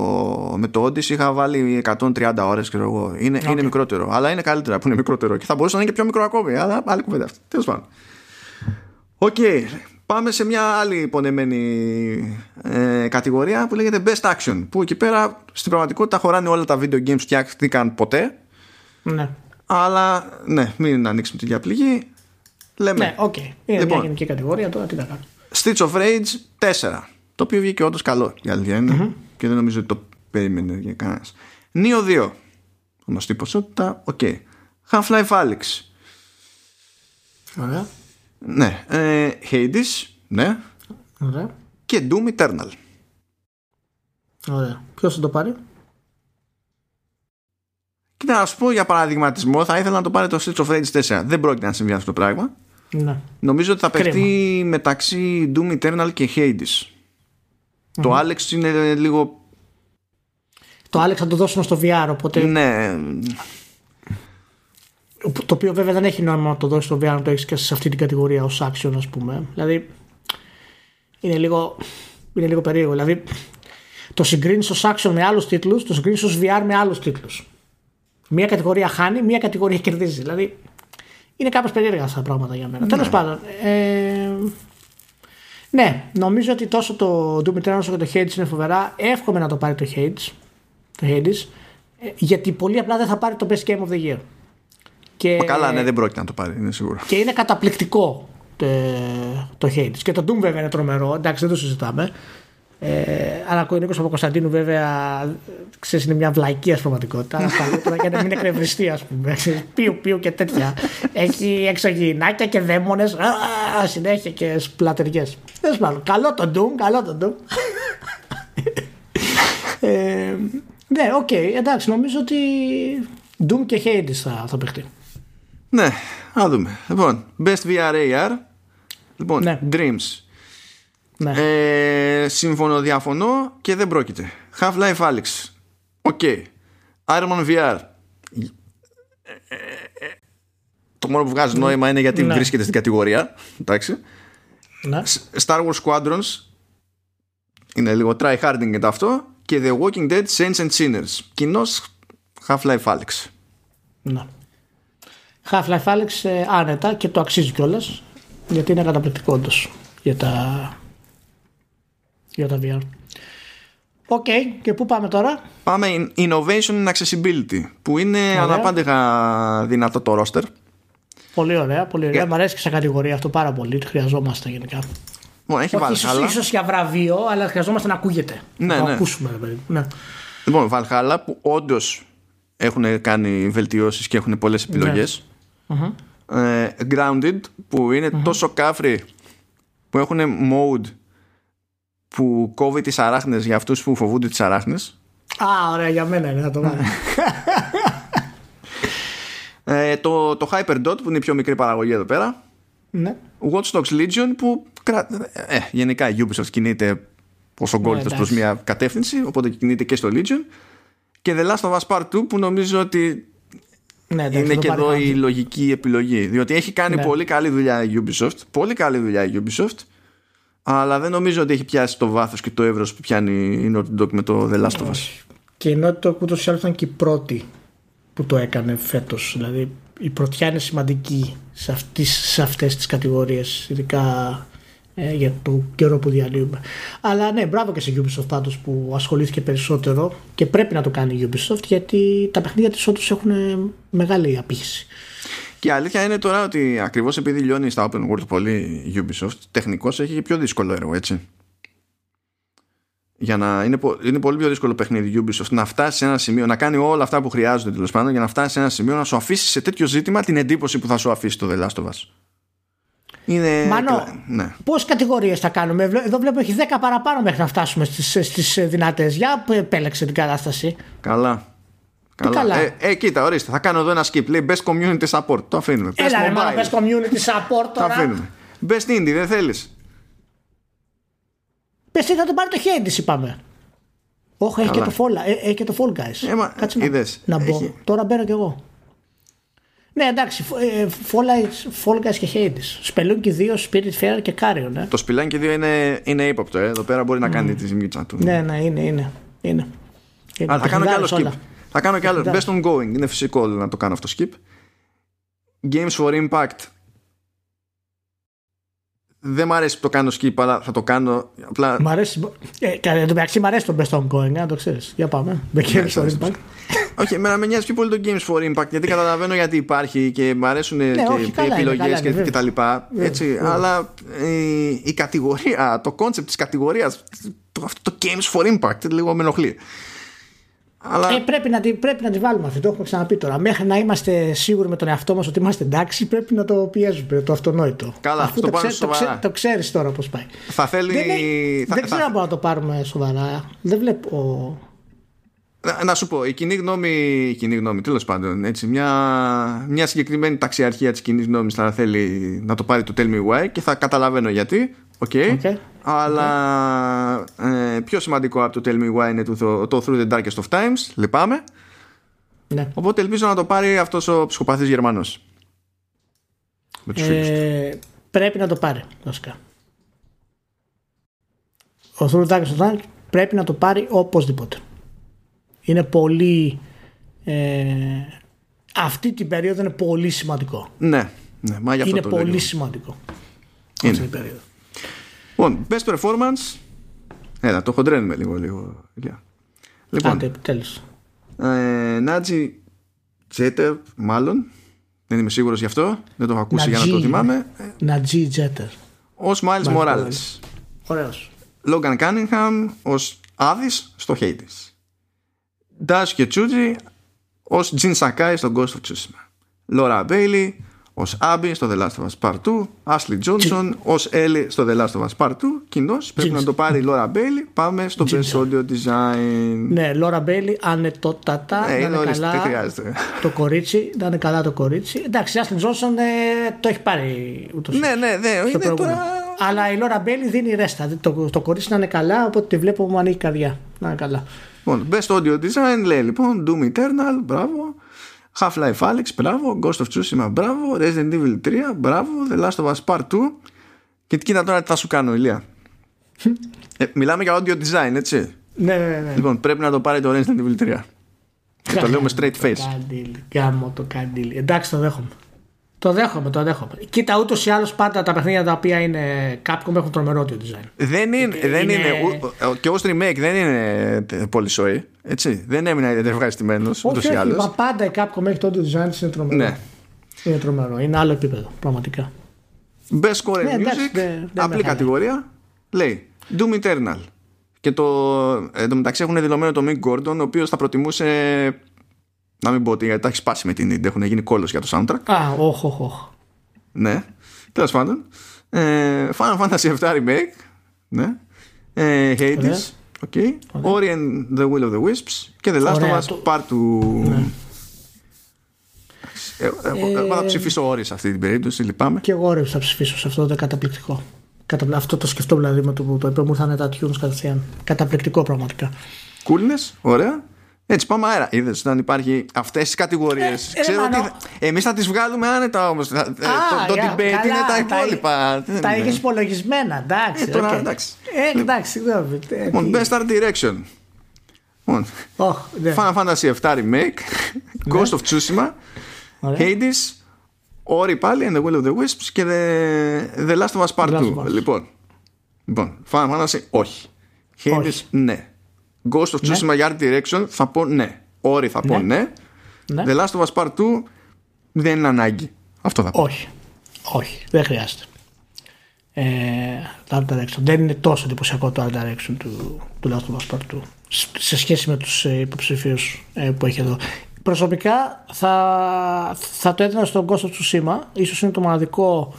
με το Odyssey είχα βάλει 130 ώρες, ξέρω εγώ. Είναι, είναι μικρότερο. Αλλά είναι καλύτερα που είναι μικρότερο. Και θα μπορούσε να είναι και πιο μικρό ακόμη. Αλλά άλλη κουβέντα αυτή. Τέλος πάντων. Οκ. Πάμε σε μια άλλη πονεμένη ε, κατηγορία που λέγεται Best Action. Που εκεί πέρα στην πραγματικότητα χωράνε όλα τα video games φτιάχτηκαν ποτέ. Ναι. Αλλά ναι, μην ανοίξουμε τη ίδια πληγή. Λέμε Ναι, οκ. Είναι Λοιπόν. μια γενική κατηγορία τώρα, τι να κάνω. Streets of Rage 4. Το οποίο βγήκε όντως καλό. Η αλήθεια είναι. Και δεν νομίζω ότι το περίμενε κανένας. Nioh 2. Γνωστή ποσότητα. Οκ. Half-Life Alyx. Ωραία. Ναι. Ε, Hades. Ναι. Ωραία. Και Doom Eternal. Ωραία. Ποιος θα το πάρει; Κοίτα, να σου πω για παραδειγματισμό, θα ήθελα να το πάρει το Streets of Rage 4. Δεν πρόκειται να συμβεί αυτό το πράγμα. Ναι. Νομίζω ότι θα Κρίμα. παιχτεί μεταξύ Doom Eternal και Hades. Το Alex είναι λίγο. Το Alex θα το δώσουμε στο VR, οπότε. Ναι. Το οποίο βέβαια δεν έχει νόημα να το δώσεις στο VR να το έχεις και σε αυτή την κατηγορία ως action, ας πούμε. Δηλαδή. Είναι λίγο, είναι λίγο περίεργο. Δηλαδή, το συγκρίνεις ως action με άλλους τίτλους, το συγκρίνεις ως VR με άλλους τίτλους. Μία κατηγορία χάνει, μία κατηγορία κερδίζει. Δηλαδή, είναι κάπως περίεργα αυτά τα πράγματα για μένα. Τέλος πάντων. Ε, ναι, νομίζω ότι τόσο το Doom Eternal όσο και το Hades είναι φοβερά. Εύχομαι να το πάρει το Hades. Το Hades ε, γιατί πολύ απλά δεν θα πάρει το Best Game of the Year. Και, Καλά, ναι, δεν πρόκειται να το πάρει, είναι σίγουρο. και είναι καταπληκτικό το, το Hades. Και το Doom βέβαια είναι τρομερό, εντάξει δεν το συζητάμε. Ε, αλλά ο Νίκος Παπακοσταντίνου βέβαια ξέρεις είναι μια βλαϊκία στην πραγματικότητα. Ασφαλίτερα για να μην εκνευριστεί ας πούμε. Ξέρεις, Πιου πιου και τέτοια. Έχει εξωγυνάκια και δαίμονες α, συνέχεια και σπλατεριές. Τέλος πάντων, καλό το Doom, καλό το Doom. ε, ναι, οκ, εντάξει, νομίζω ότι Doom και Hades θα, θα παιχτεί. Ναι, να δούμε. Λοιπόν, Best VR AR. Λοιπόν, Ναι. Dreams. Ναι. Ε, συμφωνώ, διαφωνώ και δεν πρόκειται. Half-Life Alyx. Οκ. Iron Man VR. Ε, ε, ε, Το μόνο που βγάζει νόημα είναι γιατί Ναι. βρίσκεται στην κατηγορία. Εντάξει. ναι. Star Wars Squadrons. Είναι λίγο try harding και αυτό. Και The Walking Dead Saints and Sinners. Κοινώς Half-Life Alyx. Ναι. Half-Life Alyx ε, άνετα και το αξίζει κιόλας γιατί είναι καταπληκτικό όντως για τα, για τα VR. Οκ, και πού πάμε τώρα; Πάμε in- Innovation in Accessibility που είναι αναπάντεχα δυνατό το roster. Πολύ ωραία, πολύ ωραία. Για- Μ' αρέσει και σαν κατηγορία αυτό πάρα πολύ. Το χρειαζόμαστε γενικά. Μόνο έχει Όχι βάλει ίσως, αλλά ίσως για βραβείο, αλλά χρειαζόμαστε να ακούγεται. Ναι, να το ναι. ακούσουμε, ρε παιδί. Ναι. Λοιπόν, Valhalla που όντως έχουν κάνει βελτιώσεις και έχουν πολλές επιλογές. Ε, Grounded που ειναι τόσο κάφρι που έχουν mode που κόβει τις αράχνες για αυτούς που φοβούνται τις αράχνες. Α, ωραία, για μένα είναι, θα το βάλω. Ε, το, το Hyperdot που είναι η πιο μικρή παραγωγή εδώ πέρα. ναι. Watch Dogs Legion που κρα... ε, γενικά η Ubisoft κινείται όσο γκόλτος εντάξει. προς μια κατεύθυνση οπότε κινείται και στο Legion και The Last of Us Part 2 που νομίζω ότι ναι εντάξει, είναι το και πάρει εδώ η χάρη. λογική επιλογή διότι έχει κάνει Ναι. πολύ καλή δουλειά η Ubisoft πολύ καλή δουλειά η Ubisoft αλλά δεν νομίζω ότι έχει πιάσει το βάθος και το εύρος που πιάνει η Naughty Dog με το The Last of Us Και η Naughty Dog ούτως ή άλλως ήταν και η πρώτη που το έκανε φέτος. Δηλαδή η πρωτιά είναι σημαντική σε, αυτές, σε αυτές τις κατηγορίες, ειδικά ε, για το καιρό που διαλύουμε. Αλλά ναι, μπράβο και σε Ubisoft πάντως που ασχολήθηκε περισσότερο και πρέπει να το κάνει η Ubisoft γιατί τα παιχνίδια της όντως έχουν μεγάλη απήχηση. Και η αλήθεια είναι τώρα ότι ακριβώς επειδή λιώνει στα open world πολύ η Ubisoft, τεχνικώς έχει και πιο δύσκολο έργο, έτσι. Για να είναι, πο- είναι πολύ πιο δύσκολο παιχνίδι η Ubisoft να φτάσει σε ένα σημείο, να κάνει όλα αυτά που χρειάζονται τέλος πάντων για να φτάσει σε ένα σημείο να σου αφήσει σε τέτοιο ζήτημα την εντύπωση που θα σου αφήσει το The Last of Us. Είναι. Μάνο, κλα- Ναι. Πόσες κατηγορίες θα κάνουμε, Βλέ- εδώ βλέπω έχει 10 παραπάνω μέχρι να φτάσουμε στις στις δυνατές. Για που επέλεξε την κατάσταση. Καλά. καλά; Ε, ε, κοίτα, ορίστε, θα κάνω εδώ ένα skip. Λέει Best Community Support. Το αφήνουμε. Best Έλα, ρε, μάνα, Mobile. πες community support Το τώρα. αφήνουμε. Best Indie, δεν θέλεις; Πες τι θα τον πάρει το Hades, είπαμε. Όχι, έχει και, Καλά. το Fall, ε, έχει και το Fall Guys. Ε, μα, Κάτσε να, είδες, να μπω. έχει. Τώρα μπαίνω κι εγώ. Ναι, εντάξει, ε, Fall Guys, Fall Guys και Hades. Spelunky 2, Spirit Fair και Carrion. Ε. Το σπηλάκι 2 είναι, είναι ύποπτο, ε. Εδώ πέρα μπορεί να κάνει τη ζημίτσα του. Ναι, ναι, είναι, είναι. είναι. είναι. Α, θα κάνω κι άλλο Παιχνιδάρες skip. όλα. Θα κάνω κι άλλο. Best Παιχνιδάρες. ongoing. Είναι φυσικό να το κάνω αυτό skip. Games for Impact. Δεν μ' αρέσει που το κάνω skip, αλλά θα το κάνω. Απλά Μ' αρέσει. Ε, και εν τω μεταξύ μ' αρέσει το Best Ongoing, να το ξέρεις. Για πάμε. Με Games for ξέρεις. Impact. Όχι, εμένα με νοιάζει πιο πολύ το Games for Impact γιατί καταλαβαίνω γιατί υπάρχει και μου αρέσουν και Ναι, όχι, οι καλά είναι, επιλογές καλά είναι, και, βέβαια. και τα λοιπά. Έτσι, βέβαια. αλλά η, η κατηγορία, το concept της κατηγορίας, το, αυτό το Games for Impact λίγο με ενοχλεί. Αλλά Ε, πρέπει, να τη, πρέπει να τη βάλουμε αυτή, το έχουμε ξαναπεί τώρα. Μέχρι να είμαστε σίγουροι με τον εαυτό μας ότι είμαστε εντάξει, πρέπει να το πιέζουμε, το αυτονόητο. Καλά, Αφού το το, πάμε ξέ- το, σοβαρά. ξέ- το ξέρεις τώρα πώς πάει. θα θέλει. Δεν, είναι- θα- δεν θα- ξέρω αν μπορούμε να το πάρουμε σοβαρά. Δεν βλέπω. Να, να σου πω, η κοινή γνώμη, η κοινή γνώμη τέλος πάντων, έτσι, μια, μια συγκεκριμένη ταξιαρχία της κοινής γνώμης θα θέλει να το πάρει το Tell Me Why και θα καταλαβαίνω γιατί, οκ. Οκ. αλλά ε, πιο σημαντικό από το Tell Me Why είναι το, το Through the Darkest of Times, λυπάμαι, Ναι. οπότε ελπίζω να το πάρει αυτός ο ψυχοπαθής Γερμανός. Με τους φίλους του. Ε, πρέπει να το πάρει, βασικά. Ο Through the Darkest of Times πρέπει να το πάρει οπωσδήποτε. Είναι πολύ. Ε, αυτή την περίοδο είναι πολύ σημαντικό. Ναι, ναι, μα γι' αυτό είναι το πολύ λέω. σημαντικό. Είναι. Αυτή την περίοδο. Λοιπόν, best performance. Έλα, το χοντρένουμε λίγο, λίγο. Ηλία. Λοιπόν, Άντε, τέλος. Ε, Νάτζι Τζέτερ, μάλλον. Δεν είμαι σίγουρος γι' αυτό. Δεν το έχω ακούσει για να το Νατζί. θυμάμαι. Νατζί Τζέτερ. Ω Miles Miles Morales. Ωραίος. Logan Cunningham ως Άδης στο Hades. Dash και Τσούτζι ως Jin Sakai στο Ghost of Tsushima. Laura Bailey ως Abby στο The Last of Us Part 2. Ashley Johnson ως Ellie στο The Last of Us Part 2. Κοινώ πρέπει Jin- να το πάρει η Laura Bailey. Πάμε στο Best Audio Design. Ναι, Laura Bailey, ανετότατα. Ε, να είναι είναι ορίστε, καλά δεν χρειάζεται. το κορίτσι. Να είναι καλά το κορίτσι. Εντάξει, η Ashley Johnson ε, το έχει πάρει ούτως Ναι, ναι, ναι. στο Είναι προηγούμενο. τώρα. Αλλά η Laura Bailey δίνει ρέστα. Το, το κορίτσι να είναι καλά, οπότε τη βλέπω μου ανοίγει η καρδιά. Να είναι καλά. Λοιπόν, Best Audio Design λέει λοιπόν Doom Eternal, μπράβο. Half-Life Alyx, μπράβο. Ghost of Tsushima, μπράβο. Resident Evil 3, μπράβο. The Last of Us Part 2. Και κοίτα τώρα τι θα σου κάνω, Ηλία. ε, μιλάμε για audio design, έτσι. Ναι, ναι, ναι. Λοιπόν, πρέπει να το πάρει το Resident Evil 3. Και το λέω με straight face. Καντήλ, γάμο το καντήλ. Εντάξει, το δέχομαι. Το δέχομαι, το δέχομαι. Κοίτα, ούτως ή άλλως πάντα τα παιχνίδια τα οποία είναι Capcom έχουν τρομερό audio design. Δεν είναι, δεν είναι- είναι, ου- και ως remake δεν είναι τε- πολύ σοή. Έτσι. Δεν έμεινα ευχαριστημένος ούτως Όχι, ή όχι, άλλως. μα πάντα η Capcom έχει το audio design της, είναι τρομερό. Ναι. Είναι τρομερό. Είναι άλλο επίπεδο, πραγματικά. Best Score in Ναι, εντάξει, Music, δεν- δεν με απλή χαλάει. κατηγορία. Λέει Doom Eternal, Και το, εν τω μεταξύ έχουν δηλωμένο το Mick Gordon, ο οποίος θα προτιμούσε. Να μην πω ότι γιατί τα έχει σπάσει με την Indie, έχουν γίνει κόλλο για το soundtrack. Α, όχι, όχι, όχι. Ναι, τέλος πάντων. Ε, Final Fantasy VII Remake. Ναι. Ε, Hades. Okay. Ori and the Will of the Wisps και The Last Ωραία, of Us το- Part 2. Ναι. Ε, εγώ, εγώ θα ψηφίσω Ori σε αυτή την περίπτωση, λυπάμαι. Και εγώ ρε θα ψηφίσω σε αυτό το καταπληκτικό. Καταπλα... Αυτό το σκεφτό δηλαδή με το που το είπε, μου ήρθαν τα tunes κατευθείαν. Καταπληκτικό πραγματικά. Coolness, ωραία. Έτσι πάμε αέρα. Είδες όταν υπάρχει αυτές τις κατηγορίες. Ε, ε, Ξέρω Μανώ. ότι εμείς θα τις βγάλουμε άνετα όμως. το το για- debate καλά, είναι τα τα- υπόλοιπα. Δεν Τα είναι; είχε υπολογισμένα, εντάξει. Ε, τώρα, οκ. εντάξει. Ε, εντάξει, συγγνώμη. Ε, Λοιπόν, τι- Best Art Direction. Λοιπόν, Ωχ, ναι. Final Fantasy VII Remake, Ghost of Tsushima, Ωραία. Hades, Ori πάλι, and the Will of the Wisps και The, the Last of Us Part The Last 2. of Us. Λοιπόν, λοιπόν, Final Fantasy όχι. Hades Όχι. ναι. Ghost of Ναι. Tsushima για Art Direction θα πω ναι. Ori θα πω Ναι. ναι. Ναι. The Last of Us Part 2 δεν είναι ανάγκη. Αυτό θα πω. Όχι. Όχι, δεν χρειάζεται. Ε, το Art Direction. Δεν είναι τόσο εντυπωσιακό το Art Direction του, του Last of Us Part 2 σ- σε σχέση με τους ε, υποψηφίους ε, που έχει εδώ. Προσωπικά θα, θα το έδινα στον Ghost of Tsushima. Ίσως είναι το μοναδικό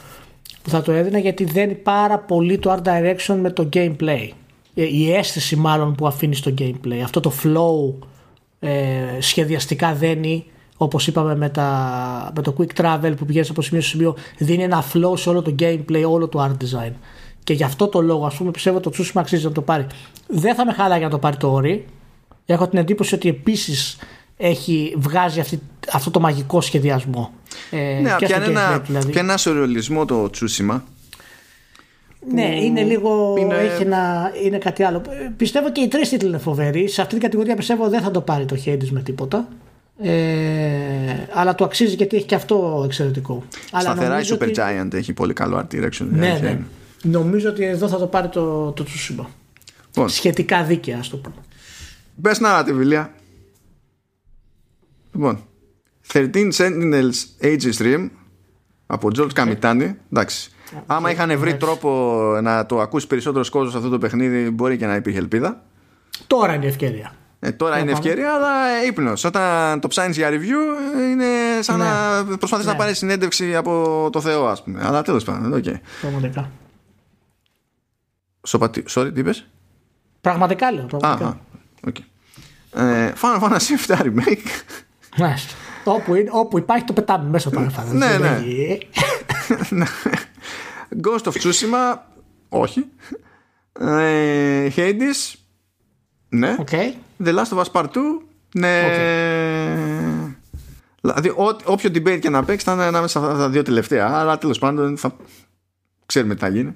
που θα το έδινα γιατί δένει πάρα πολύ το Art Direction με το gameplay. Ε, Η αίσθηση μάλλον που αφήνει στο gameplay. Αυτό το flow ε, σχεδιαστικά δένει όπως είπαμε με, τα, με το quick travel που πηγαίνεις από σημείο σε σημείο δίνει ένα flow σε όλο το gameplay, όλο το art design και γι' αυτό το λόγο ας πούμε πιστεύω το Tsushima αξίζει να το πάρει δεν θα με χάλαγε να το πάρει το Ori έχω την εντύπωση ότι επίσης έχει, βγάζει αυτή, αυτό το μαγικό σχεδιασμό ε, Ναι, και στο πιάνει ένα, gameplay, δηλαδή. πιάνει ένας σορεολισμό το Tsushima. Ναι, είναι λίγο. είναι- Έχει ένα, είναι κάτι άλλο. Ε, Πιστεύω και οι τρεις τίτλοι είναι φοβεροί. Σε αυτή την κατηγορία πιστεύω δεν θα το πάρει το Hades με τίποτα. Ε, αλλά το αξίζει γιατί έχει και αυτό εξαιρετικό. Αλλά Σταθερά η νομίζω Super ότι- Giant έχει πολύ καλό Art Direction. Ναι, αλήθεια ναι. είναι. Νομίζω ότι εδώ θα το πάρει το, το Tsushima. Λοιπόν, Σχετικά δίκαια, ας το πούμε. Best Narrative, Ηλία. Λοιπόν, 13 Sentinels Aegis Dream από George Kamitani. Εντάξει. Άμα είχαν βρει τρόπο να το ακούσει περισσότερο κόσμος σε αυτό το παιχνίδι, μπορεί και να υπήρχε ελπίδα. Τώρα είναι η ευκαιρία. Ε, τώρα είναι πάμε. ευκαιρία, αλλά ύπνος. Όταν το ψάχνεις για review, ε, είναι σαν Ναι. να προσπαθεί Ναι. να πάρεις συνέντευξη από το Θεό, ας πούμε. Αλλά τέλος πάντων, οκ. Πραγματικά. Σοπα- τι- Sorry, τι είπες; Πραγματικά λέω. Α, Πραγματικά. α, οκ. Ε, Final Fantasy VII Remake. Μάλιστα. όπου, είναι, όπου υπάρχει το πετάμε μέσα το Final Fantasy. Ναι, ναι. Δηλαδή, Ghost of Tsushima, όχι. Ε, Hades, ναι. Οκ. The Last of Us Part 2, ναι. Δηλαδή, ό, όποιο debate και να παίξει θα είναι ανάμεσα σε αυτά τα δύο τελευταία. Αλλά τέλος πάντων θα ξέρουμε τι θα γίνει.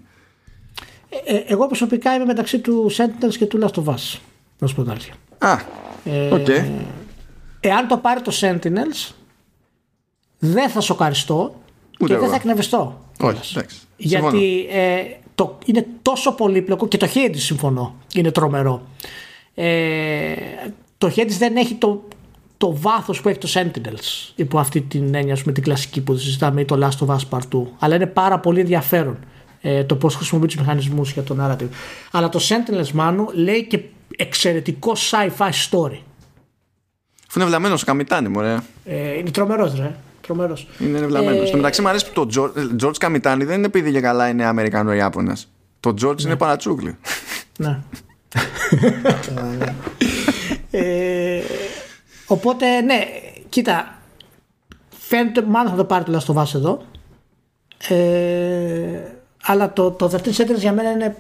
Ε, εγώ προσωπικά είμαι μεταξύ του Sentinels και του Last of Us. Να σου πω την αλήθεια. Α, Ε, οκ. Εάν το πάρει το Sentinels, δεν θα σοκαριστώ Ούτε και δεν εγώ. θα εκνευριστώ. Όχι, εντάξει. Συμφωνώ. Γιατί ε, το, είναι τόσο πολύπλοκο και το Hades συμφωνώ. Είναι τρομερό. Ε, το Hades δεν έχει το, το βάθος που έχει το Sentinels υπό αυτή την έννοια με την κλασική που συζητάμε ή το Last of Us Part 2 αλλά είναι πάρα πολύ ενδιαφέρον ε, το πώς χρησιμοποιεί τους μηχανισμούς για το narrative αλλά το Sentinels μάνου λέει και εξαιρετικό sci-fi story Αφού είναι βλαμμένος ο Καμιτάνη, μωρέ. ε, είναι τρομερός ρε τρομερός Είναι βλαμμένο. Ε, Στο μεταξύ μου αρέσει που το George, George Καμιτάνη δεν είναι επειδή για καλά είναι Αμερικανό Ιάπωνας. Το George είναι παρατσούκλι. Ναι. ε, οπότε, ναι, κοίτα. Φαίνεται μάλλον θα το πάρει το Last of Us εδώ. Ε, αλλά το, το 13 Sentinels για μένα είναι.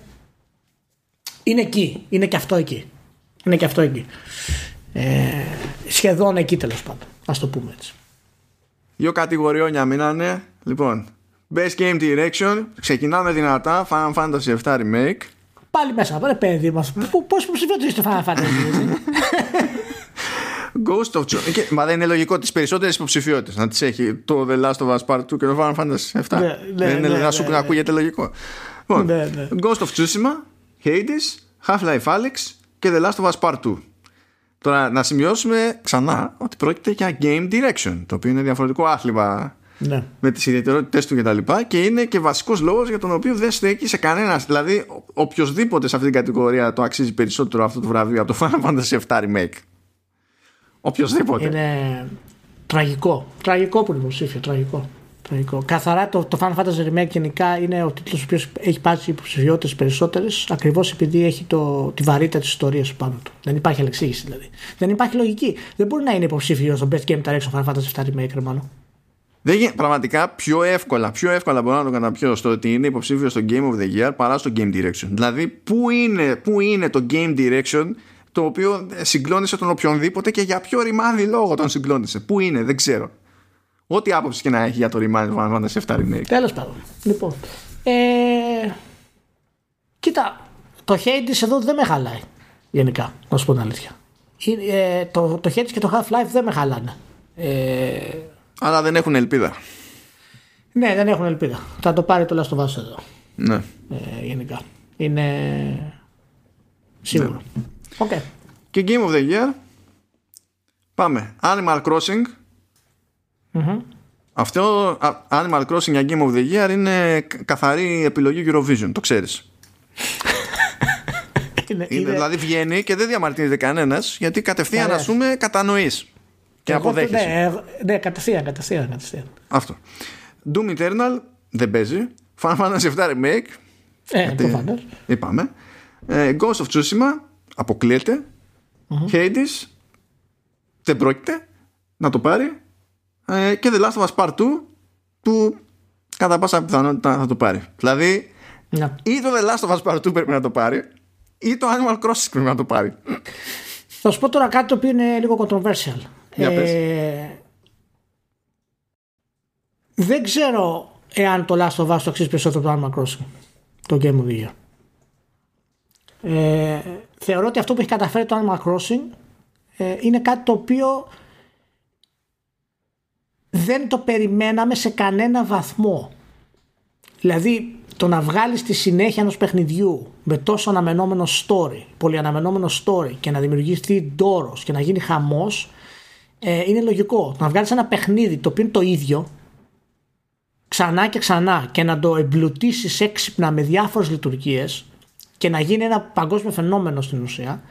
Είναι εκεί. Είναι και αυτό εκεί. Είναι και αυτό εκεί. Ε, σχεδόν εκεί τέλος πάντων. Α το πούμε έτσι. Δύο κατηγοριόνια μείνανε. Λοιπόν, Best Game Direction. Ξεκινάμε δυνατά. Final Fantasy VII Remake. Πάλι μέσα, ρε παιδί μας. Πώς ψηφιότητε στο Final Fantasy. έτσι; Ghost of Tsushima. Και- Μα δεν είναι λογικό τις περισσότερες υποψηφιότητε να τις έχει το The Last of Us Part 2 και το Final Fantasy VII. Ναι, ναι, δεν είναι ναι, να σου ναι, να ναι. ακούγεται λογικό. Λοιπόν, Ναι, ναι. Ghost of Tsushima, Hades, Half-Life Alyx και The Last of Us Part 2. Τώρα να σημειώσουμε ξανά ότι πρόκειται για Game Direction, το οποίο είναι διαφορετικό άθλημα Ναι. με τις ιδιαιτερότητες του κτλ. Και, και είναι και βασικός λόγος για τον οποίο δεν στέκει σε κανένας. Δηλαδή, οποιοδήποτε σε αυτήν την κατηγορία το αξίζει περισσότερο αυτό το βραβείο από το Final Fantasy VII Remake. Οποιοδήποτε. Είναι τραγικό. Τραγικό που είναι υποψήφιο. Τραγικό. Τραγικό. Καθαρά το, το Final Fantasy Remake γενικά είναι ο τίτλος ο οποίος έχει πάρει υποψηφιότητες περισσότερες ακριβώς επειδή έχει το, τη βαρύτητα της ιστορίας πάνω του. Δεν υπάρχει αλεξήγηση δηλαδή. Δεν υπάρχει λογική. Δεν μπορεί να είναι υποψήφιος στο Best Game Direction Final Fantasy VII Remake, ρε μάλλον. Δεν γι... Πραγματικά πιο εύκολα, πιο εύκολα μπορώ να το καταπιώ στο ότι είναι υποψήφιος στο Game of the Year παρά στο Game Direction. Δηλαδή, πού είναι, πού είναι το Game Direction το οποίο συγκλώνησε τον οποιονδήποτε και για ποιο ρημάδι λόγο τον συγκλώνησε; Πού είναι, δεν ξέρω. Ό,τι άποψη και να έχει για το ρημάδι του Final Fantasy VII Remake. Τέλος πάντων. Λοιπόν. Ε, κοίτα, το Hades εδώ δεν με χαλάει. Γενικά, να σου πω την αλήθεια. Είναι, ε, το, το Hades και το Half-Life δεν με χαλάνε. Ε, Αλλά δεν έχουν ελπίδα. ναι, δεν έχουν ελπίδα. Θα το πάρει το Last of Us εδώ. Ναι. Ε, γενικά. Είναι σίγουρο. Οκ. Και Game of the Year. Πάμε. Animal Crossing. Μμμ. Αυτό α, Animal Crossing για Game of the Year είναι κα- καθαρή επιλογή Eurovision, το ξέρεις. Είναι, Είναι, δηλαδή βγαίνει και δεν διαμαρτύρεται κανένας γιατί κατευθείαν Ωραία. ας πούμε κατανοείς και Εγώ το- αποδέχεσαι. Ναι, ε, ναι, κατευθείαν, κατευθείαν, κατευθείαν. Αυτό. Doom Eternal δεν παίζει. Final Fantasy VII Remake. Ε, γιατί προφανώς. Είπαμε. Ε, Ghost of Tsushima αποκλειεται Hades δεν πρόκειται να το πάρει. Ε, και The Last of Us Part 2 που κατά πάσα πιθανότητα θα το πάρει. Δηλαδή Ναι. ή το The Last of Us Part 2 πρέπει να το πάρει ή το Animal Crossing πρέπει να το πάρει. Θα σου πω τώρα κάτι το οποίο είναι λίγο controversial. Για πες. δεν ξέρω εάν το Last of Us το αξίζει περισσότερο από το Animal Crossing. Το Game of the Year. Ε, θεωρώ ότι αυτό που έχει καταφέρει το Animal Crossing ε, είναι κάτι το οποίο δεν το περιμέναμε σε κανένα βαθμό. Δηλαδή το να βγάλεις τη συνέχεια ενός παιχνιδιού με τόσο αναμενόμενο story, πολύ αναμενόμενο story και να δημιουργηθεί ντόρος και να γίνει χαμός ε, είναι λογικό. Το να βγάλεις ένα παιχνίδι το οποίο είναι το ίδιο ξανά και ξανά και να το εμπλουτίσεις έξυπνα με διάφορες λειτουργίες και να γίνει ένα παγκόσμιο φαινόμενο στην ουσία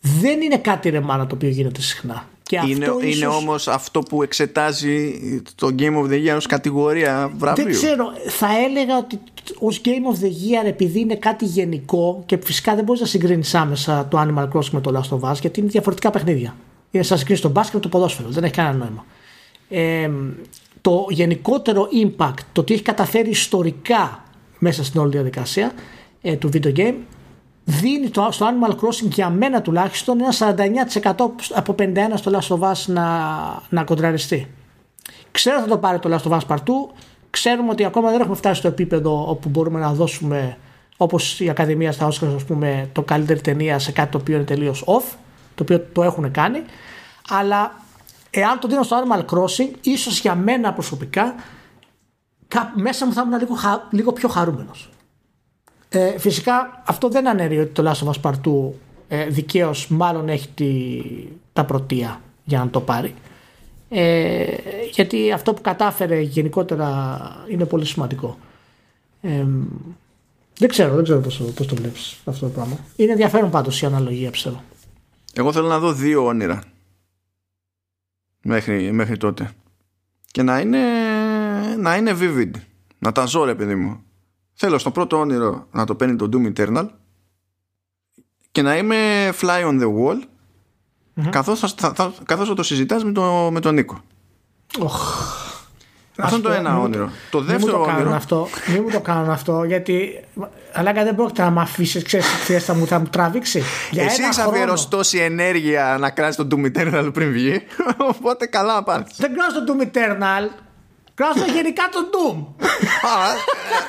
δεν είναι κάτι ρε μάνα το οποίο γίνεται συχνά. Και Είναι, αυτό είναι ίσως- όμως αυτό που εξετάζει το Game of the Year ως κατηγορία βραβείου. Δεν ξέρω, θα έλεγα ότι ως Game of the Year επειδή είναι κάτι γενικό και φυσικά δεν μπορείς να συγκρίνεις άμεσα το Animal Crossing με το Last of Us γιατί είναι διαφορετικά παιχνίδια. Είναι σαν να συγκρίνεις το μπάσκετ με το ποδόσφαιρο. Δεν έχει κανένα νόημα. Ε, το γενικότερο impact, το τι έχει καταφέρει ιστορικά μέσα στην όλη διαδικασία ε, του video game δίνει το, στο Animal Crossing για μένα τουλάχιστον ένα 49% από 51% στο Last of Us να, να κοντραριστεί. Ξέρω θα το πάρει το Last of Us Part 2. Ξέρουμε ότι ακόμα δεν έχουμε φτάσει στο επίπεδο όπου μπορούμε να δώσουμε όπως η Ακαδημία στα Oscars ας πούμε το καλύτερη ταινία σε κάτι το οποίο είναι τελείως off το οποίο το έχουν κάνει αλλά εάν το δίνω στο Animal Crossing ίσως για μένα προσωπικά κα- μέσα μου θα ήμουν λίγο, χα- λίγο πιο χαρούμενος ε, φυσικά αυτό δεν αναιρεί ότι το Last of Us Part 2 ε, δικαίως μάλλον έχει τη, τα πρωτεία για να το πάρει ε, γιατί αυτό που κατάφερε γενικότερα είναι πολύ σημαντικό. Ε, δεν ξέρω, δεν ξέρω πώς, το- πώς το βλέπεις αυτό το πράγμα. Είναι ενδιαφέρον πάντως η αναλογία πιστεύω. Εγώ θέλω να δω δύο όνειρα μέχρι, μέχρι τότε. Και να είναι, να είναι vivid. Να τα ζω ρε παιδί μου. Θέλω στο πρώτο όνειρο να το παίρνει το Doom Eternal και να είμαι fly on the wall καθώς, θα, θα, θα- καθώς θα το συζητάς με, το, με τον Νίκο. Αυτό είναι το πω, ένα μην μου όνειρο. Το Μην μου δεύτερο το κάνουν όνειρο αυτό, μην μου το κάνουν αυτό γιατί αλλά δεν πρόκειται να με αφήσεις, ξέρεις τι θα μου, θα μου τραβήξει. Για Εσύ ένα έχει χρόνο. αφιερώσει τόση ενέργεια να κράσεις τον Doom Eternal πριν βγει οπότε καλά να πάρεις. Δεν κράζω το Doom Eternal, κράζω γενικά το Doom. Α,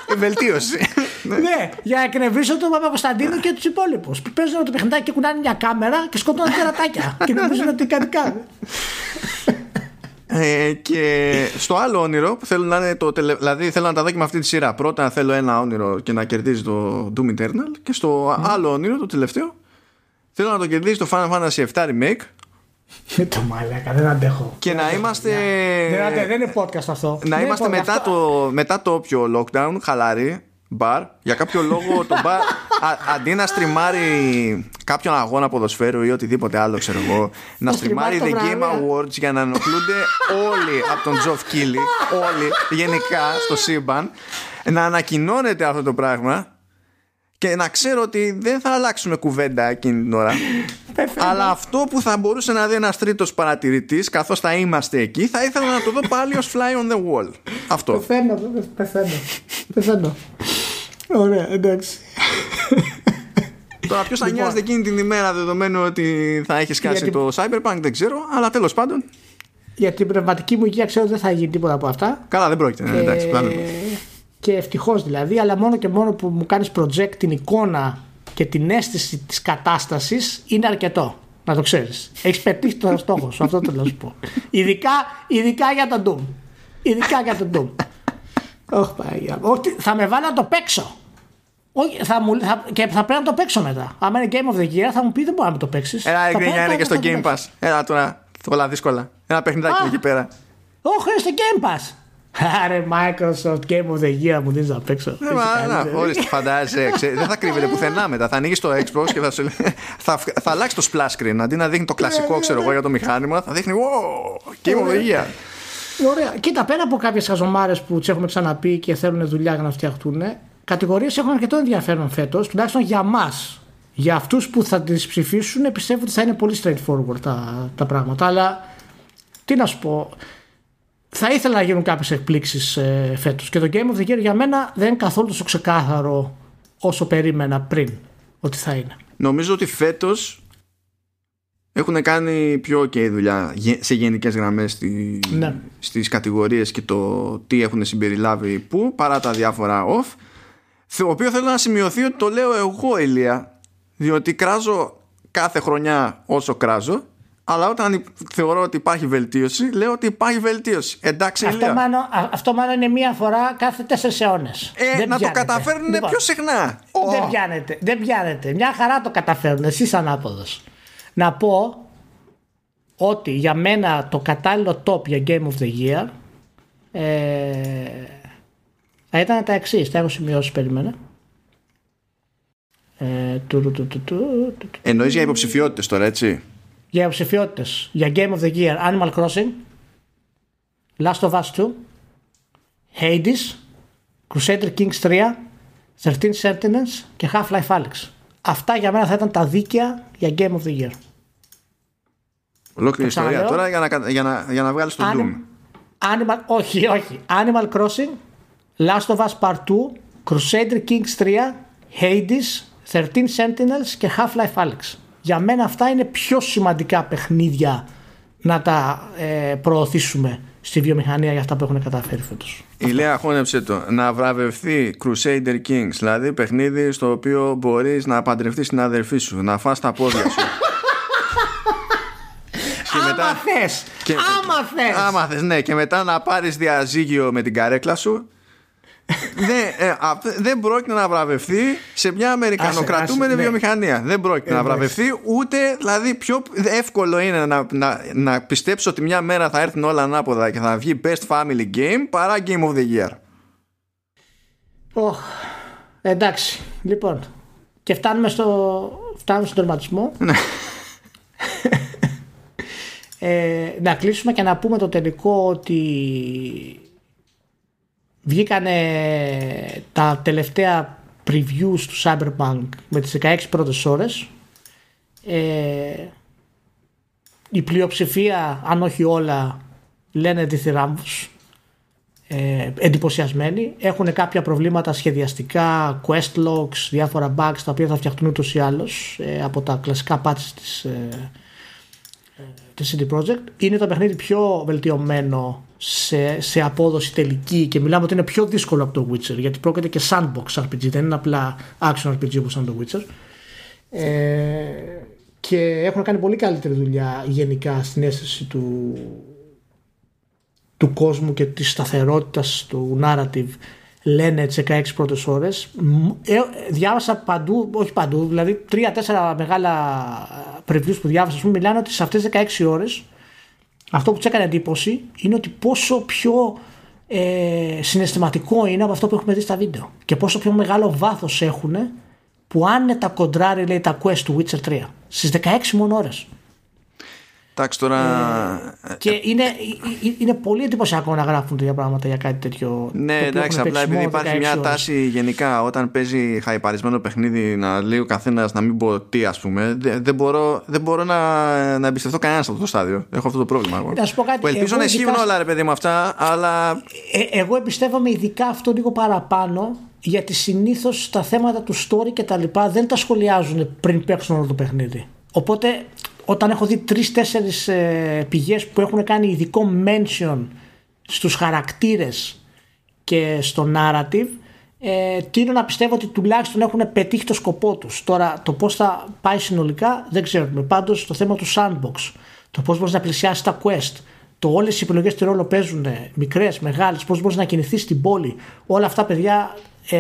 ε, βελτίωση. ναι, για να εκνευρίσω τον Παπα-Κωνσταντίνο και τους υπόλοιπους. Που παίζουν το παιχνιδάκι και κουνάνε μια κάμερα και σκοτώνουν τερατάκια. και νομίζουν ότι κάτι κάνουν. Ε, και στο άλλο όνειρο που θέλω να είναι το τελε... δηλαδή θέλω να τα δω και με αυτή τη σειρά πρώτα θέλω ένα όνειρο και να κερδίζει το Doom Eternal και στο άλλο όνειρο το τελευταίο θέλω να το κερδίζει το Final Fantasy VII Remake το μαλάκα, δεν αντέχω. Και να είμαστε. Δεν, δεν είναι podcast αυτό. Να Δεν είμαστε είναι podcast. μετά το, μετά το όποιο lockdown χαλαροί μπαρ. Για κάποιο λόγο το μπαρ α- αντί να στριμάρει κάποιον αγώνα ποδοσφαίρου ή οτιδήποτε άλλο, ξέρω εγώ, να στριμάρει The στριμάρει το Game βράδυ. Awards για να ενοχλούνται όλοι από τον Τζοφ Κίλι, όλοι γενικά στο σύμπαν, να ανακοινώνεται αυτό το πράγμα και να ξέρω ότι δεν θα αλλάξουμε κουβέντα εκείνη την ώρα. Αλλά αυτό που θα μπορούσε να δει ένας τρίτος παρατηρητής, καθώς θα είμαστε εκεί, θα ήθελα να το δω πάλι ως fly on the wall. Αυτό. Πεθαίνω, πε- πεθαίνω. Πεθαίνω. Ωραία, εντάξει. Τώρα, ποιος θα νοιάζεται εκείνη την ημέρα δεδομένου ότι θα έχεις σκάσει Γιατί- το Cyberpunk, δεν ξέρω. Αλλά τέλος πάντων, Για την πνευματική μου υγεία ξέρω ότι δεν θα γίνει τίποτα από αυτά. καλά, δεν πρόκειται. ναι, εντάξει, πλάνο. Ε, και ευτυχώς δηλαδή, αλλά μόνο και μόνο που μου κάνεις project την εικόνα και την αίσθηση της κατάστασης είναι αρκετό. Να το ξέρεις. Έχεις πετύχει το στόχο σου. Αυτό θέλω να σου πω. Ειδικά, ειδικά για τον Doom. Ειδικά για τον Doom. Όχι, Παναγία μου. Όχι, θα με βάλει να το παίξω. Όχι, θα μου, θα, και θα πρέπει να το παίξω μετά. Αν είναι Game of the Year, θα μου πει δεν μπορεί να με το παίξεις. Έλα, γκρινιά είναι και στο Game Pass. Έλα τώρα, όλα δύσκολα. Ένα παιχνιδάκι Α. εκεί πέρα. Όχι, είναι στο Game Pass. Άρε, Microsoft Game of the Year μου δίνεις να παίξω. Ναι, μα, να, ορίστε, φαντάζεσαι. ξέρεις, δεν θα κρύβεται πουθενά μετά. Θα ανοίγεις το Xbox και θα, σου, λέει- θα, θα αλλάξεις το splash screen. Αντί να δείχνει το κλασικό, ξέρω εγώ, για το μηχάνημα, θα δείχνει. Wow, Game of the Year. Ωραία. Κοίτα, πέρα από κάποιες χαζομάρες που τις έχουμε ξαναπεί και θέλουν δουλειά για να φτιαχτούν, κατηγορίες έχουν αρκετό ενδιαφέρον φέτος, τουλάχιστον για μας. Για αυτούς που θα τις ψηφίσουν, πιστεύω ότι θα είναι πολύ straightforward τα, τα πράγματα. Αλλά τι να σου πω. Θα ήθελα να γίνουν κάποιες εκπλήξεις ε, φέτος. Και το Game of the Year για μένα δεν είναι καθόλου τόσο ξεκάθαρο όσο περίμενα πριν ότι θα είναι. Νομίζω ότι φέτος έχουν κάνει πιο ok δουλειά γε- σε γενικές γραμμές στη, Ναι. στις κατηγορίες και το τι έχουν συμπεριλάβει που παρά τα διάφορα off το οποίος θέλω να σημειωθεί ότι το λέω εγώ Ηλία διότι κράζω κάθε χρονιά όσο κράζω αλλά όταν υ- θεωρώ ότι υπάρχει βελτίωση λέω ότι υπάρχει βελτίωση εντάξει Αυτό Ηλία μάλλον, α- αυτό μάλλον είναι μία φορά κάθε τέσσερις αιώνες. ε, να το καταφέρνουν πιο συχνά Δεν Ω. πιάνετε, δεν πιάνετε. Μια χαρά το καταφέρουν. Εσύ ανάποδος. Να πω ότι για μένα το κατάλληλο top για Game of the Year ε, θα ήταν τα εξής. Τα έχω σημειώσει, περίμενα. Ε, του, του, του, του, του, του, του. εννοείς για υποψηφιότητες τώρα έτσι; Για υποψηφιότητε. Για Game of the Year Animal Crossing, Last of Us 2, Hades, Crusader Kings 3, 13 Sentinels και Half-Life Alyx. Αυτά για μένα θα ήταν τα δίκαια για Game of the Year. ολόκληρη Το ιστορία ξαναλέω. τώρα για να, κα- για να, για να βγάλεις το Doom Anim- Animal, όχι, όχι. Animal Crossing, Last of Us Part 2, Crusader Kings 3, Hades, 13 Sentinels και Half-Life Alyx. Για μένα αυτά είναι πιο σημαντικά παιχνίδια να τα ε, προωθήσουμε στη βιομηχανία για αυτά που έχουν καταφέρει φέτος. Η Λέα χώνεψε το να βραβευθεί Crusader Kings, δηλαδή παιχνίδι στο οποίο μπορείς να παντρευτείς την αδερφή σου, να φας τα πόδια σου. και Άμα μετά, θες! και- Άμα θες! άμα θες, ναι, και μετά να πάρεις διαζύγιο με την καρέκλα σου. Δεν, ε, α, δεν πρόκειται να βραβευτεί σε μια αμερικανοκρατούμενη άσε, ναι. βιομηχανία. Δεν πρόκειται να Εντάξει. βραβευτεί ούτε, δηλαδή πιο εύκολο είναι να, να, να πιστέψω ότι μια μέρα θα έρθουν όλα ανάποδα και θα βγει Best Family Game παρά Game of the Year. Οχ, εντάξει, λοιπόν. Και φτάνουμε στο, φτάνουμε στον τερματισμό. ε, να κλείσουμε και να πούμε το τελικό ότι βγήκανε τα τελευταία previews του Cyberpunk με τις 16 πρώτες ώρες. Ε, η πλειοψηφία, αν όχι όλα, λένε διθυράμβους ε, εντυπωσιασμένοι. Έχουν κάποια προβλήματα σχεδιαστικά, quest logs, διάφορα bugs τα οποία θα φτιαχτούν ούτως ή άλλως ε, από τα κλασικά patches της, ε, ε, της CD Projekt. Είναι το παιχνίδι πιο βελτιωμένο σε, σε απόδοση τελική και μιλάμε ότι είναι πιο δύσκολο από το Witcher γιατί πρόκειται και sandbox RPG, δεν είναι απλά action RPG όπως ήταν το Witcher. Ε, και έχουν κάνει πολύ καλύτερη δουλειά γενικά στην αίσθηση του, του κόσμου και της σταθερότητας του narrative λένε τις 16 πρώτες ώρες Μ- ε, διάβασα παντού, όχι παντού δηλαδή τρία-τέσσερα μεγάλα previews που διάβασα, πούμε, μιλάνε ότι σε αυτές τις 16 ώρες αυτό που τους έκανε εντύπωση είναι ότι πόσο πιο ε, συναισθηματικό είναι από αυτό που έχουμε δει στα βίντεο και πόσο πιο μεγάλο βάθος έχουν που άνετα κοντράρει λέει, τα quest του Witcher 3 στις 16 μόνο ώρες Εντάξει τώρα. Ε, και είναι, ε, ε, είναι πολύ εντυπωσιακό να γράφουν τέτοια πράγματα για κάτι τέτοιο. Ναι, εντάξει, απλά επειδή υπάρχει μια τάση γενικά όταν παίζει χαϊπαρισμένο παιχνίδι να λέει ο καθένας να μην πω τι, ας πούμε. Δεν μπορώ, δεν μπορώ να, να εμπιστευτώ κανένας σε αυτό το στάδιο. Έχω αυτό το πρόβλημα. Εγώ. Να σου πω κάτι. Που ελπίζω να ισχύουν όλα, ρε παιδί μου, αυτά, αλλά. Ε, εγώ εμπιστεύομαι ειδικά αυτό λίγο παραπάνω γιατί συνήθως τα θέματα του story και τα λοιπά δεν τα σχολιάζουν πριν παίξουν όλο το παιχνίδι. Οπότε όταν έχω δει τρεις-τέσσερις ε, πηγές που έχουν κάνει ειδικό mention στους χαρακτήρες και στο narrative ε, τίνω να πιστεύω ότι τουλάχιστον έχουν πετύχει το σκοπό τους. Τώρα το πώς θα πάει συνολικά δεν ξέρουμε. Πάντως το θέμα του sandbox, το πώς μπορείς να πλησιάσεις τα quest, το όλες οι επιλογές τι ρόλο παίζουν, μικρές, μεγάλες, πώς μπορείς να κινηθείς στην πόλη, όλα αυτά παιδιά ε,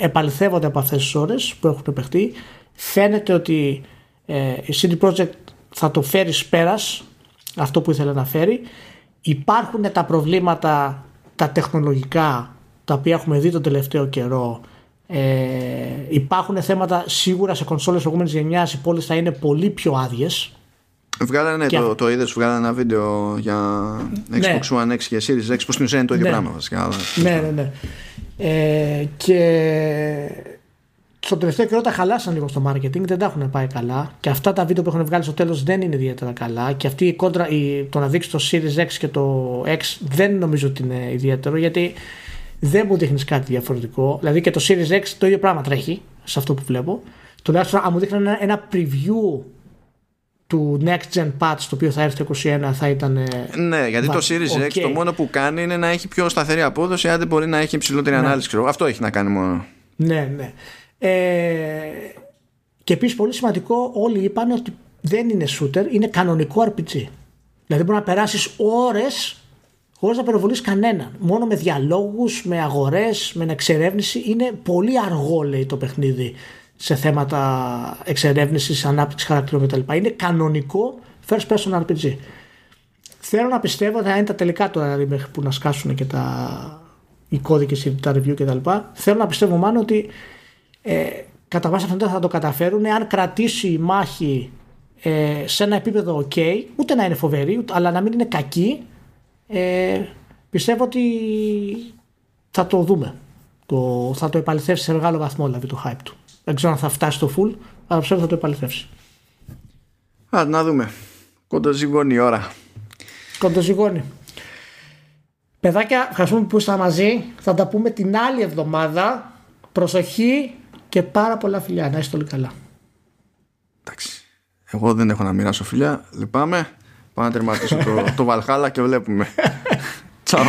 επαληθεύονται από αυτές τις ώρες που έχουν παιχτεί. Φαίνεται ότι ε, η CD Projekt θα το φέρεις πέρας αυτό που ήθελε να φέρει. Υπάρχουν τα προβλήματα τα τεχνολογικά τα οποία έχουμε δει τον τελευταίο καιρό. Ε, υπάρχουν θέματα σίγουρα σε κονσόλες προηγούμενης γενιάς οι πόλεις θα είναι πολύ πιο άδειες. Βγάλανε, και... το, το είδες, βγάλανε ένα βίντεο για ναι. Xbox One X και Series X που στην ουσία είναι το ίδιο ναι. πράγμα βασικά. Ναι, ναι, ναι. Ε, και στο τελευταίο καιρό τα χαλάσαν λίγο στο marketing, δεν τα έχουν πάει καλά. Και αυτά τα βίντεο που έχουν βγάλει στο τέλος δεν είναι ιδιαίτερα καλά. Και αυτή η κόντρα, η, το να δείξει το Series X και το X δεν νομίζω ότι είναι ιδιαίτερο γιατί δεν μου δείχνεις κάτι διαφορετικό. Δηλαδή και το Series X το ίδιο πράγμα τρέχει σε αυτό που βλέπω. Τουλάχιστον αν μου δείχνει ένα, ένα preview του Next Gen Patch το οποίο θα έρθει το 2021 θα ήταν. Ναι, γιατί το Series okay. X το μόνο που κάνει είναι να έχει πιο σταθερή απόδοση, αν δεν μπορεί να έχει υψηλότερη ναι. ανάλυση. Ξέρω. Αυτό έχει να κάνει μόνο. Ναι, ναι. Ε, και επίσης πολύ σημαντικό, όλοι είπαν ότι δεν είναι shooter, είναι κανονικό RPG. Δηλαδή μπορεί να περάσεις ώρες χωρίς να περιβολεί κανέναν. Μόνο με διαλόγους, με αγορές, με εξερεύνηση. Είναι πολύ αργό, λέει το παιχνίδι, σε θέματα εξερεύνησης, ανάπτυξης χαρακτήρων κτλ. Είναι κανονικό first person RPG. Θέλω να πιστεύω ότι θα είναι τα τελικά τώρα, δηλαδή μέχρι που να σκάσουν και τα οι κώδικες, τα review κτλ. Θέλω να πιστεύω μάλλον ότι ε, κατά βάση αυτό θα το καταφέρουν αν κρατήσει η μάχη ε, σε ένα επίπεδο ok, ούτε να είναι φοβερή, αλλά να μην είναι κακή, ε, πιστεύω ότι θα το δούμε. Το, θα το επαληθεύσει σε μεγάλο βαθμό δηλαδή το hype του. Δεν ξέρω αν θα φτάσει στο full, αλλά πιστεύω θα το επαληθεύσει. Α, να δούμε. Κοντοζυγώνει η ώρα. Κοντοζυγώνει. Παιδάκια, ευχαριστούμε που ήσασταν μαζί. Θα τα πούμε την άλλη εβδομάδα. Προσοχή, και πάρα πολλά φιλιά. Να είστε όλοι καλά. Εντάξει. Εγώ δεν έχω να μοιράσω φιλιά. Λυπάμαι. Πάω να τερματίσω το, το Βαλχάλα και βλέπουμε. Τσαου.